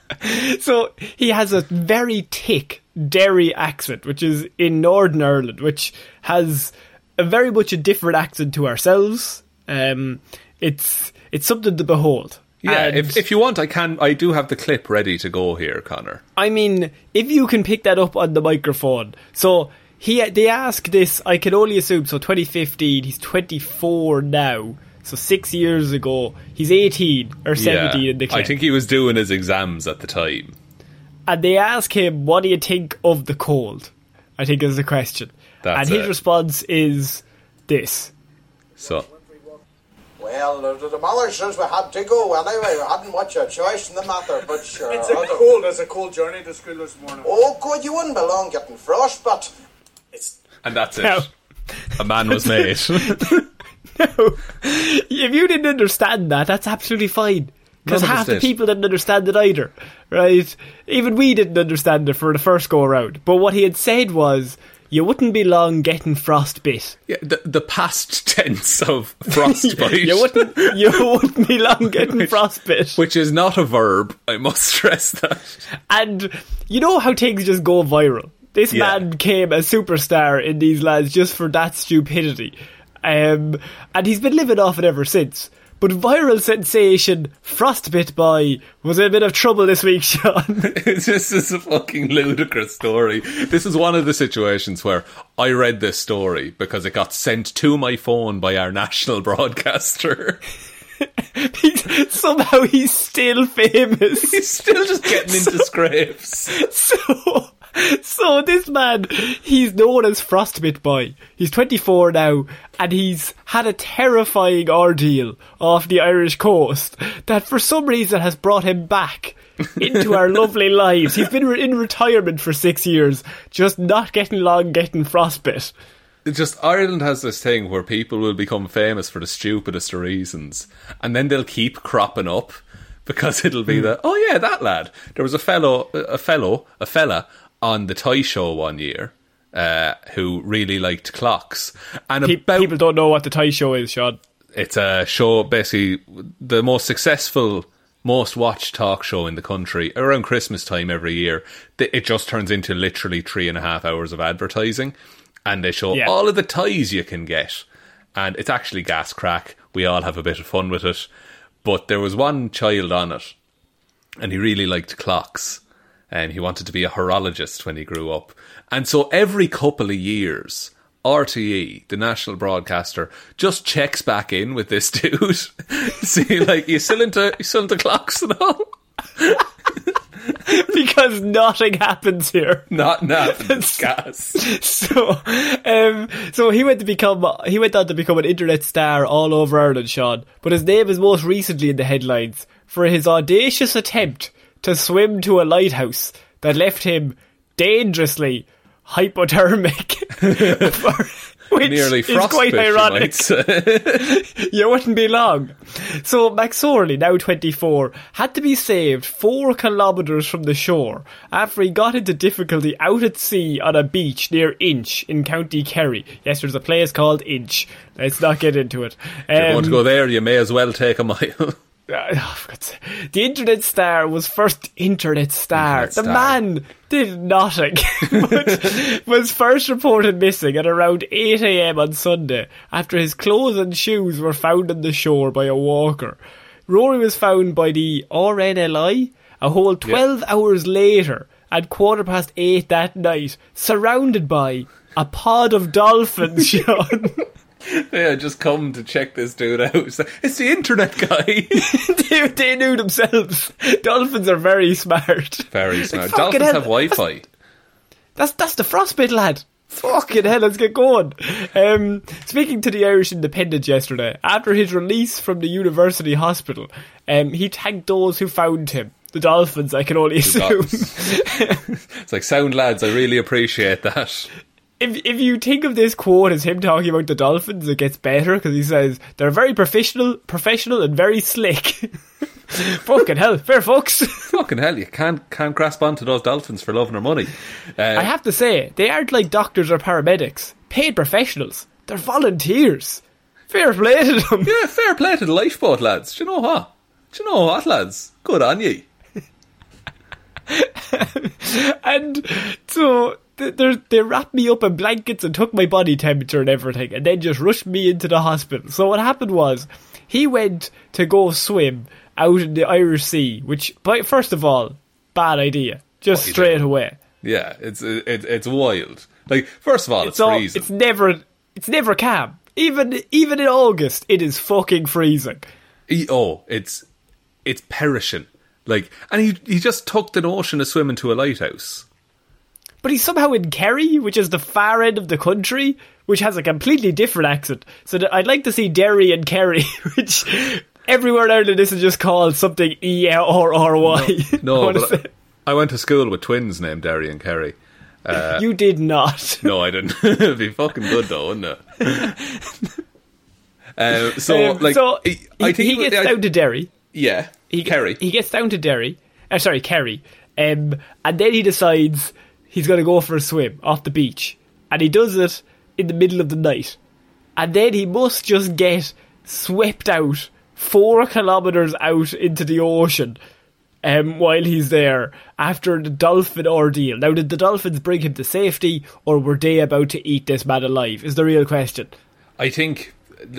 so he has a very thick Derry accent, which is in Northern Ireland, which has a very much a different accent to ourselves. Um, it's it's something to behold. Yeah, And- if if you want, I can. I do have the clip ready to go here, Connor. I mean, if you can pick that up on the microphone. So he they ask this. I can only assume. So 2015. He's 24 now. So six years ago, he's 18 or 17 yeah, in the clip. I think he was doing his exams at the time. and they ask him, "What do you think of the cold?" I think is the question. That's and his it. response is this. So Well, the, the mother says we had to go anyway. We hadn't much a choice in the matter, but <laughs> sure. It's a cold, it's a cold journey to school this morning. Oh, good, you wouldn't be long getting frostbite. It's and that's it. Now- A man was made. <laughs> <laughs> <laughs> if you didn't understand that, that's absolutely fine. Because None of us half the people didn't understand it either, right? Even we didn't understand it for the first go around. But what he had said was, you wouldn't be long getting frostbite. yeah, the, the past <laughs> tense of frostbite, <laughs> You wouldn't, you wouldn't be long getting frostbite. which is not a verb. I must stress that. And you know how things just go viral. This Yeah. man became a superstar in these lads just for that stupidity. Um, and he's been living off it ever since. But viral sensation Frostbit Boy was in a bit of trouble this week, <laughs> Sean. <laughs> this is a fucking ludicrous story. This is one of the situations where I read this story because it got sent to my phone by our national <laughs> broadcaster. He's- somehow he's still famous. He's still just getting into scrapes. so, <laughs> so this man, he's known as Frostbit Boy. He's 24 now, and he's had a terrifying ordeal off the Irish coast that for some reason has brought him back <laughs> into our lovely lives. He's been in retirement for six years, just not getting long getting frostbite. it's just Ireland has this thing where people will become famous for the stupidest of reasons, and then they'll keep cropping up because it'll be hmm. the oh yeah that lad. There was a fellow, a fellow, a fella on the Toy Show one year uh, who really liked clocks, and Pe- about people don't know what the Toy Show is, Sean. it's a show basically the most successful most watched talk show in the country around christmas time every year. It just turns into literally three and a half hours of advertising and they show Yeah. all of the toys you can get. And it's actually gas crack. We all have a bit of fun with it. But there was one child on it and he really liked clocks and he wanted to be a horologist when he grew up. And so every couple of years, RTE, the national broadcaster, just checks back in with this <laughs> dude. See, like, you still into you still into clocks and all? <laughs> because nothing happens here. Not nothing. <laughs> So, um, so he went to become he went on to become an internet star all over Ireland, Sean. But his name is most recently in the headlines for his audacious attempt to swim to a lighthouse that left him dangerously hypothermic. <laughs> <laughs> Which Nearly is quite you ironic. you <laughs> wouldn't be long. So McSorley, now 24, had to be saved four kilometres from the shore after he got into difficulty out at sea on a beach near Inch in County Kerry. Yes, there's a place called Inch. Let's not get into it. If you want Um, to go there, you may as well take a mile. <laughs> Oh, for God's sake. The internet star was first internet star. Internet the star. man did nothing, <laughs> but was first reported missing at around 8am on Sunday after his clothes and shoes were found on the shore by a walker. Rory was found by the RNLI a whole 12 hours later at quarter past 8 that night, surrounded by a pod of dolphins, <laughs> Sean. <laughs> yeah, just come to check this dude out. It's, the internet guy. <laughs> they, they knew themselves. <laughs> Dolphins are very smart. Very smart. fucking Dolphins hell, have Wi-Fi. That's that's the frostbite lad. Fucking hell, let's get going. Um, speaking to the Irish Independent yesterday, after his release from the university hospital, um, he thanked those who found him. The Dolphins, I can only assume. It's like, sound lads, I really appreciate that. If if you think of this quote as him talking about the Dolphins, it gets better because he says they're very professional, professional and very slick. <laughs> Fucking hell, fair folks. <laughs> Fucking hell, you can't can't grasp onto those dolphins for loving their money. Uh, I have to say, they aren't like doctors or paramedics. Paid professionals. They're volunteers. Fair play to them. yeah, fair play to the lifeboat lads. Do you know what? Do you know what, lads? Good on ye. <laughs> and so they they wrapped me up in blankets and took my body temperature and everything, and then just rushed me into the hospital. So what happened was, he went to go swim out in the Irish Sea, which, by, first of all, bad idea. Just What straight away. Yeah, it's it, it's wild. Like, first of all, it's, It's all, freezing. it's never, it's never calm. Even even in August, it is fucking freezing. Oh, it's it's perishing. Like, and he he just took the notion of swimming to a lighthouse. But he's somehow in Kerry, which is the far end of the country, which has a completely different accent. So I'd like to see Derry and Kerry, <laughs> which everywhere in Ireland this is just called something E R R Y. No, <laughs> but I, I went to school with twins named Derry and Kerry. Uh, <laughs> you did not. No, I didn't. It'd be fucking good though, wouldn't it? uh, so, Um, like, so he, he, I think he gets I- down to Derry. yeah, He Kerry. He gets down to Derry. Uh, sorry, Kerry. Um, and then he decides he's going to go for a swim off the beach, and he does it in the middle of the night. And then he must just get swept out four kilometers out into the ocean. Um, while he's there after the dolphin ordeal. Now, did the dolphins bring him to safety, or were they about to eat this man alive? Is the real question. I think,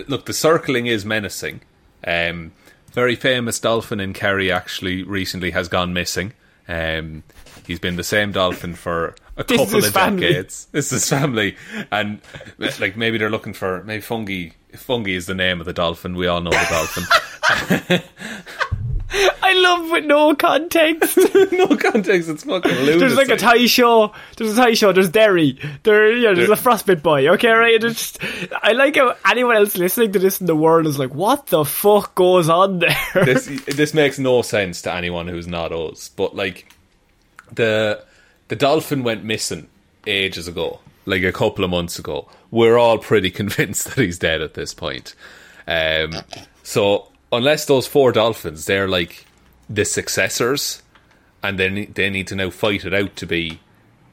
look, the circling is menacing. Um, very famous dolphin in Kerry actually recently has gone missing. Um, he's been the same dolphin for a This is couple of family. decades. <laughs> This is family, and like maybe they're looking for maybe Fungie. Fungie is the name of the dolphin. We all know the dolphin. <laughs> I love with no context. <laughs> no context. It's fucking lunacy. There's like a Toy Show. There's a Toy Show. There's Derry. There, yeah. There's There- a frostbite boy. Okay, right. It's just, I like how anyone else listening to this in the world is like, "What the fuck goes on there?" this this makes no sense to anyone who's not us. But like the the dolphin went missing ages ago, like a couple of months ago. We're all pretty <laughs> convinced that he's dead at this point. Um, so unless those four dolphins, they're like the successors, and they they need to now fight it out to be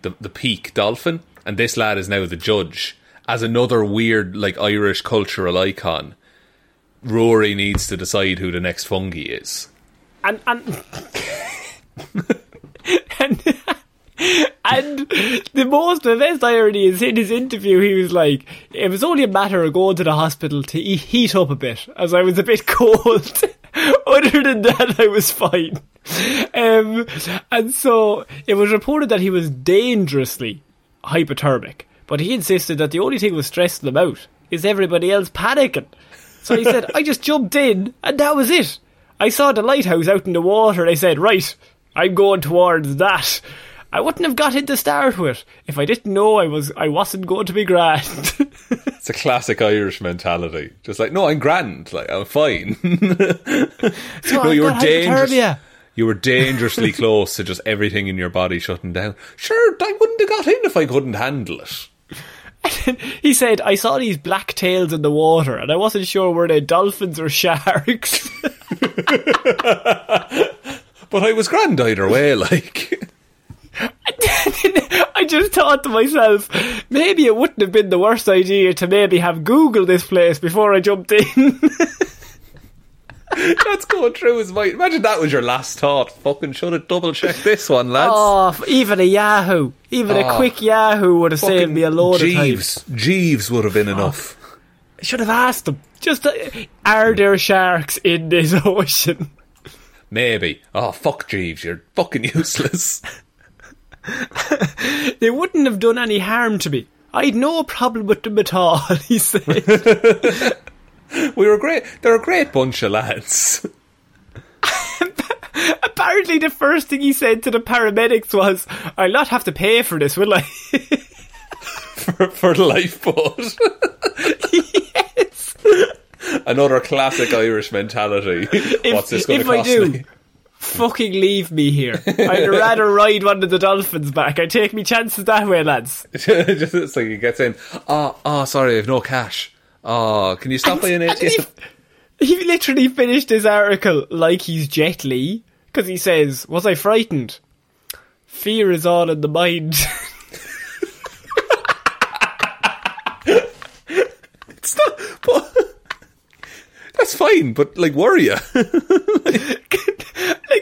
the the peak dolphin, and this lad is now the judge as another weird like Irish cultural icon. Rory needs to decide who the next Fungie is. and and <laughs> <laughs> and, and the most the best irony is in his interview he was like it was only a matter of going to the hospital to e- heat up a bit as I was a bit <laughs> cold other than that I was fine. Um, and so it was reported that he was dangerously hypothermic but he insisted that the only thing that was stressing him out is everybody else panicking. So he said <laughs> I just jumped in and that was it. I saw the lighthouse out in the water and I said, right, I'm going towards that. I wouldn't have got it to start with if I didn't know I was I wasn't going to be grand. <laughs> It's a classic Irish mentality. Just like, no, I'm grand. Like, I'm fine. so <laughs> no, you were dangerous. You were dangerously <laughs> close to just everything in your body shutting down. Sure, I wouldn't have got in if I couldn't handle it. He said, I saw these black tails in the water and I wasn't sure were they dolphins or sharks. But I was grand either way, <laughs> like. <laughs> I just thought to myself, maybe it wouldn't have been the worst idea to maybe have Googled this place before I jumped in. <laughs> That's going through his mind. Imagine that was your last thought. Fucking should have double checked this one, lads. oh, even a Yahoo, even a Oh. quick Yahoo would have saved me a load of time. Jeeves. Jeeves would have been enough. I should have asked them. Just, uh, are there sharks in this ocean? Maybe. Oh, fuck Jeeves. You're fucking useless. <laughs> They wouldn't have done any harm to me. I'd no problem with them at all, <laughs> he said. we were great. They're a great bunch of lads. <laughs> Apparently, the first thing he said to the paramedics was, I'll not have to pay for this, will I? for, for the lifeboat. yes. Another classic Irish mentality. <laughs> What's this going to if I cost do, me? fucking leave me here. I'd rather ride one of the dolphins back. I take me chances that way, lads. <laughs> Just it's like he gets in. Oh, oh, sorry, I have no cash. Oh, can you stop by an And ATM? he, he literally finished his article like he's Jet Li because he says, "Was I frightened? Fear is all in the mind." <laughs> It's not, but that's fine. But like, were you? <laughs> like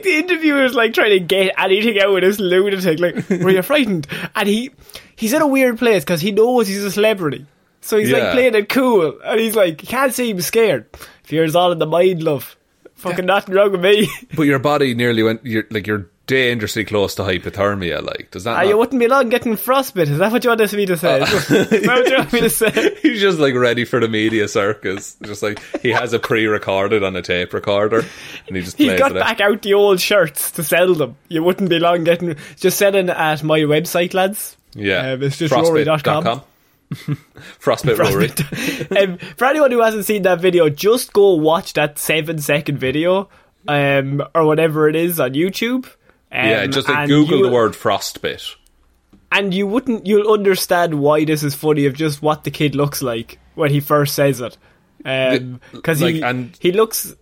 the interviewer's like trying to get anything out of this lunatic. Like, <laughs> were you frightened? And he he's in a weird place because he knows he's a celebrity. So he's Yeah. like playing it cool, and he's like, you can't seem scared. Fear's all in the mind, love. Fucking nothing wrong with me. but your body nearly went. You're like you're dangerously close to hypothermia. Like, does that? Not- you wouldn't be long getting frostbite. Is that what you wanted me to say? <laughs> That what you want me to say? <laughs> He's just like ready for the media circus. Just like he has a pre-recorded on a tape recorder, and he just plays got it. out. back out the old shirts to sell them. You wouldn't be long getting. Just selling at my website, lads. Yeah, Um, it's just Frostbite.com. rory.com. Frostbite Rory. <laughs> um, for anyone who hasn't seen that video, just go watch that seven second video, um, or whatever it is on YouTube. Um, yeah, just like Google you- the word frostbite. and you wouldn't, you'll understand why this is funny of just what the kid looks like when he first says it, because like, he and- he looks.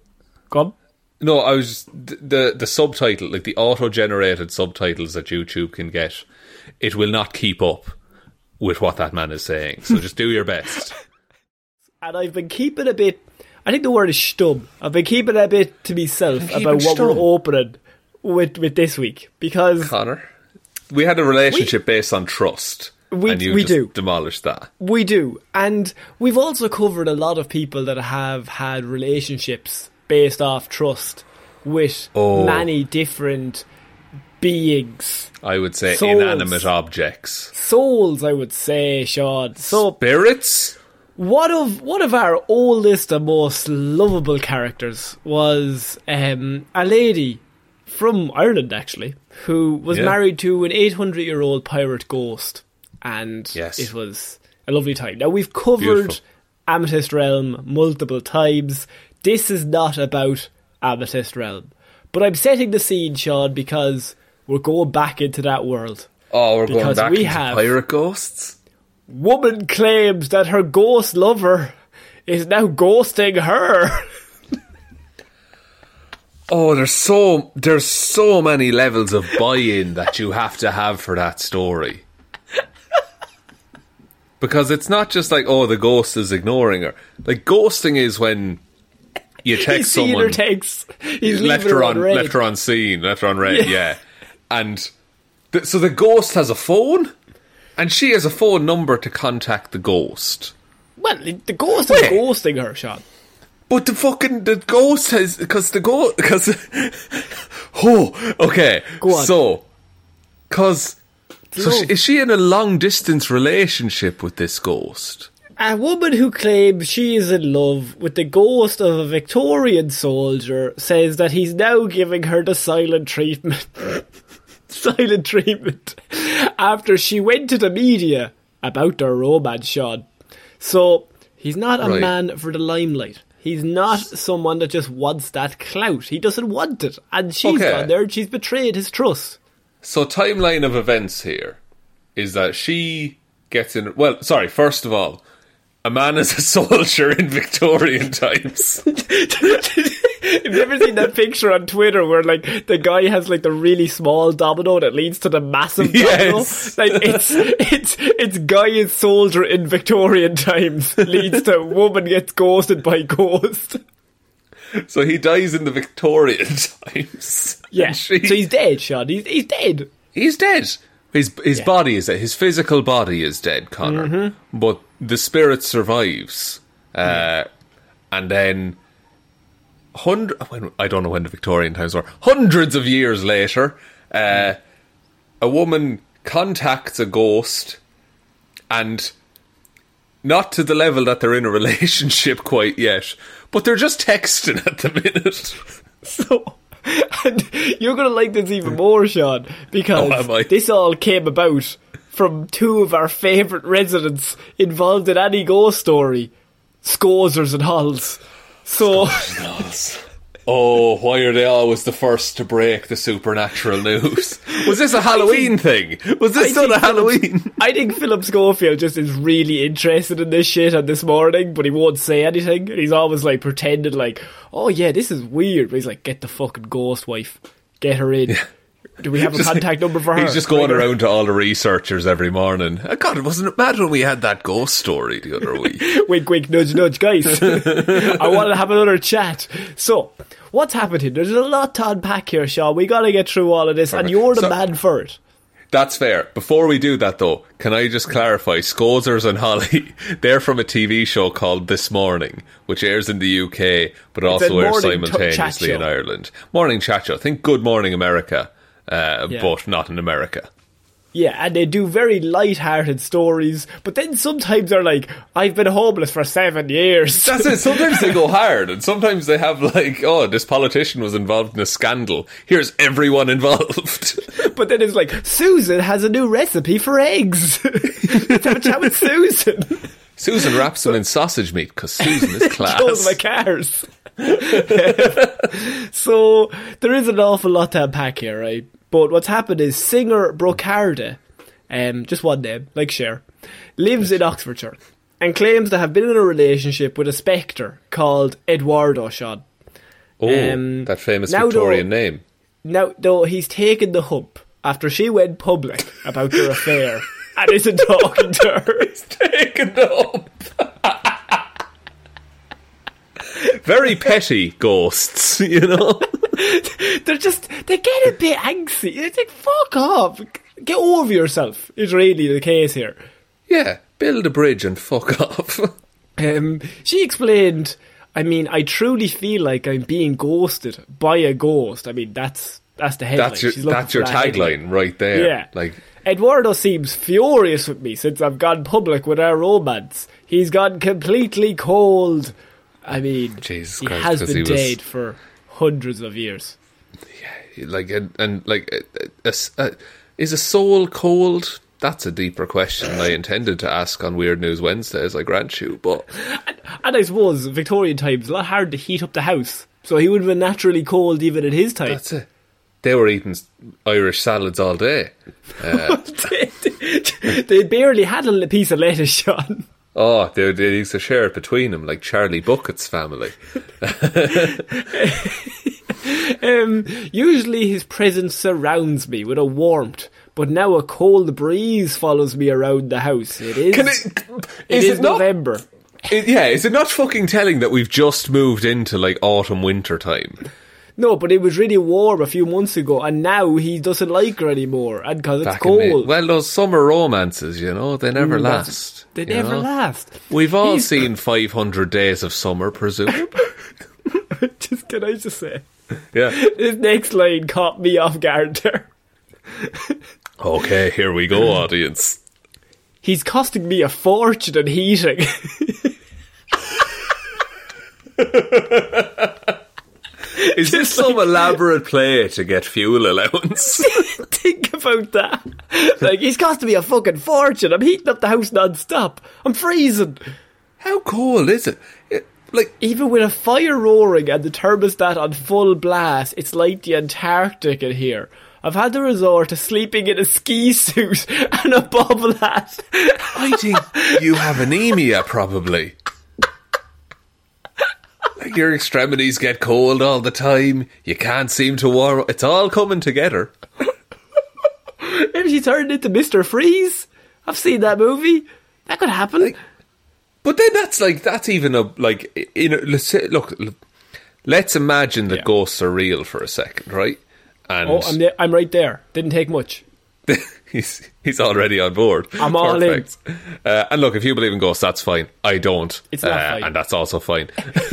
Come. No, I was the the subtitle, like the auto-generated subtitles that YouTube can get, it will not keep up with what that man is saying. So just do your best. <laughs> And I've been keeping a bit. I think the word is stum. I've been keeping a bit to myself about what stum. we're opening with with this week because Connor, we had a relationship based on trust, We- we do. demolished that. we do, and we've also covered a lot of people that have had relationships based off trust with Oh. many different beings, I would say Souls. inanimate objects, souls. I would say, Sean. So spirits. One of one of our oldest and most lovable characters was um, a lady from Ireland, actually, who was Yeah. married to an 800 year old pirate ghost, and Yes. it was a lovely time. Now we've covered Beautiful. Amethyst Realm multiple times. This is not about Amethyst Realm, but I'm setting the scene, Sean, because we're going back into that world. Oh, we're going Because back we into have- pirate ghosts. Woman claims that her ghost lover is now ghosting her. <laughs> Oh, there's so there's so many levels of buy-in that you have to have for that story. Because it's not just like, oh, the ghost is ignoring her. Like ghosting is when you <laughs> text someone. He's left her on left her on scene, left her on red, Yeah. yeah. And th- so the ghost has a phone, and she has a phone number to contact the ghost. Well, the ghost is Wait. ghosting her, Sean. But the fucking the ghost has because the ghost because <laughs> oh okay Go on. so because so she, is she in a long distance relationship with this ghost? A woman who claims she is in love with the ghost of a Victorian soldier says that he's now giving her the silent treatment. <laughs> silent treatment. After she went to the media about their romance, Sean. So, he's not a Right. man for the limelight. He's not someone that just wants that clout. He doesn't want it. And she's Okay. gone there and she's betrayed his trust. So timeline of events here is that she gets in. Well, sorry. First of all, a man is a <laughs> soldier in Victorian times. <laughs> Have you ever seen that picture on Twitter where like the guy has like the really small domino that leads to the massive domino? Yes. Like it's it's it's guy is soldier in Victorian times leads to woman gets ghosted by ghost. so he dies in the Victorian times. Yeah. She- So he's dead, Sean. He's he's dead. He's dead. His his body is dead. his physical body is dead, Connor. Mm-hmm. But the spirit survives, uh, and then hundred. When, I don't know when the Victorian times were. Hundreds of years later, uh, a woman contacts a ghost, and not to the level that they're in a <laughs> relationship quite yet, but they're just texting at the minute. <laughs> So and you're gonna like this even more, Sean, because Oh, this all came about from two of our favourite residents involved in any ghost story. Scozers and Halls. So Oh, why are they always the first to break the supernatural news? <laughs> Was this a Halloween thing? Was this I done a think Halloween? I think Phillip Schofield just is really interested in this shit on this morning, but he won't say anything. And he's always like pretending like, oh yeah, this is weird. But he's like, get the fucking ghost wife. Get her in. Do we have a <laughs> contact number for her? He's just going around to all the researchers every morning. Oh, God, wasn't it mad when we had that ghost story the other week? <laughs> wink, wink, nudge, nudge, guys. <laughs> I want to have another chat. So, what's happened here? There's a lot to unpack here, Sean. We got to get through all of this, and you're the So- man for it. That's fair. Before we do that, though, can I just clarify? Scozers and Holly, they're from a TV show called This Morning, which airs in the UK, but also airs morning t- simultaneously in. Ireland. Morning chat show. Think Good Morning America, uh, Yeah. but not in America. Yeah, and they do very light-hearted stories, but then sometimes they're like, "I've been homeless for seven years." That's it. <laughs> Sometimes they go hard, and sometimes they have like, oh, this politician was involved in a scandal. Here's everyone involved. <laughs> but then it's like, Susan has a new recipe for eggs. <laughs> Let's have a chat with Susan. Susan wraps them in sausage meat because Susan is <laughs> class. Chose my cars. <laughs> so there is an awful lot to unpack here, right? But what's happened is singer Brocarda, um, just one name, like Cher, lives in Oxfordshire and claims to have been in a relationship with a spectre called Eduardo Sean. oh, Um, that famous Victorian though- name. Now, though, he's taken the hump after she went public about their affair and isn't talking to her. Taken up. Very petty ghosts, you know. <laughs> They're just, they get a bit angsty. It's like, fuck off. Get over yourself, is really the case here. yeah, build a bridge and fuck off. <laughs> Um, she explained, I mean, I truly feel like I'm being ghosted by a ghost. I mean, that's that's the headline. that's your that's your that tagline headline. right there. Yeah. like Eduardo seems furious with me since I've gone public with our romance. He's gone completely cold. I mean, Jesus he Christ, has been he was- dead for hundreds of years. Yeah, like and, and like is a soul cold? That's a deeper question I intended to ask on Weird News Wednesdays. I grant you, but And I suppose Victorian times a lot hard to heat up the house, so he would have been naturally cold even in his time. that's it. They were eating Irish salads all day. <laughs> Uh, <laughs> they barely had a piece of lettuce, Sean. Oh, they, they used to share it between them, like Charlie Bucket's family. <laughs> Um, usually his presence surrounds me with a warmth, but now a cold breeze follows me around the house. It is. Can it, it is is it not? November. it- yeah, is it not fucking telling that we've just moved into like autumn winter time? No, but it was really warm a few months ago, and now he doesn't like her anymore, and because it's Back cold. Well, those summer romances, you know, they never Mm, last. They never know? last. We've all He's- seen 500 Days of Summer, presumably. <laughs> just can I just say, yeah. this next line caught me off guard there. <laughs> Okay, here we go, audience. He's costing me a fortune in heating. <laughs> <laughs> Is this some elaborate play to get fuel allowance? <laughs> Think about that. Like, he's costing me a fucking fortune. I'm heating up the house non-stop. I'm freezing. How cold is it? It- Like, Even with a fire roaring and the thermostat on full blast, it's like the Antarctic in here. I've had to resort to sleeping in a ski suit <laughs> and a bubble hat. I think you have anemia, probably. Like your extremities get cold all the time. You can't seem to warm. It's all coming together. Maybe she turned into Mr. Freeze. I've seen that movie. That could happen. But then that's like that's even a like you know. Let's say, look, let's imagine that Yeah. ghosts are real for a second, right? And oh, I'm, there, I'm right there. Didn't take much. <laughs> he's he's already on board. I'm all in. Uh, and look, if you believe in ghosts, that's fine. I don't. It's not uh, fine. and that's also fine. <laughs> <laughs>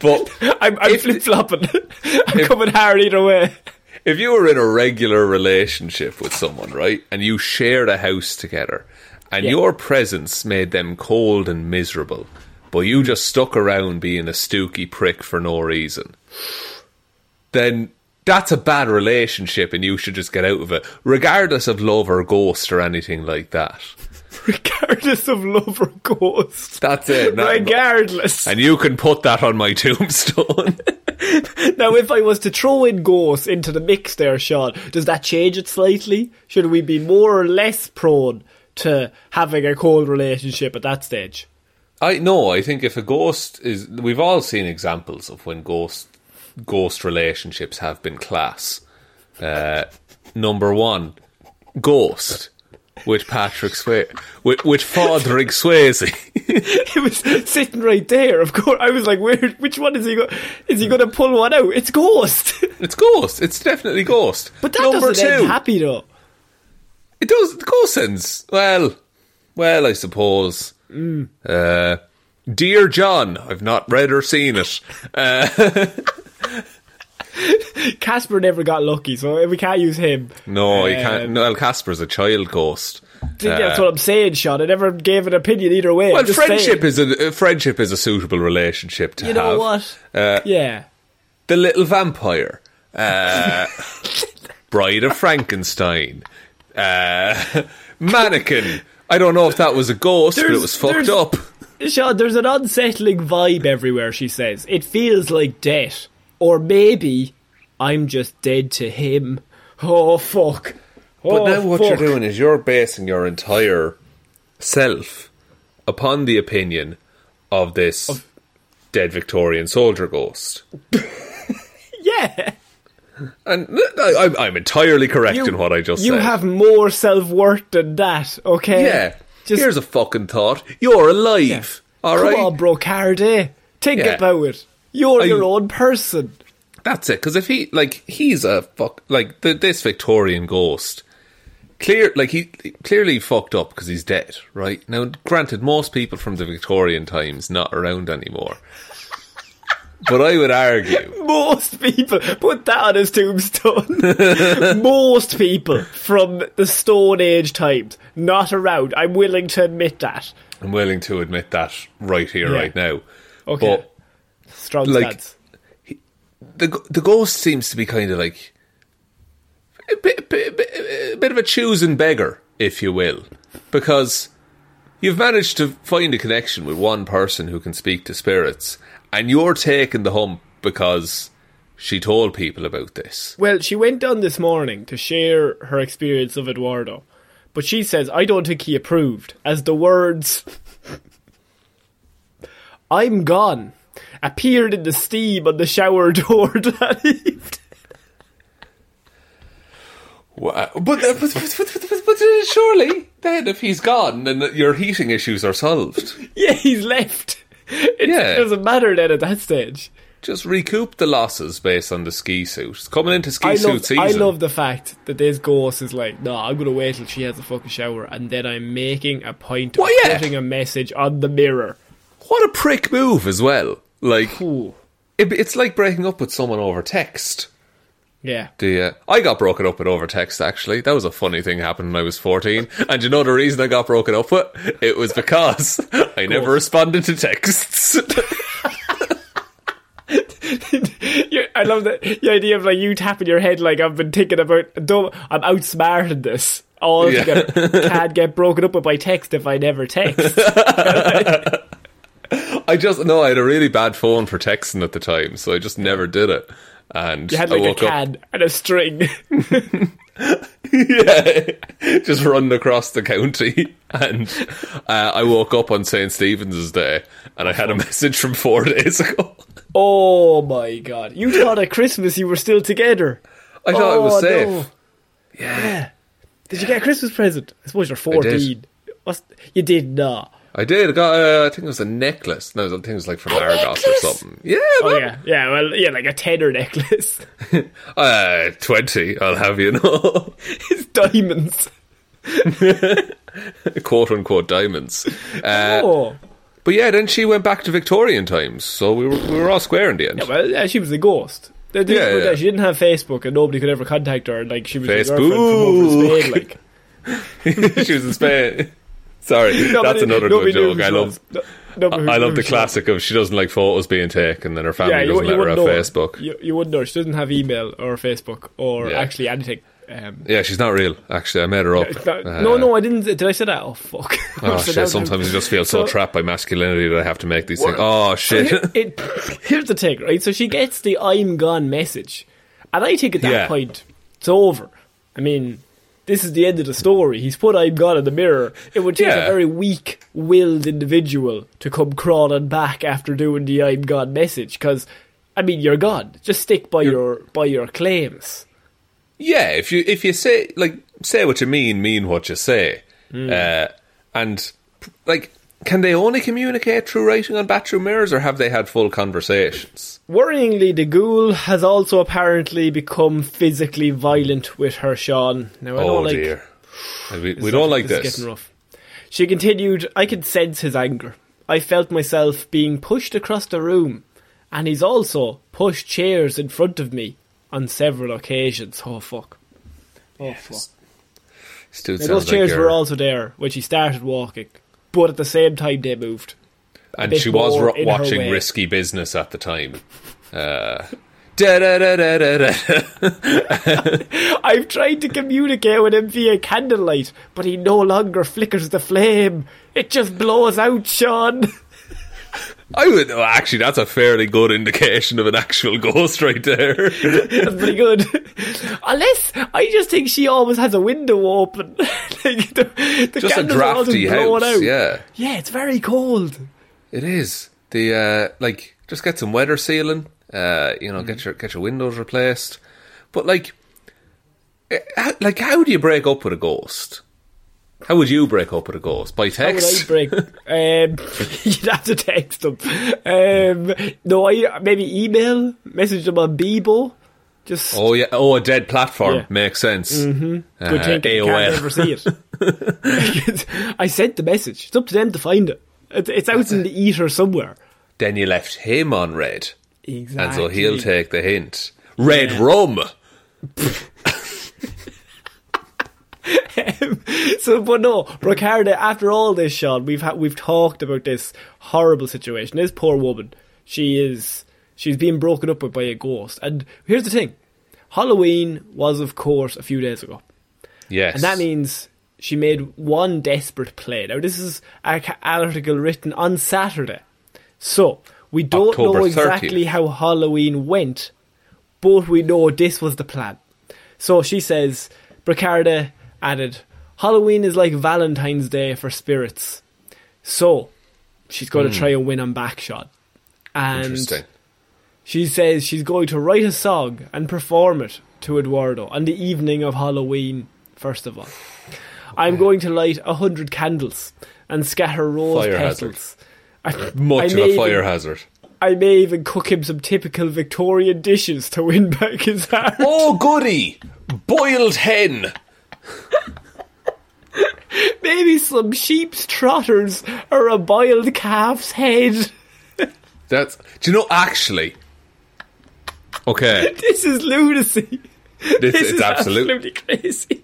but I'm, I'm flip flopping. <laughs> I'm coming hard either way. if you were in a regular relationship with someone, right, and you shared a house together, and Yeah. your presence made them cold and miserable, but you just stuck around being a stooky prick for no reason, then that's a bad relationship and you should just get out of it, regardless of love or ghost or anything like that. <laughs> Regardless of love or ghost. That's it. Now- Regardless. and you can put that on my <laughs> tombstone. <laughs> Now, if I was to throw in ghosts into the mix there, Sean, does that change it slightly? Should we be more or less prone to having a cold relationship at that stage? I no, I think if a ghost is, we've all seen examples of when ghost ghost relationships have been class. Uh, number one, Ghost with Patrick Swayze, with, with Fodrick Swayze. It was sitting right there. Of course, I was like, "Where? Which one is he? Go- is he going to pull one out? It's Ghost." <laughs> it's Ghost. It's definitely Ghost. but that number doesn't two, end happy though. it does. Ghost ends well. Well, I suppose. Mm. Uh, Dear John, I've not read or seen it. Uh, <laughs> <laughs> Casper never got lucky, so we can't use him. no, you Um, can't. Noel Casper's a child ghost. That's what I'm saying, Sean. I never gave an opinion either way. Well, friendship saying. is a uh, friendship is a suitable relationship to You have. know what? Uh, yeah. the little vampire, uh, <laughs> Bride of Frankenstein, uh, <laughs> mannequin. I don't know if that was a ghost, but it was fucked up. Sean, there's an unsettling vibe everywhere, she says. It feels like death. Or maybe I'm just dead to him. Oh, fuck. But oh, now what fuck. you're doing is you're basing your entire self upon the opinion of this dead Victorian soldier ghost. <laughs> Yeah. And I, I'm, I'm entirely correct in what I just you said. You have more self worth than that, okay? yeah. Just Here's a fucking thought. You're alive. All come right. on, bro, Cardi. Think Yeah. about it. You're I- your own person. That's it. Because if he like he's a fuck like the, this Victorian ghost, clear like he clearly fucked up because he's dead. Right now, granted, most people from the Victorian times not around anymore. But I would argue, <laughs> Most people put that on his tombstone. <laughs> Most people from the Stone Age times not around. I'm willing to admit that. I'm willing to admit that right here, Yeah. right now. Okay. But Strong like- stance. the the ghost seems to be kind of like a bit, bit, bit, a bit of a choosing beggar, if you will, because you've managed to find a connection with one person who can speak to spirits, and you're taking the hump because she told people about this. Well, she went on this morning to share her experience of Eduardo, but she says, I don't think he approved, as the words, <laughs> I'm gone, appeared in the steam on the shower <laughs> door that evening. Wow. But, uh, but, but, but, but, uh, surely, then if he's gone, then your heating issues are solved. <laughs> Yeah, he's left. It Yeah. doesn't matter then at that stage. Just recoup the losses based on the ski suit. It's coming into ski I suit love, season. I love the fact that this ghost is like, no, I'm going to wait till she has a fucking shower and then I'm making a point of Well, yeah. putting a message on the mirror. What a prick move as well. Like, it, it's like breaking up with someone over text. Yeah. The, uh, I got broken up with over text actually. That was a funny thing happened when I was 14. And you know the reason I got broken up with? It was because I never responded to texts. <laughs> I love the, the idea of like you tapping your head like I've been thinking about. I'm outsmarted this. All Yeah. together. Can't get broken up with by text if I never text. <laughs> <laughs> I just, no, I had a really bad phone for texting at the time, so I just never did it. And You had I like a woke up, and a string. <laughs> <laughs> yeah, just running across the county. And uh, I woke up on St. Stephen's Day and I had a message from four days ago. oh my god! You thought at Christmas you were still together. I thought it was Oh, safe. no. Yeah. Did you get a Christmas present? I suppose you're 14. What's, you did not. I did. I got, uh, I think it was a necklace. No, I think it was like from Argos or something. Yeah, Oh man. yeah, yeah. Well, yeah, like a tenner necklace. <laughs> <laughs> Uh, 20, I'll have you know. <laughs> it's diamonds. quote unquote diamonds. Uh, oh, But yeah, then she went back to Victorian times, so we were, we were all square in the end. yeah. Well, yeah, she was a ghost. The thing Yeah, yeah. She didn't have Facebook, and nobody could ever contact her. Like she was a girlfriend from over Spain. Like she was in Spain. Sorry, <laughs> that's another good joke. I love. No- nobody I love the classic of she doesn't like photos being taken, and her family Yeah, you, doesn't you let her have know. Facebook. You, you wouldn't know. She doesn't have email or Facebook or Yeah. actually anything. Um, Yeah, she's not real. Actually, I made her up. not- Uh, no, no, I didn't. Did I say that? Oh fuck! <laughs> Oh shit! Sometimes I just feel so, so- trapped by masculinity that I have to make these things. Oh shit! Here- <laughs> it, here's the thing, right? So she gets the "I'm gone" message, and I think at that Yeah. point it's over. I mean, this is the end of the story. He's put "I'm gone" in the mirror. It would take Yeah. a very weak-willed individual to come crawling back after doing the "I'm gone" message, because I mean, you're gone. Just stick by your by your claims. Yeah, if you if you say like say what you mean, mean what you say, Hmm. uh, and like, can they only communicate through writing on bathroom mirrors, or have they had full conversations? Worryingly, the ghoul has also apparently become physically violent with her, Sean. Now, I oh don't like dear, we, we don't like this. this. Is getting rough. She continued, I could sense his anger. I felt myself being pushed across the room, and he's also pushed chairs in front of me on several occasions. Oh fuck. Oh fuck. Now, those chairs you're- were also there when she started walking, but at the same time they moved. and she was ro- watching risky business at the time. Uh, <laughs> da da da. <laughs> I've tried to communicate with him via candlelight, but he no longer flickers the flame. It just blows out, Sean. <laughs> I would oh, actually. That's a fairly good indication of an actual <laughs> ghost right there. That's pretty good. Unless I just think she always has a window open. <laughs> like the, the Just a are all just drafty house. out. Yeah, Yeah, it's very cold. it is. The uh, like just get some weather sealing. Uh, you know, Mm. get your get your windows replaced. But like, eh, like how do you break up with a ghost? How would you break up with a ghost by How would I text? break? <laughs> um, <laughs> you'd have to text them. Um, no, I maybe email, message them on Bebo. Just Oh yeah, oh a dead platform Yeah. makes sense. Mm-hmm. good thinking. You can't ever see it. <laughs> I sent the message. It's up to them to find it. It- It's out in the ether somewhere. Then you left him on red, Exactly. and so he'll take the hint. Red rum. <laughs> so, but no, Brocarda. After all this, Sean, we've ha- we've talked about this horrible situation. This poor woman, she is she's being broken up with by a ghost. And here's the thing: Halloween was, of course, a few days ago, Yes, and that means she made one desperate play. Now, this is an article written on Saturday, so we don't October know 30th. exactly how Halloween went. but we know this was the plan. So she says, Brocarda added, Halloween is like Valentine's Day for spirits. So she's going to hmm. try and win on backshot. And Interesting. she says she's going to write a song and perform it to Eduardo on the evening of Halloween, first of all. I'm hmm. going to light a hundred candles and scatter rose Fire petals. I, Much I of a even- fire hazard. I may even cook him some typical Victorian dishes to win back his heart. Oh, goody! Boiled hen! Maybe some sheep's trotters or a boiled calf's head. <laughs> That's. Do you know, actually. Okay. <laughs> This is lunacy. This, This it's is absolute. absolutely crazy.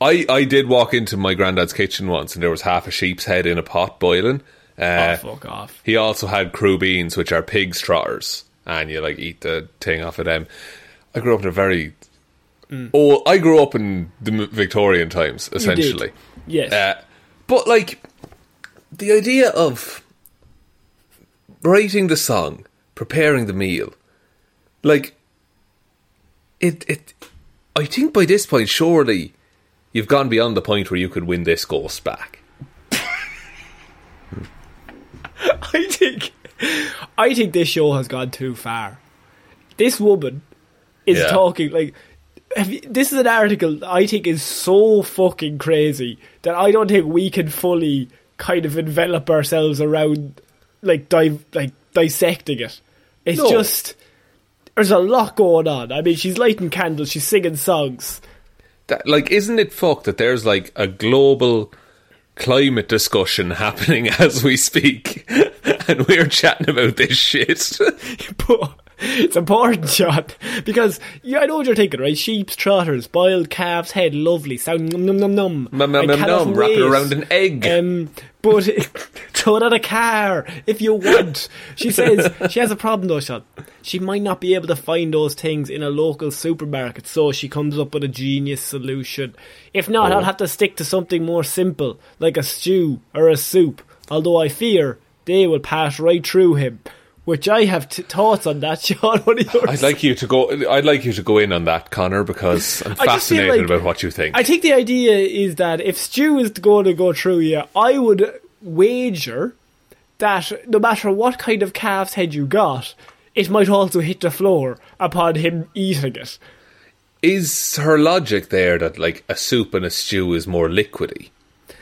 I, I did walk into my granddad's kitchen once and there was half a sheep's head in a pot boiling. Uh, oh, fuck off. He also had crubeens, which are pig's trotters, and you like eat the thing off of them. I grew up in a very. Oh, I grew up in the Victorian times, essentially. Yes. Uh, but like, the idea of writing the song, preparing the meal, like, it it. I think by this point, surely, you've gone beyond the point where you could win this ghost back. <laughs> I think I think this show has gone too far. This woman is Yeah. talking like you- this is an article I think is so fucking crazy that I don't think we can fully kind of envelop ourselves around like dive like dissecting it. It's No. just there's a lot going on. I mean, she's lighting candles, she's singing songs. that like isn't it fucked that there's like a global climate discussion <laughs> happening as we speak <laughs> and we're chatting about this shit <laughs> but it's important, <laughs> John, because yeah, I know what you're thinking, right? Sheep's trotters, boiled calf's head, lovely, sound num num num num. Num, num, num, num, wrap it around an egg. Um, but <laughs> throw it at a car if you want. She says she has a problem though, Sean. She might not be able to find those things in a local supermarket, so she comes up with a genius solution. If not, Oh. I'll have to stick to something more simple, like a stew or a soup. Although I fear they will pass right through him. Which I have t- thoughts on that, <laughs> Sean. What are yours? I'd like you to go I'd like you to go in on that Connor because I'm <laughs> I just feel fascinated like- about what you think I think the idea is that if Stu is going to go through you, I would wager that no matter what kind of calf's head you got, it might also hit the floor upon him eating it. is her logic there that like a soup and a stew is more liquidy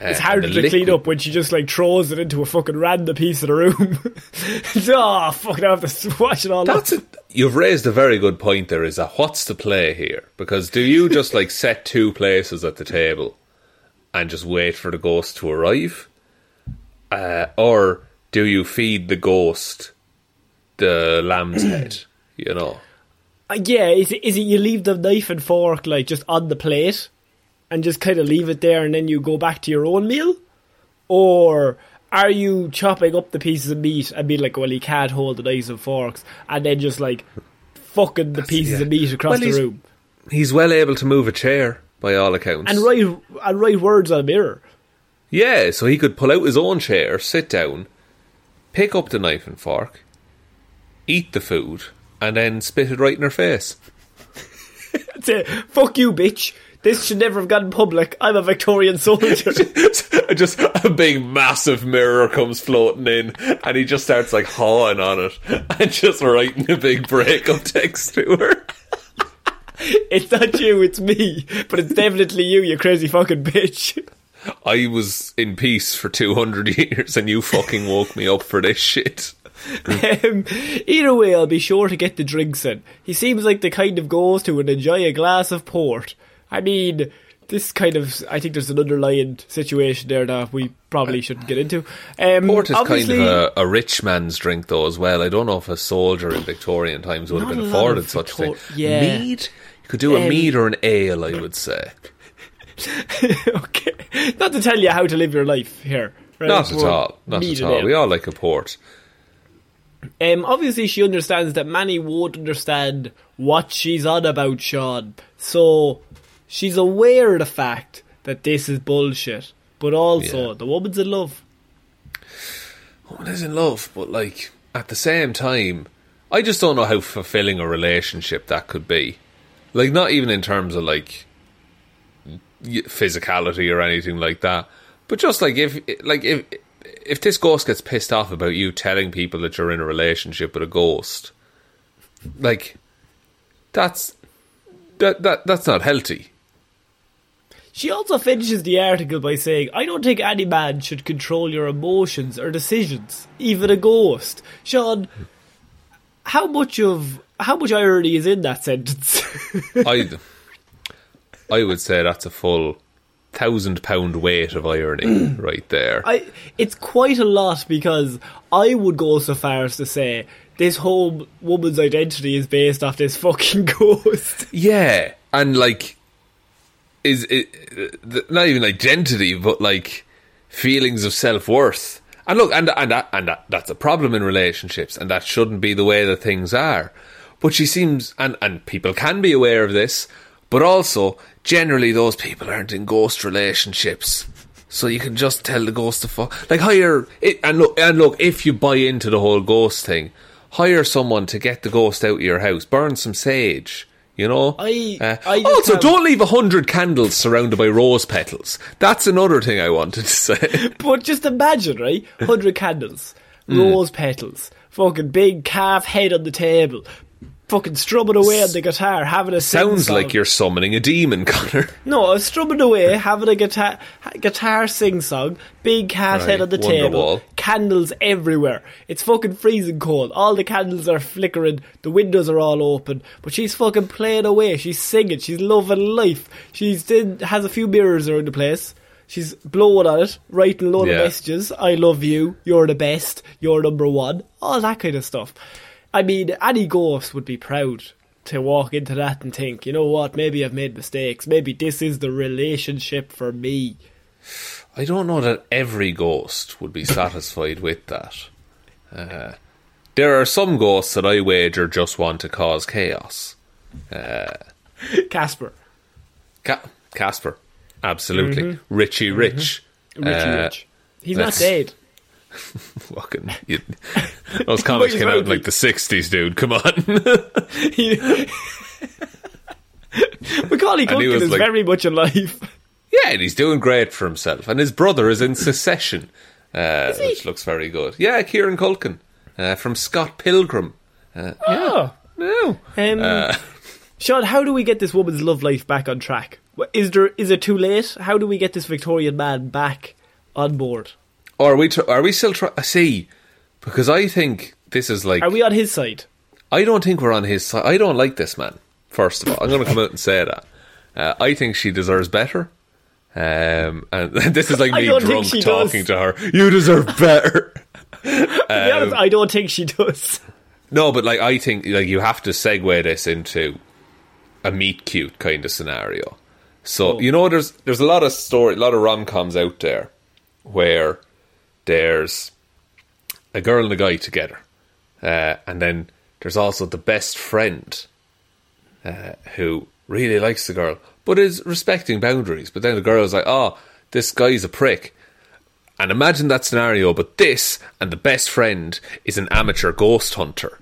It's Uh, harder and to the clean up when she just like throws it into a fucking random piece of the room. <laughs> oh, fuck, I have to wash it all That's up. a, you've raised a very good point there is that what's the play here? Because do you just like <laughs> set two places at the table and just wait for the ghost to arrive? Uh, or do you feed the ghost the lamb's <clears throat> head? You know? Uh, yeah, is it, is it you leave the knife and fork like just on the plate and just kind of leave it there and then you go back to your own meal? Or are you chopping up the pieces of meat and being like, well, he can't hold the knives and forks and then just like fucking the pieces yeah. of meat across Well, the he's- room He's well able to move a chair, by all accounts. and write, and write words on a mirror? Yeah, so he could pull out his own chair, sit down, pick up the knife and fork, eat the food, and then spit it right in her face. <laughs> Say, fuck you, bitch. This should never have gone public. I'm a Victorian soldier. <laughs> just a big massive mirror comes floating in and he just starts like hawing on it and just writing a big breakup text to her. it's not you, it's me. But it's definitely you, you crazy fucking bitch. I was in peace for 200 years and you fucking woke me up for this shit. Um, either way, I'll be sure to get the drinks in. He seems like the kind of ghost who would enjoy a glass of port. I mean, this kind of, I think there's an underlying situation there that we probably shouldn't get into. Um, Port is kind of a, a rich man's drink though as well. I don't know if a soldier in Victorian times would have been afforded of such a thing. yeah. Mead? You could do a Um, mead or an ale, I would say. <laughs> okay, not to tell you how to live your life here. right? Not at all. Not at all. We all like a port. Um, obviously, she understands that Manny won't understand what she's on about, Sean. So she's aware of the fact that this is bullshit. But also, Yeah. the woman's in love. Woman is in love, but like at the same time, I just don't know how fulfilling a relationship that could be. Like, not even in terms of like physicality or anything like that, but just like if, like if if this ghost gets pissed off about you telling people that you're in a relationship with a ghost, like that's that that that's not healthy. She also finishes the article by saying, I don't think any man should control your emotions or decisions, even a ghost. Sean, how much of how much irony is in that sentence? <laughs> I I would say that's a full thousand pound weight of irony <clears throat> right there. I it's quite a lot because I would go so far as to say this whole woman's identity is based off this fucking <laughs> ghost. Yeah, and like, is it not even identity, but like feelings of self worth. And look, and and and that, that's a problem in relationships, and that shouldn't be the way that things are. But she seems, and and people can be aware of this, but also generally those people aren't in ghost relationships. So you can just tell the ghost to fuck. Like hire it, and look, and look. If you buy into the whole ghost thing, hire someone to get the ghost out of your house. Burn some sage. You know. I- Uh, I also, have- don't leave a hundred candles surrounded by rose petals. That's another thing I wanted to <laughs> say. But just imagine, right? 100 candles, Hmm. rose petals, fucking big calf head on the table, fucking strumming away on the guitar, having a Sounds like you're summoning a demon, Connor. <laughs> No, I was strumming away, having a guitar guitar sing song, big cat Right, head on the table, candles everywhere. It's fucking freezing cold. All the candles are flickering, the windows are all open, but she's fucking playing away. She's singing, she's loving life. She's did, has a few mirrors around the place. She's blowing on it, writing a load Yeah. of messages. I love you. You're the best. You're number one. All that kind of stuff. I mean, any ghost would be proud to walk into that and think, you know what, maybe I've made mistakes. Maybe this is the relationship for me. I don't know that every ghost would be satisfied with that. Uh, there are some ghosts that I wager just want to cause chaos. Casper. Ca- Casper, absolutely. Richie Rich. Richie Uh, Rich. He's not dead. <laughs> Fucking, you, <laughs> those comics came out in like the 60s, dude. Come on. Macaulay Culkin is like- very much alive. <laughs> Yeah, and he's doing great for himself. And his brother is in Succession, uh, which looks very good. Yeah, Kieran Culkin uh, from Scott Pilgrim. Uh, Oh. no. Um, Sean, how do we get this woman's love life back on track? Is there is it too late? How do we get this Victorian man back on board? Or are we? Tr- are we still? trying? I see, because I think this is like. Are we on his side? I don't think we're on his side. I don't like this man. First of all, I'm going to come out and say that. Uh, I think she deserves better. Um, and <laughs> this is like me drunk talking does. to her. You deserve better. <laughs> Be honest, I don't think she does. No, but like I think like you have to segue this into a meet cute kind of scenario. So Oh. you know, there's there's a lot of story, a lot of rom coms out there where there's a girl and a guy together, uh, and then there's also the best friend uh, who really likes the girl, but is respecting boundaries. But then the girl's like, "Oh, this guy's a prick." And imagine that scenario, but this and the best friend is an amateur ghost hunter.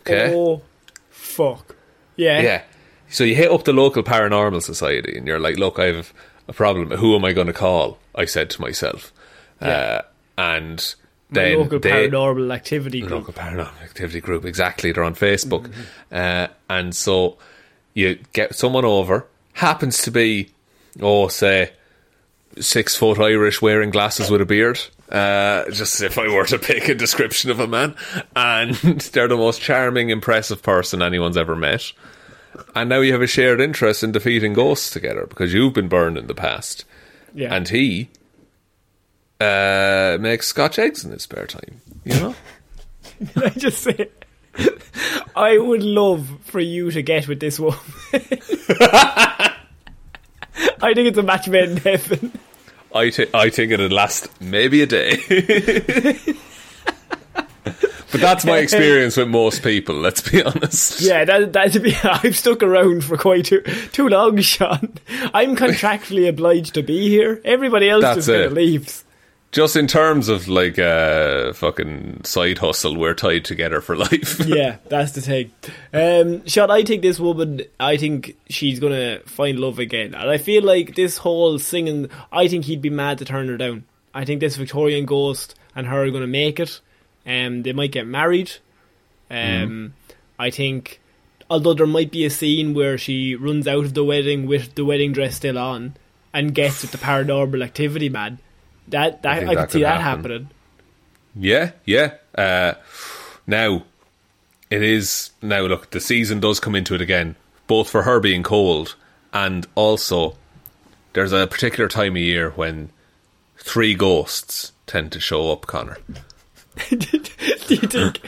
Okay? Oh, fuck. Yeah. Yeah. So you hit up the local paranormal society and you're like, look, I have a problem. Who am I going to call? I said to myself. Uh, and My then local they, paranormal activity group. local paranormal activity group, exactly. They're on Facebook. Uh, and so you get someone over, happens to be, oh, say, six foot Irish wearing glasses with a beard. Uh, just if I were to pick a description of a man. And <laughs> they're the most charming, impressive person anyone's ever met. And now you have a shared interest in defeating ghosts together because you've been burned in the past. Yeah. And he uh, makes scotch eggs in his spare time. You know? Can <laughs> I just say, I would love for you to get with this woman. <laughs> I think it's a match made in heaven. I, I think it'd last maybe a day. <laughs> but that's my experience with most people, let's be honest. Yeah, that that'd be. I've stuck around for quite too too long, Sean. I'm contractually obliged to be here. Everybody else That's just kind of leaves. Just in terms of like a fucking side hustle, we're tied together for <laughs> life. yeah, that's the thing. Um, Sean, I think this woman, I think she's gonna find love again, and I feel like this whole singing. I think he'd be mad to turn her down. I think this Victorian ghost and her are gonna make it. Um, they might get married. Um, I think, although there might be a scene where she runs out of the wedding with the wedding dress still on and gets with the paranormal activity man. That that I, think could see that happen. happening. Yeah, yeah. Uh, now, it is. Now, look, the season does come into it again, both for her being cold and also there's a particular time of year when three ghosts tend to show up, Connor. <laughs> Do you think?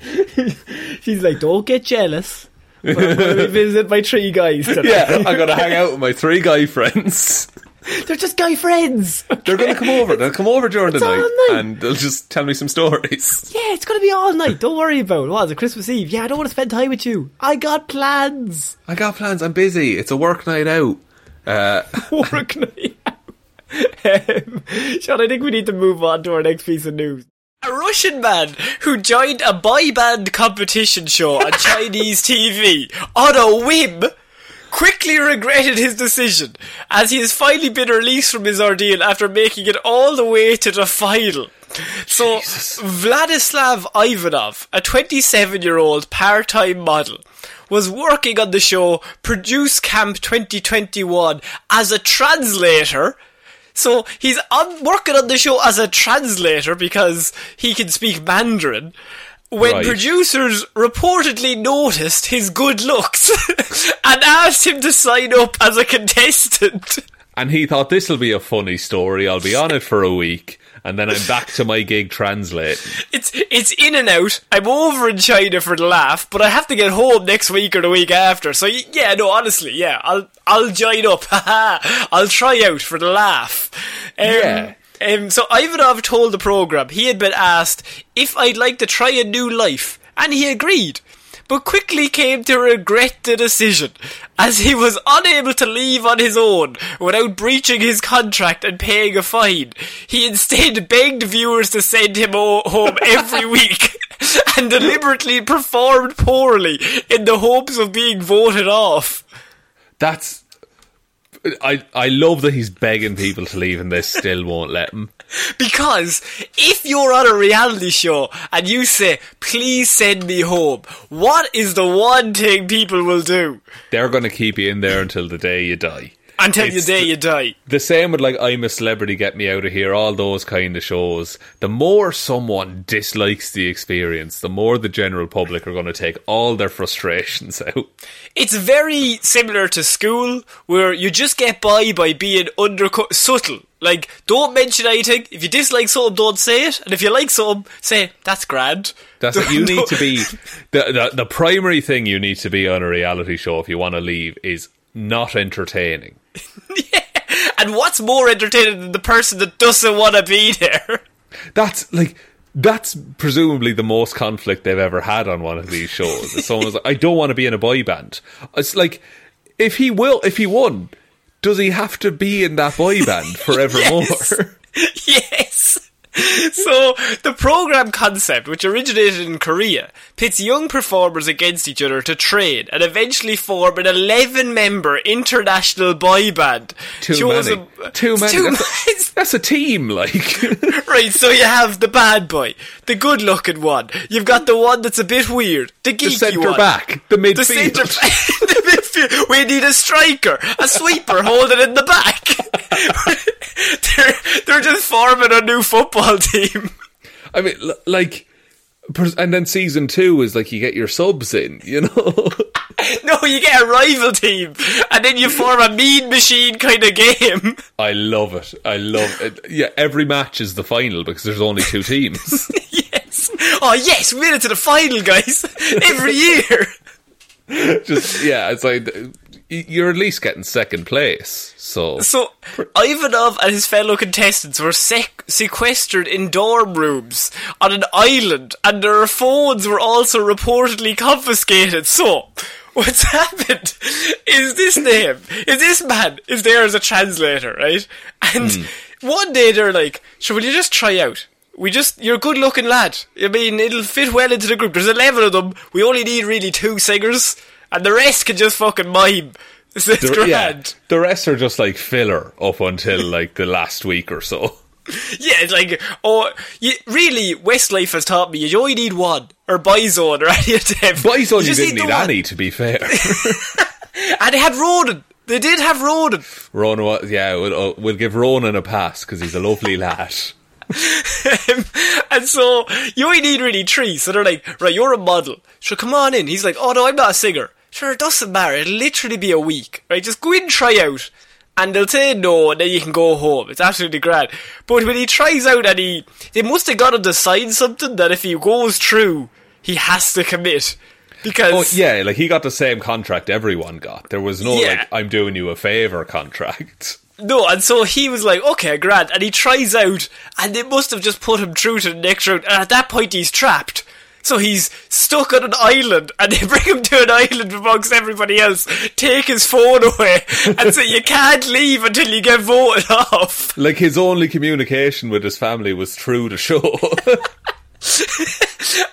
<laughs> She's like, don't get jealous. I'm going to visit my three guys. Tonight. <laughs> Yeah, I'm going to hang out with my three guy friends. <laughs> They're just guy friends. They're going to come over. They'll come over during the It's all night, night. and they'll just tell me some stories. <laughs> Yeah, it's going to be all night. Don't worry about it. What is it, Christmas Eve? Yeah, I don't want to spend time with you. I got plans. I got plans. I'm busy. It's a work night out. Uh, <laughs> Work night out. Um, Sean, I think we need to move on to our next piece of news. A Russian man who joined a boy band competition show on Chinese TV on a whim quickly regretted his decision as he has finally been released from his ordeal after making it all the way to the final. So, Vladislav Ivanov, a 27 year old part time model, was working on the show Produce Camp 2021 as a translator. So he's on, working on the show as a translator because he can speak Mandarin. When Right. producers reportedly noticed his good looks <laughs> and asked him to sign up as a contestant. and he thought this will be a funny story. I'll be on it for a week, and then I'm back to my gig translating. It's it's in and out. I'm over in China for the laugh, but I have to get home next week or the week after. So yeah, no, honestly, yeah, I'll I'll join up. <laughs> I'll try out for the laugh. Um, Yeah. Um, so Ivanov told the program he had been asked if I'd like to try a new life, and he agreed. But quickly came to regret the decision, as he was unable to leave on his own without breaching his contract and paying a fine. He instead <laughs> begged viewers to send him o- home every <laughs> week <laughs> and deliberately performed poorly in the hopes of being voted off. That's. I I love that he's begging people to leave, and they still won't let him. <laughs> Because if you're on a reality show and you say, please send me home, what is the one thing people will do? They're going to keep you in there until the day you die. Until the day you die. The same with like I'm a celebrity, get me out of here. All those kind of shows. The more someone dislikes the experience, the more the general public are going to take all their frustrations <laughs> out. It's very similar to school, where you just get by by being undercut, subtle. Like, don't mention anything. If you dislike something, don't say it. And if you like something, say, that's grand. That's it. You <laughs> need to be the, the the primary thing you need to be on a reality show if you want to leave is not entertaining. <laughs> And what's more entertaining than the person that doesn't want to be there? That's like that's presumably the most conflict they've ever had on one of these shows. Someone's <laughs> like, I don't want to be in a boy band. It's like if he will, if he won, does he have to be in that boy band <laughs> forevermore? Yes. yes. <laughs> So, the program concept, which originated in Korea, pits young performers against each other to train and eventually form an 11 member international boy band. Too chosen- many. Too many. Too That's, <laughs> many. a, that's a team, like. <laughs> Right, so you have the bad boy, the good looking one. You've got the one that's a bit weird, the geeky the one. back, the The midfield. centre the midfield. We need a striker, a sweeper holding in the back. <laughs> they're, they're just forming a new football team. I mean, like, and then season two is like you get your subs in, you know. <laughs> No, you get a rival team, and then you form a mean machine kind of game. I love it. I love it. Yeah, every match is the final because there's only two teams. <laughs> yes. Oh, yes, we made it to the final, guys. Every year. <laughs> Just yeah, it's like you're at least getting second place. So So, Ivanov and his fellow contestants were sec- sequestered in dorm rooms on an island, and their phones were also reportedly confiscated. So, what's <laughs> happened is this name, is this man is there as a translator, right? And hmm. one day they're like, "Sure, will you just try out? We just you're a good looking lad. I mean, it'll fit well into the group. There's eleven of them. We only need really two singers, and the rest can just fucking mime." It's, <laughs> it's The, grand. yeah, the rest are just like filler up until <laughs> like the last week or so. <laughs> Yeah, it's like, oh, you, really, Westlife has taught me you only need one, or Boyzone, or any of them. Boyzone, you just didn't need one. any, to be fair. And they had Ronan. They did have Ronan. Ronan, yeah, we'll, uh, we'll give Ronan a pass because he's a lovely lad. <laughs> and so, you only need really three. So they're like, right, you're a model. Sure, come on in. He's like, oh no, I'm not a singer. Sure, it doesn't matter. It'll literally be a week. Right, just go in and try out. And they'll say no, and then you can go home. It's absolutely grand. But when he tries out and he, they must have got him to sign something that if he goes through, he has to commit. Because Oh yeah, like he got the same contract everyone got. There was no Yeah. like I'm doing you a favor <laughs> contract. No, and so he was like, okay, grand, and he tries out, and they must have just put him through to the next round, and at that point he's trapped. So he's stuck on an island, and they <laughs> bring him to an island amongst everybody else, take his phone away, <laughs> and say you can't leave until you get voted off. Like his only communication with his family was through the show. <laughs>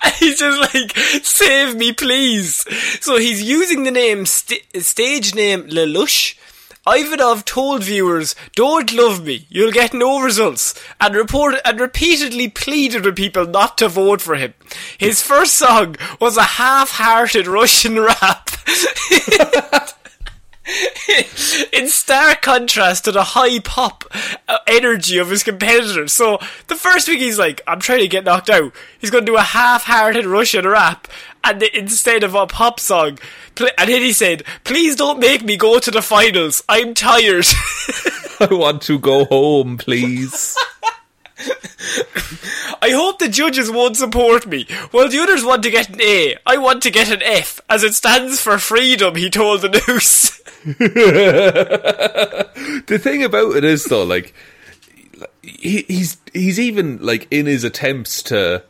And he's just like, save me, please. So he's using the name, st- stage name Lelouch. Ivanov told viewers, don't love me, you'll get no results, and reported and repeatedly pleaded with people not to vote for him. His first song was a half-hearted Russian <laughs> rap. <laughs> in stark contrast to the high pop uh, energy of his competitors. So the first week he's like, I'm trying to get knocked out. He's going to do a half-hearted Russian rap, and instead of a pop song, and then he said, "Please don't make me go to the finals. I'm tired." <laughs> I want to go home, please. I hope the judges won't support me. While the others want to get an A, I want to get an F, as it stands for freedom, he told the news. <laughs> the thing about it is though, like he, he's he's even like in his attempts to,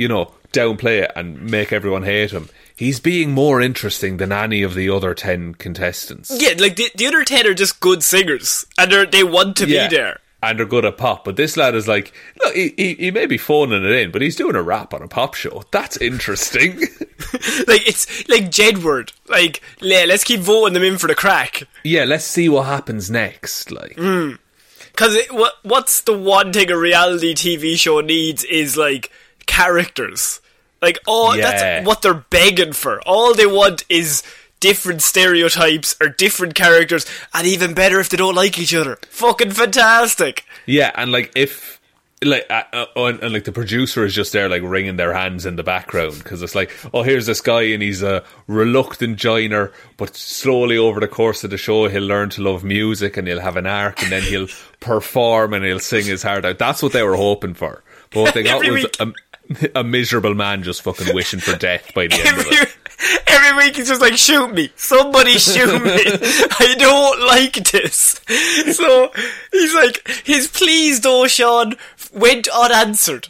you know, downplay it and make everyone hate him. He's being more interesting than any of the other ten contestants. yeah, like the, the other 10 are just good singers, and they're, they want to Yeah. be there. And they're good at pop, but this lad is like, look, he, he, he may be phoning it in, but he's doing a rap on a pop show. That's interesting. <laughs> like it's like Jedward. Like le- let's keep voting them in for the crack. yeah, let's see what happens next. Like, hmm. Because what what's the one thing a reality TV show needs is like characters. Like oh, Yeah. that's what they're begging for. All they want is different stereotypes or different characters, and even better if they don't like each other. Fucking fantastic. Yeah, and like if like uh, uh, and, and like the producer is just there like wringing their hands in the background because it's like oh here's this guy and he's a reluctant joiner but slowly over the course of the show he'll learn to love music and he'll have an arc and then he'll <laughs> perform and he'll sing his heart out that's what they were hoping for but what they <laughs> got was a, <laughs> a miserable man just fucking <laughs> wishing for death by the end of Every, it <laughs> every week he's just like, shoot me. Somebody shoot me. I don't like this. So he's like, his pleas though, Sean, went unanswered.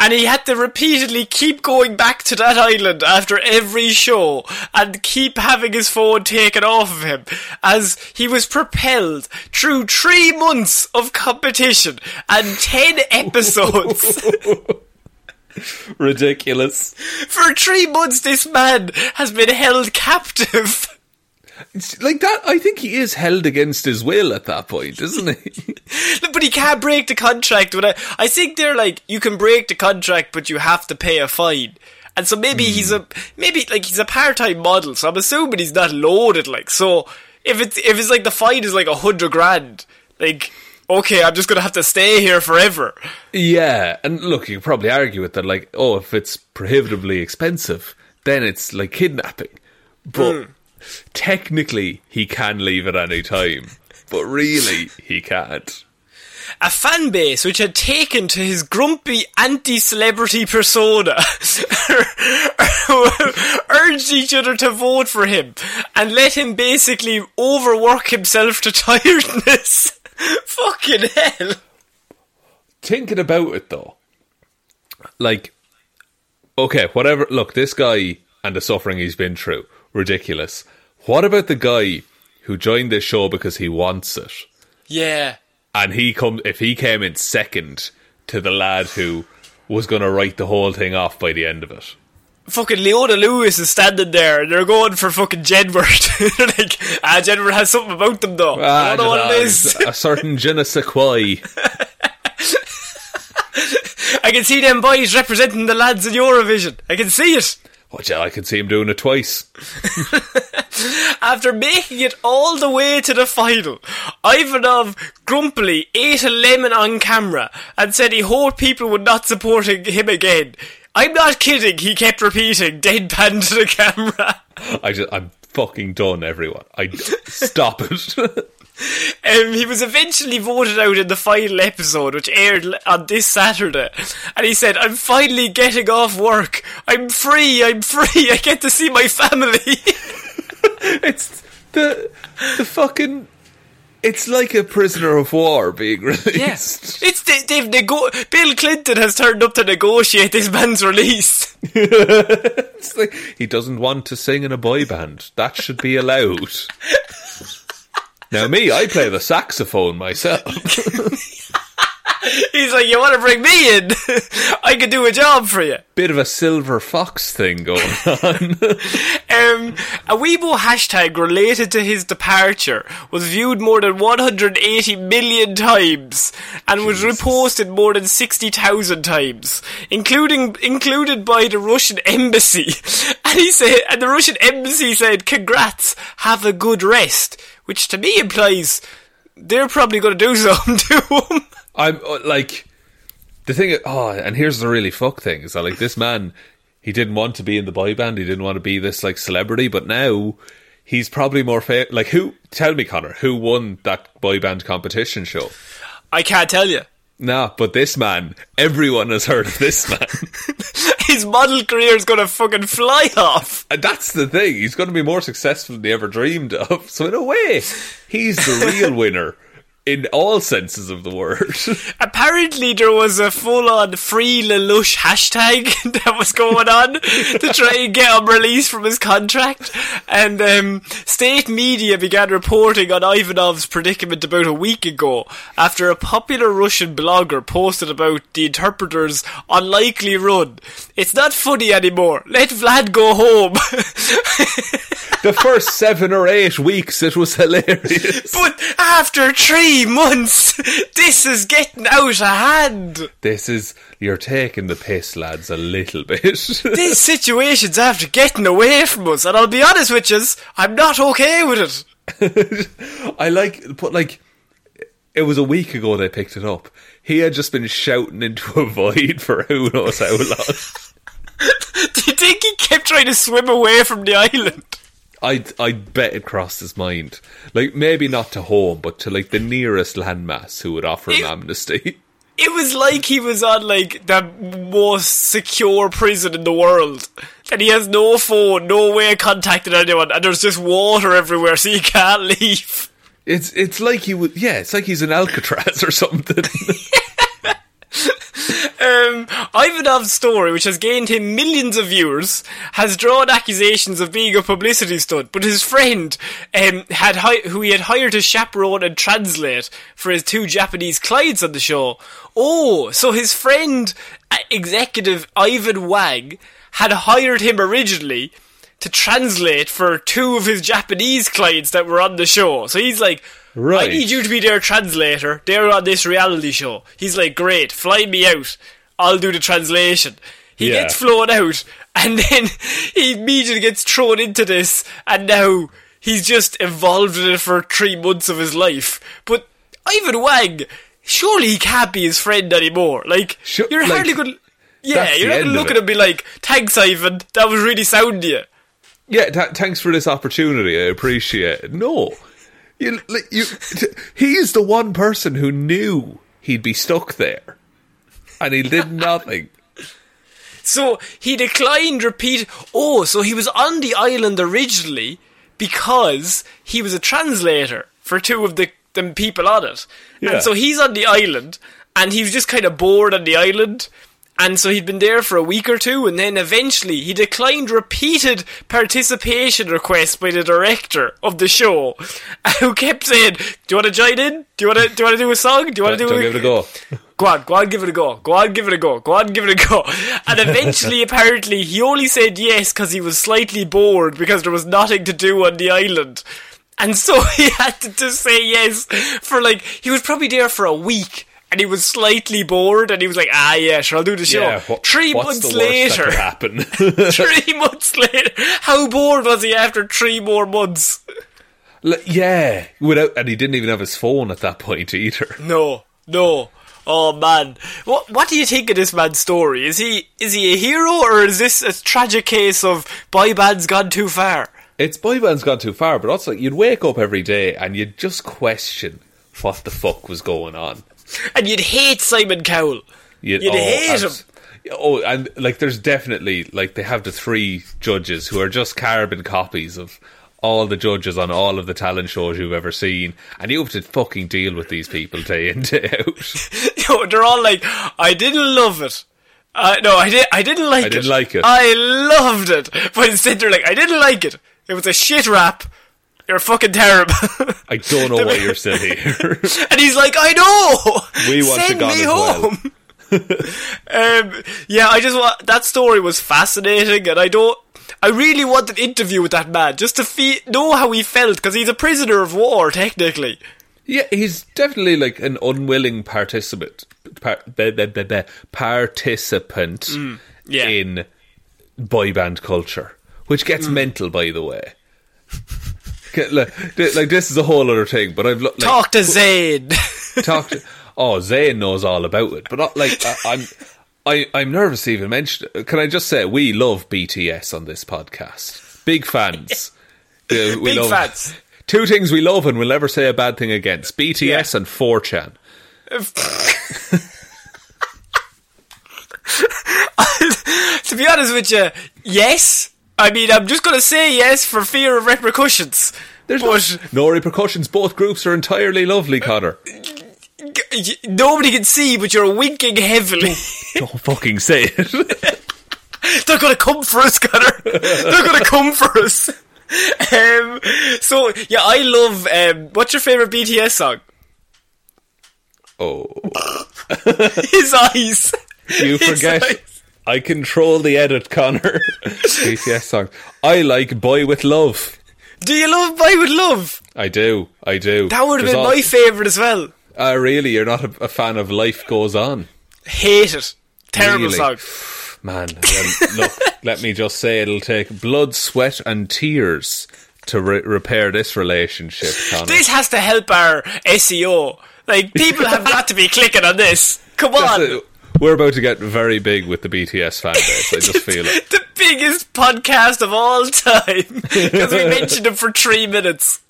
And he had to repeatedly keep going back to that island after every show and keep having his phone taken off of him as he was propelled through three months of competition and ten episodes. <laughs> ridiculous For three months, this man has been held captive. It's like that I think he is held against his will at that point isn't he <laughs> But he can't break the contract. But I, I think they're like, you can break the contract, but you have to pay a fine. And so maybe hmm. he's a maybe like he's a part-time model. So I'm assuming he's not loaded. Like so, if it's if it's like the fine is like a hundred grand, like okay, I'm just gonna have to stay here forever. Yeah, and look, you could probably argue with that, like, oh, if it's prohibitively expensive, then it's like kidnapping. But hmm. technically, he can leave at any time. But really, he can't. a fan base which had taken to his grumpy anti-celebrity persona <laughs> urged each other to vote for him and let him basically overwork himself to tiredness. <laughs> Fucking hell. Thinking about it, though, like, okay, whatever. Look, this guy and the suffering he's been through, ridiculous. What about the guy who joined this show because he wants it? Yeah. and he come if he came in second to the lad who was going to write the whole thing off by the end of it. Fucking Leona Lewis is standing there and they're going for fucking Jedward. <laughs> they're like, ah, Jedward has something about them though. I don't know what it is. a certain je ne sais quoi. <laughs> I can see them boys representing the lads in Eurovision. I can see it. What yeah, I can see him doing it twice. <laughs> After making it all the way to the final, Ivanov grumpily ate a lemon on camera and said he hoped people would not support him again. I'm not kidding, he kept repeating, deadpan to the camera. <laughs> I just, I'm fucking done, everyone. I stop it. <laughs> Um, he was eventually voted out in the final episode, which aired on this Saturday. And he said, I'm finally getting off work. I'm free, I'm free, <laughs> I get to see my family. it's the the fucking. It's like a prisoner of war being <laughs> released. Yes. It's they, they've nego- Bill Clinton has turned up to negotiate this man's release. <laughs> Like he doesn't want to sing in a boy band. That should be allowed. <laughs> now, me, I play the saxophone myself. He's like, you want to bring me in? <laughs> I could do a job for you. Bit of a silver fox thing going on. <laughs> Um, a Weibo hashtag related to his departure was viewed more than 180 million times and was reposted more than 60,000 times, including included by the Russian embassy. <laughs> And he said, and the Russian embassy said, "Congrats, have a good rest," which to me implies they're probably going to do something to him. I'm uh, like the thing. Oh, and here's the really fuck thing is that like this man, he didn't want to be in the boy band. He didn't want to be this like celebrity, but now he's probably more fa- like who? Tell me, Connor, who won that boy band competition show? I can't tell you. Nah, but this man, everyone has heard of this man. <laughs> His model career is going to fucking fly off. And that's the thing. He's going to be more successful than he ever dreamed of. So in a way, he's the real <laughs> winner in all senses of the word. <laughs> Apparently, there was a full-on free Lelouch hashtag <laughs> that was going on to try and get him released from his contract, and um, state media began reporting on Ivanov's predicament about a week ago after a popular Russian blogger posted about the interpreter's unlikely run. It's not funny anymore. Let Vlad go home. <laughs> the first seven or eight weeks, it was hilarious. but after three months, <laughs> this is getting out of hand. This is you're taking the piss, lads, a little bit. <laughs> These situations after getting away from us, and I'll be honest with you, I'm not okay with it. <laughs> I like, but like, it was a week ago they picked it up. He had just been shouting into a void for who knows how long. Do you think he kept trying to swim away from the island? I I bet it crossed his mind. Like maybe not to home, but to like the nearest landmass who would offer him It- amnesty. <laughs> It was like he was on like the most secure prison in the world. And he has no phone, no way of contacting anyone, and there's just water everywhere, so you can't <laughs> leave. It's it's like he would yeah, it's like he's in Alcatraz <laughs> or something. Um, Ivanov's story, which has gained him millions of viewers, has drawn accusations of being a publicity stunt. But his friend, um, had hi- who he had hired to chaperone and translate for his two Japanese clients on the show. Oh, so his friend, uh, executive Ivan Wang, had hired him originally to translate for two of his Japanese clients that were on the show. So he's like, I need you to be their translator. They're on this reality show. He's like, great, fly me out. I'll do the translation. He Yeah. gets flown out, <laughs> and then he immediately gets thrown into this, and now he's just involved in it for three months of his life. But Ivan Wang, surely he can't be his friend anymore. Like, Sure, you're like, hardly going to. Yeah, you're not going to look at him and be like, thanks, Ivan, that was really sound of you. yeah, th- thanks for this opportunity. I appreciate it. No. You, you, <laughs> t- he's the one person who knew he'd be stuck there. And he did <laughs> nothing. So he declined repeat. Oh, so he was on the island originally because he was a translator for two of the, the people on it. Yeah. And so he's on the island and he was just kind of bored on the island. And so he'd been there for a week or two, and then eventually he declined repeated participation requests by the director of the show, <laughs> who kept saying, "Do you want to join in? Do you want to? Do you want to do a song? Do you want to do? Don't a, give it a go. <laughs> Go on, go on, give it a go. Go on, give it a go. Go on, give it a go. And eventually, <laughs> apparently, he only said yes because he was slightly bored because there was nothing to do on the island. And so he had to just say yes for like, he was probably there for a week. And he was slightly bored, and he was like, "Ah, yeah, sure, I'll do the show." Yeah, what- three what's months the worst that later, could happen? <laughs> <laughs> three months later, how bored was he after three more months? Like, yeah, without, and he didn't even have his phone at that point either. <laughs> No, no. Oh man, what what do you think of this man's story? Is he is he a hero or is this a tragic case of boy bands gone too far? It's boy band's gone too far, but also you'd wake up every day and you'd just question what the fuck was going on. And you'd hate Simon Cowell. You'd, You'd hate abs- Oh, and like there's definitely like they have the three judges who are just carbon copies of all the judges on all of the talent shows you've ever seen, and you have to fucking deal with these people day in day out. <laughs> They're all like, I didn't love it. Uh, no, I did. I didn't like I it. didn't like it. I loved it. But instead, they're like, I didn't like it. It was a shit rap. You're fucking terrible. I don't know <laughs> why you're still here. <laughs> and he's like, I know. We want Send you gone me as well. home. <laughs> um, yeah, I just want that story was fascinating, and I don't. I really want an interview with that man just to fe- know how he felt because he's a prisoner of war, technically. Yeah, he's definitely like an unwilling participant, par- be- be- be- participant Mm, yeah. in boy band culture, which gets Mm. mental, by the way. Like, like, this is a whole other thing, but I've like, Talk to Zayn. <laughs> talked. to. Oh, Zayn knows all about it, but not like I, I'm. I, I'm nervous to even mention it. Can I just say we love BTS on this podcast? Big fans. <laughs> We Big love- fans. Two things we love and we'll never say a bad thing against: BTS and 4chan. <laughs> to be honest with you, yes. I mean, I'm just going to say yes for fear of repercussions. There's but no, no repercussions. Both groups are entirely lovely, Connor. nobody can see, but you're winking heavily. Don't fucking say it. <laughs> They're going to come for us, Connor. They're going to come for us. Um, so, yeah, I love. Um, what's your favourite BTS song? oh, <laughs> His eyes. you His forget. eyes. I control the edit, Connor. BTS song. I like "Boy with Luv." Do you love Boy With Luv? I do. I do. That would have There's been all- my favourite as well. Uh, really, you're not a, a fan of "Life Goes On." Hate it. Terrible Really? song. Man, well, look, <laughs> let me just say it'll take blood, sweat, and tears to re- repair this relationship, Connor. This has to help our SEO. Like, people have got to be clicking on this. Come That's on. it. We're about to get very big with the BTS fan base. I just feel it. <laughs> the biggest podcast of all time. <laughs> Because we mentioned them for three minutes.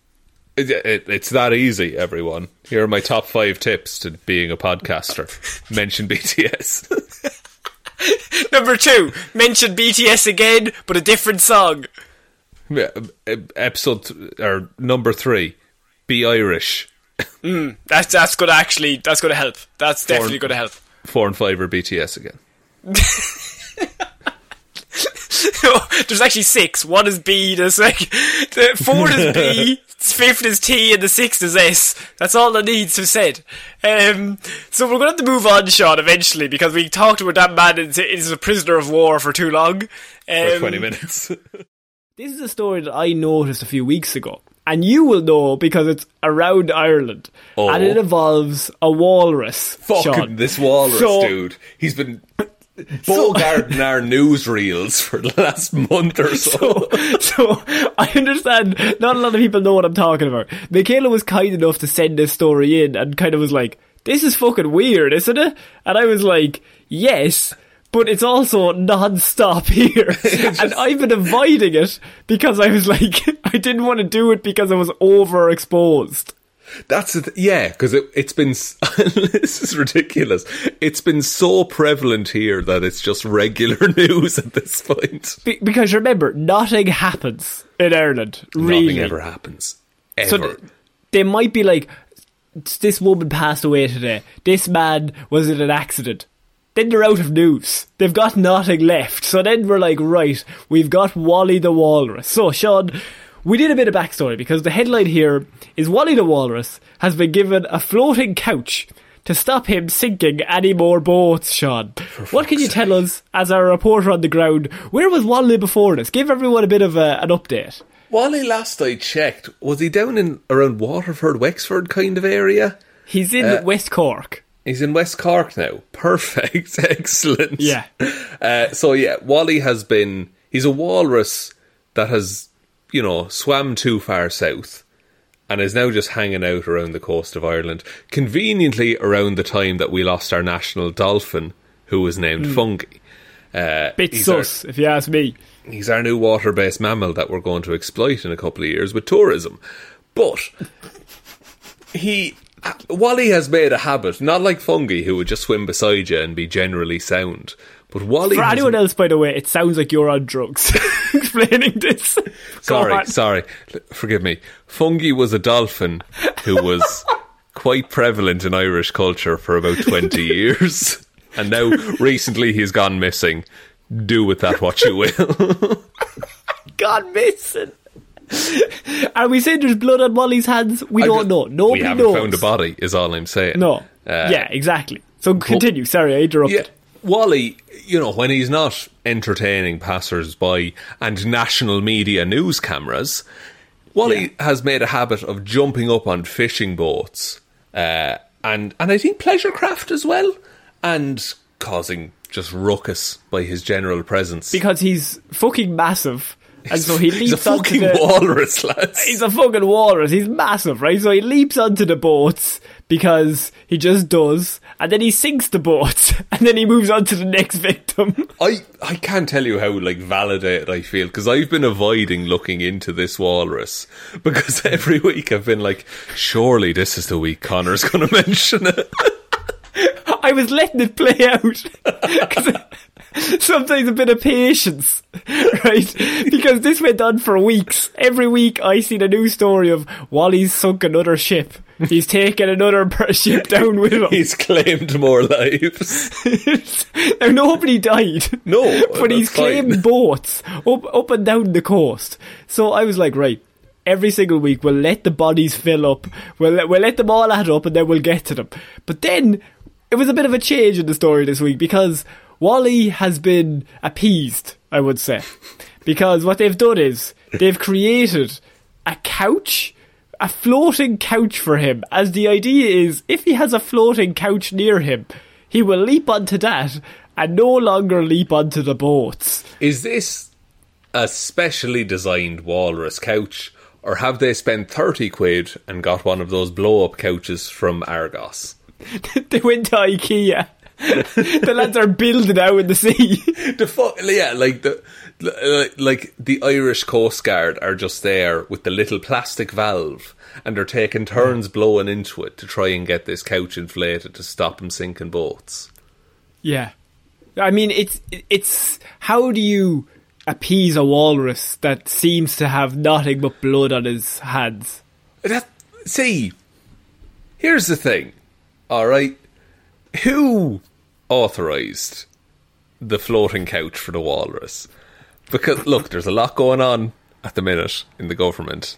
It- it- It's that easy, everyone. Here are my top five tips to being a podcaster. Mention BTS. <laughs> Number two, mention BTS again, but a different song. Yeah, uh, Episode or number three. Be Irish. That's that's gonna actually that's gonna help. That's definitely gonna help. Four and five are BTS again. <laughs> There's actually six. One is B, there's like the fourth is B, <laughs> fifth is T, and the sixth is S. That's all that needs to be said. Um, so we're going to have to move on, Sean, eventually, because we talked about that man is, is a prisoner of war for too long. Um, For 20 minutes. <laughs> This is a story that I noticed a few weeks ago. And you will know because it's around Ireland. Oh. And it involves a walrus. Fucking Sean. this walrus, So- dude. He's been <coughs> bogarting our newsreels for the last month or so. so I understand not a lot of people know what I'm talking about. Michaela was kind enough to send this story in and kind of was like, this is fucking weird, isn't it? And I was like, yes, but it's also non-stop here. <laughs> and I've been avoiding it because I was like, <laughs> I didn't want to do it because I was overexposed. That's th- yeah, because it, it's been <laughs> this is ridiculous. It's been so prevalent here that it's just regular news at this point. Be- because remember, nothing happens in Ireland, really. Nothing ever happens. Ever. So th- they might be like, this woman passed away today. This man was in an accident. Then they're out of news. They've got nothing left. So then we're like, right, we've got Wally the Walrus. So, Sean, we did a bit of backstory because the headline here is Wally the Walrus has been given a floating couch to stop him sinking any more boats, Sean. What can you tell us as our reporter on the ground? Where was Wally before this? Give everyone a bit of a, an update. Wally, last I checked, was he down in around Waterford, Wexford kind of area? He's in Uh, West Cork. He's in West Cork now. <laughs> Perfect. <laughs> Excellent. Yeah. Uh, so, yeah, Wally has been. He's a walrus that has, you know, swam too far south and is now just hanging out around the coast of Ireland. Conveniently, around the time that we lost our national dolphin, who was named Fungie. Uh, Bit he's our- if you ask me. He's our new water based mammal that we're going to exploit in a couple of years with tourism. But he. Wally has made a habit, not like Fungie who would just swim beside you and be generally sound. But Wally. For anyone else, by the way, it sounds like you're on drugs <laughs> explaining this. <laughs> Sorry, sorry. Forgive me. Fungie was a dolphin who was <laughs> quite prevalent in Irish culture for about 20 years. And now, recently, he's gone missing. Do with that what you will. God missing. <laughs> Are we saying there's blood on Wally's hands? We I don't know. Nobody we haven't knows. found a body, is all I'm saying. No. Uh, yeah, exactly. So continue. Sorry, I interrupted. Yeah. Wally, you know, when he's not entertaining passers-by and national media news cameras, Wally has made a habit of jumping up on fishing boats, uh, and and I think pleasure craft as well, and causing just ruckus by his general presence. Because he's fucking massive. And so he leaps he's a onto fucking the, walrus, lads. He's a fucking walrus. He's massive, right? So he leaps onto the boats because he just does, and then he sinks the boats, <laughs> and then he moves on to the next victim. <laughs> I, I can't tell you how like validated I feel because I've been avoiding looking into this walrus <laughs> because every week I've been like, surely this is the week Connor's going to mention it. I was letting it play out. <laughs> Sometimes a bit of patience, <laughs> right? Because this went on for weeks. Every week I seen a new story of Wally's sunk another ship. He's taken another <laughs> ship down with him. He's claimed more lives. now nobody died. No, but he's that's fine. claimed boats up up and down the coast. So I was like, right. Every single week, we'll let the bodies fill up. We'll let, we'll let them all add up, and then we'll get to them. But then it was a bit of a change in the story this week because Wally has been appeased. I would say <laughs> because what they've done is they've created a couch. A floating couch for him, as the idea is if he has a floating couch near him, he will leap onto that and no longer leap onto the boats. Is this a specially designed walrus couch, or have they spent 30 quid and got one of those blow up couches from Argos? <laughs> they went to IKEA. <laughs> the lads are building out in the sea. <laughs> The fu- yeah, like the li- like the Irish Coast Guard are just there with the little plastic valve, and they're taking turns blowing into it to try and get this couch inflated to stop them sinking boats. yeah. I mean, it's it's how do you appease a walrus that seems to have nothing but blood on his hands? That, see, here's the thing. All right, who authorized the floating couch for the walrus? Because look, there's a lot going on at the minute in the government.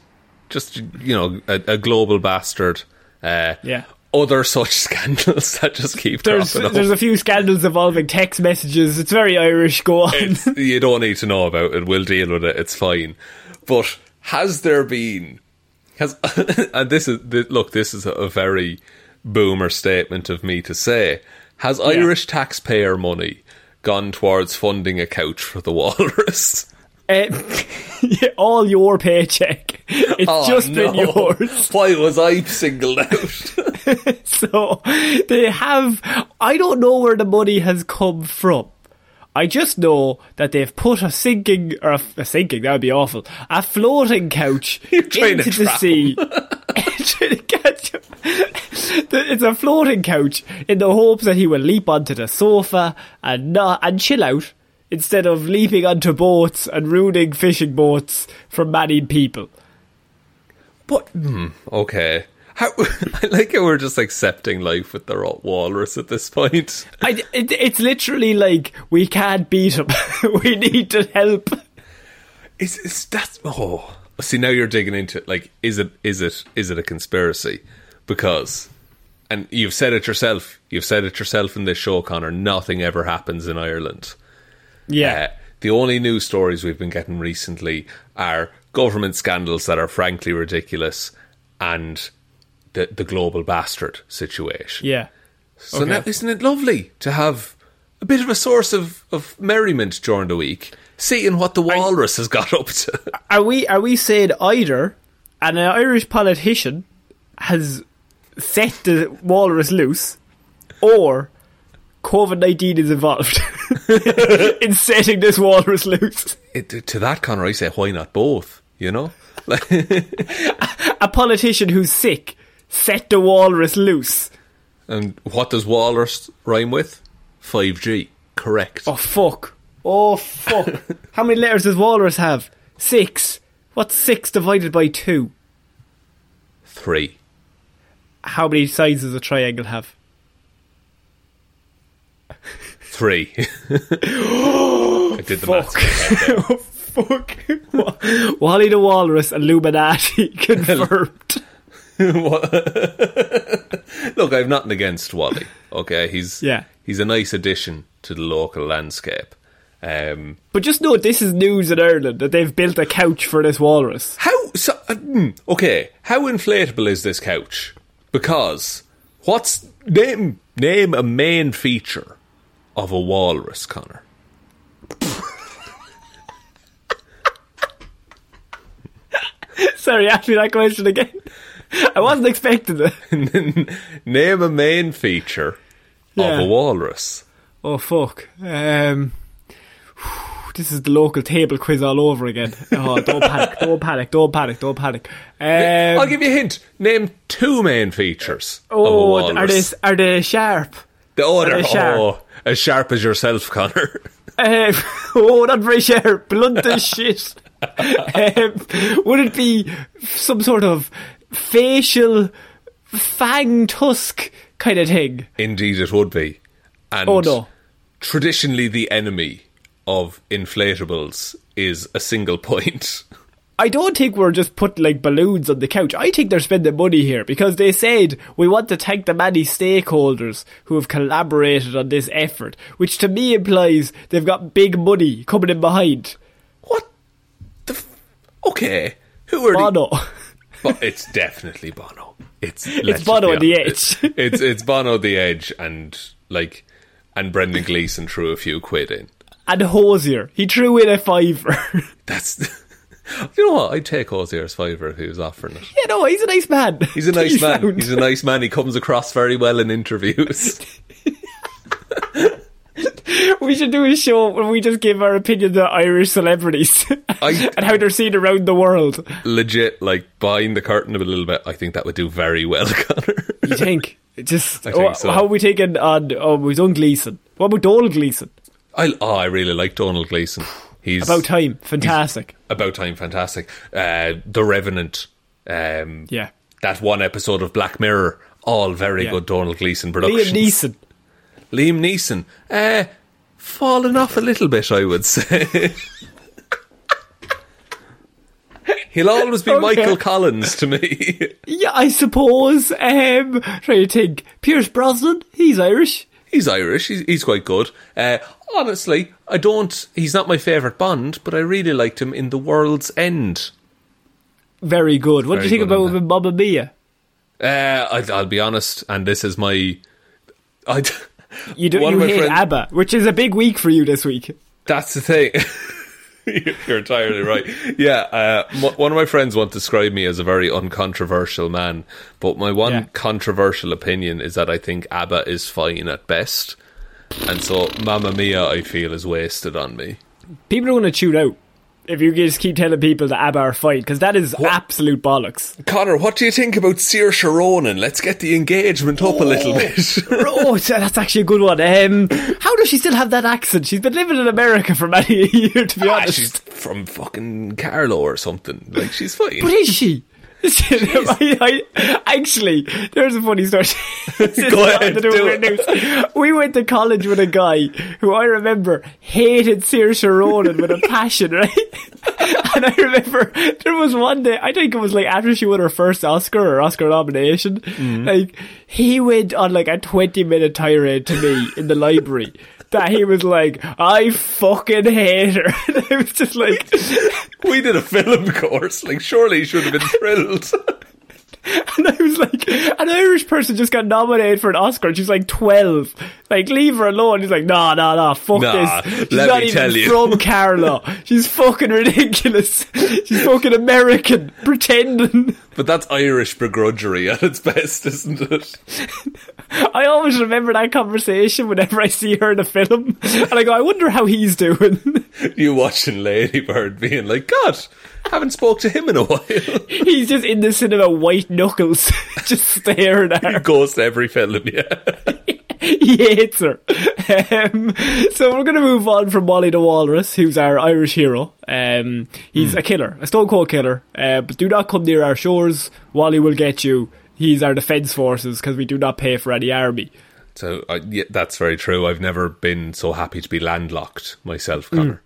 Just you know, a, a global bastard. Uh, Yeah. Other such <laughs> scandals that just keep There's dropping up. there's a few scandals involving text messages. It's very Irish. Go on. It's- <laughs> you don't need to know about it. We'll deal with it. It's fine. But has there been? Has <laughs> and this is look. This is a very boomer statement of me to say. Has Irish taxpayer money gone towards funding a couch for the walrus? Uh, <laughs> <laughs> all your paycheck. It's Oh, just been yours. <laughs> Why was I singled out? So they have. I don't know where the money has come from. I just know that they've put a sinking or a, a sinking. That would be awful. A floating couch <laughs> into the sea. <laughs> Trying to catch him. It's a floating couch in the hopes that he will leap onto the sofa and not and chill out instead of leaping onto boats and ruining fishing boats for many people. But hmm, okay, How, <laughs> I like how we're just accepting life with the ro- walrus at this point. <laughs> I, it, it's literally like we can't beat him. <laughs> we need to help. Is is that? Oh, see now you're digging into it. Like, is it is it is it a conspiracy? Because, and you've said it yourself. You've said it yourself in this show, Connor. Nothing ever happens in Ireland. Yeah. Uh, the only news stories we've been getting recently are government scandals that are frankly ridiculous and the the global bastard situation. yeah. So Okay. now, isn't it lovely to have a bit of a source of, of merriment during the week, seeing what the walrus has got up to? <laughs> Are we are we saying either an Irish politician has set the walrus loose, or COVID nineteen is involved <laughs> <laughs> in setting this walrus loose? It, to that, Connor, I say, why not both? You know, A politician who's sick set the walrus loose. and what does walrus rhyme with? Five G. Correct. Oh fuck! Oh fuck! <laughs> How many letters does walrus have? Six. What's six divided by two? Three. How many sides does a triangle have? Three. <gasps> <laughs> I did the maths. my head there. Fuck. <laughs> Oh, Wally the Walrus Illuminati confirmed. <laughs> <laughs> Look, I've nothing against Wally. Okay, he's Yeah. he's a nice addition to the local landscape. Um, but just know this is news in Ireland that they've built a couch for this walrus. How so? Uh, hmm, okay, how inflatable is this couch? Because what's name name a main feature of a walrus, Connor? <laughs> Sorry, ask me that question again. <laughs> I wasn't expecting it. <laughs> name a main feature Yeah. of a walrus. Oh fuck. Um, <sighs> this is the local table quiz all over again. Oh, don't panic! Don't panic! Don't panic! Don't panic! Um, I'll give you a hint. Name two main features of a oh, are they are they sharp? The oh, are sharp? oh, as sharp as yourself, Connor. <laughs> Um, oh, not very sharp. Blunt as shit. um, would it be some sort of facial fang tusk kind of thing? Indeed, it would be. And Oh, no. Traditionally, the enemy of inflatables is a single point. I don't think we're just putting like balloons on the couch. I think they're spending money here because they said we want to thank the many stakeholders who have collaborated on this effort, which to me implies they've got big money coming in behind. What the? F- okay, who are Bono. the? But it's definitely Bono. It's It's Bono on the edge. It's it's Bono the edge, and like, and Brendan Gleeson threw a few quid in. and Hozier. He threw in a fiver. <laughs> That's. <laughs> You know what? I'd take Hozier's fiver if he was offering it. you know, he's a nice man. He's a <laughs> nice man. sound. He's a nice man. He comes across very well in interviews. <laughs> We should do a show where we just give our opinions on Irish celebrities I- <laughs> and how they're seen around the world. Legit, like behind the curtain a little bit. I think that would do very well, <laughs> Connor. You think? Just I think oh, so. how are we taking on? Oh, we've done Gleeson. What about Domhnall Gleeson? I oh, I really like Domhnall Gleeson. He's About time, fantastic. about time, fantastic. Uh, the Revenant. Um, Yeah. that one episode of Black Mirror. All very Yeah. good Domhnall Gleeson Liam productions. Neeson. Liam Neeson. Uh, fallen off a little bit, I would say. He'll always be <laughs> Okay. Michael Collins to me. Yeah, I suppose. Um, trying to think. Pierce Brosnan. He's Irish. He's Irish. He's, he's quite good. Uh, honestly, I don't. He's not my favourite Bond, but I really liked him in The World's End. Very good. What do you think about him in Mamma Mia? Uh, I, I'll be honest, and this is my. I, You do. One You hate friends- ABBA, which is a big week for you this week. That's the thing. <laughs> You're entirely right. Yeah, uh, m- one of my friends once described me as a very uncontroversial man, but my one Yeah. controversial opinion is that I think ABBA is fine at best, and so Mamma Mia I feel is wasted on me. People are going to tune out if you just keep telling people that ABBA are fine because that is absolute bollocks. Connor, what do you think about Saoirse Ronan? Let's get the engagement up a little bit. <laughs> oh, that's actually a good one. Um, how does she still have that accent? She's been living in America for many <laughs> a year, to be Ah, honest. she's from fucking Carlow or something. Like she's fine. But is she? <laughs> I, I, actually, there's a funny story. <laughs> Go ahead, do it. news. We went to college with a guy who I remember hated Saoirse Ronan with a <laughs> passion, right? And I remember there was one day, I think it was like after she won her first Oscar or Oscar nomination, Mm-hmm. like he went on like a 20 minute tirade to me in the library. That he was like, I fucking hate her. <laughs> And I was just like, We did a film course. Like, surely he should have been thrilled. <laughs> <laughs> And I was like, an Irish person just got nominated for an Oscar. And she's like twelve. Like, leave her alone. He's like, nah, nah, nah. Fuck Nah, this. She's let not me even tell you." from <laughs> Carlow. She's fucking ridiculous. She's fucking American, pretending. But that's Irish begrudgery at its best, isn't it? I always remember that conversation whenever I see her in a film, and I go, I wonder how he's doing. You watching Lady Bird being like, God, haven't spoke to him in a while. <laughs> he's just in the cinema, white knuckles, <laughs> just staring at her. Goes to every film, yeah. he hates her. Um, so we're going to move on from Wally the Walrus, who's our Irish hero. Um, he's a killer, a stone cold killer. Uh, but do not come near our shores. Wally will get you. He's our defence forces because we do not pay for any army. So uh, yeah, that's very true. I've never been so happy to be landlocked myself, Connor.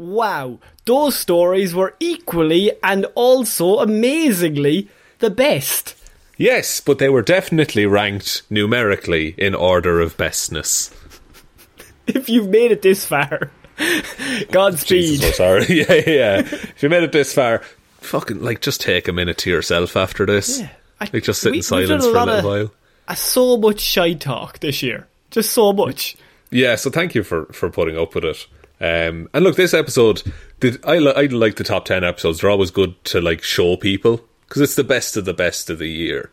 Wow, those stories were equally and also amazingly the best. Yes, but they were definitely ranked numerically in order of bestness. <laughs> If you've made it this far, <laughs> Godspeed. Jesus, sorry. <laughs> yeah, yeah. If you made it this far, fucking like just take a minute to yourself after this. I- like just sit we- in silence a for a little of- while. Uh, so much shy talk this year. Just so much. Yeah, so thank you for, for putting up with it. Um, and look, this episode, did I, li- I like the top 10 episodes. They're always good to like show people because it's the best of the best of the year.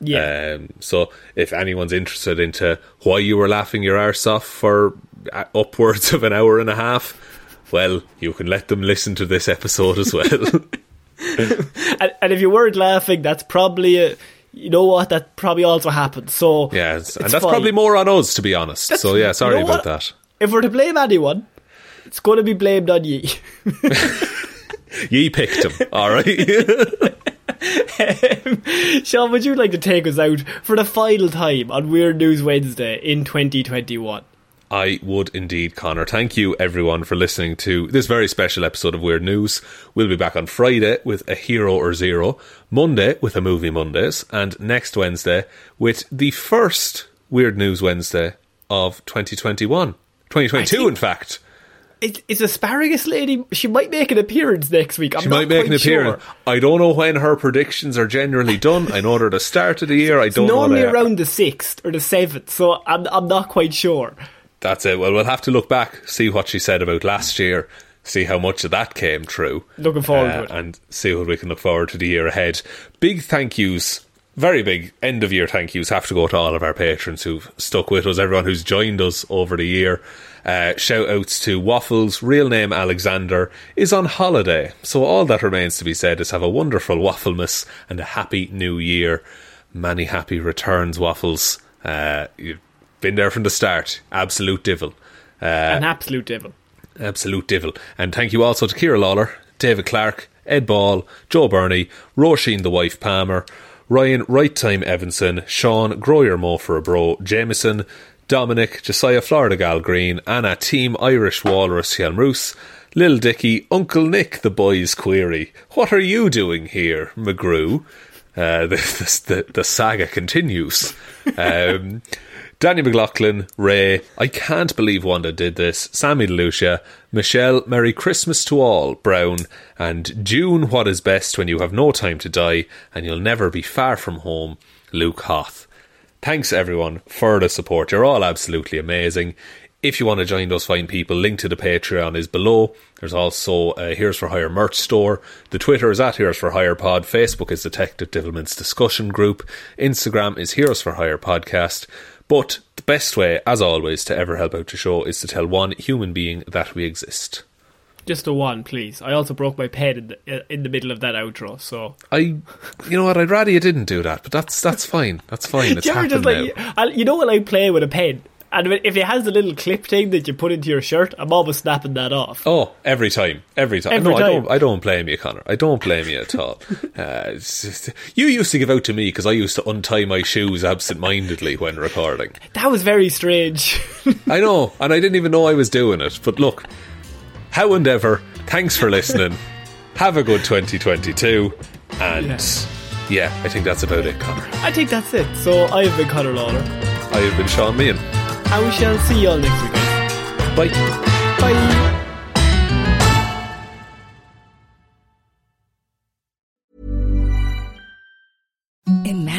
Yeah. Um, so if anyone's interested into why you were laughing your arse off for uh, upwards of an hour and a half, well, you can let them listen to this episode as well. <laughs> <laughs> and, and if you weren't laughing, that's probably a, you know what? That probably also happened. So yeah, and that's fine. probably more on us, to be honest. so yeah, sorry you know about what? that. If we're to blame anyone, it's going to be blamed on ye. <laughs> Ye picked him, all right. <laughs> Um, Sean, would you like to take us out for the final time on Weird News Wednesday in 2021? I would indeed, Connor. Thank you, everyone, for listening to this very special episode of Weird News. We'll be back on Friday with a Hero or Zero, Monday with a Movie Mondays, and next Wednesday with the first Weird News Wednesday of 2021. 2022, think- in fact. Is, is Asparagus Lady? She might make an appearance next week. I'm She not might make an appearance. Sure. I don't know when her predictions are generally done. I know they're the start of the year. I don't know. normally they- around the sixth or the seventh, so I'm I'm not quite sure. That's it. Well, we'll have to look back, see what she said about last year, see how much of that came true. Looking forward uh, to it. And see what we can look forward to the year ahead. Big thank yous, very big end of year thank yous have to go to all of our patrons who've stuck with us, everyone who's joined us over the year. Uh, shout outs to Waffles, real name Alexander, is on holiday. So all that remains to be said is have a wonderful Wafflemas and a happy new year. Many happy returns, Waffles. Uh, you've been there from the start. Absolute divil. Uh, An absolute divil. Absolute divil. And thank you also to Kira Lawler, David Clark, Ed Ball, Joe Burney, Roisin the wife Palmer, Ryan Right Time Evanson, Sean Groyer Mo for a Bro, Jameson, Dominic, Josiah Florida Gal Green, Anna Team Irish Walrus Hjelmroos, Lil Dicky, Uncle Nick the boys query, What are you doing here, McGrew? Uh, <laughs> the, the, the, saga continues. Um, <laughs> Danny McLaughlin, Ray, I can't believe Wanda did this, Sammy DeLucia, Michelle, Merry Christmas to all, Brown, and June, what is best when you have no time to die and you'll never be far from home, Luke Hoth. Thanks everyone for the support. You're all absolutely amazing. If you want to join those fine people, link to the Patreon is below. There's also a Heroes for Hire merch store. The Twitter is at Heroes for Hire Pod. Facebook is Detective Divilment's discussion group. Instagram is Heroes for Hire Podcast. But the best way, as always, to ever help out the show is to tell one human being that we exist. Just a one, please. I also broke my pen in the, uh, in the middle of that outro, so. I, you know what? I'd rather you didn't do that, but that's that's fine. That's fine. It's <laughs> happened just like, now. I, you know when I play with a pen And if it has the little clip thing that you put into your shirt, I'm always snapping that off. Oh, every time, every time. Every no, I time. don't. I don't blame you, Connor. I don't blame you at all. <laughs> uh, just- you used to give out to me because I used to untie my shoes absent-mindedly when recording. That was very strange. I know, and I didn't even know I was doing it. But look, how and ever. Thanks for listening. <laughs> Have a good 2022, and yeah, I think that's about it, Connor. I think that's it. So I've been Conor Lawler, I have been Sean Meehan. and we shall see you all next week. Bye. Bye.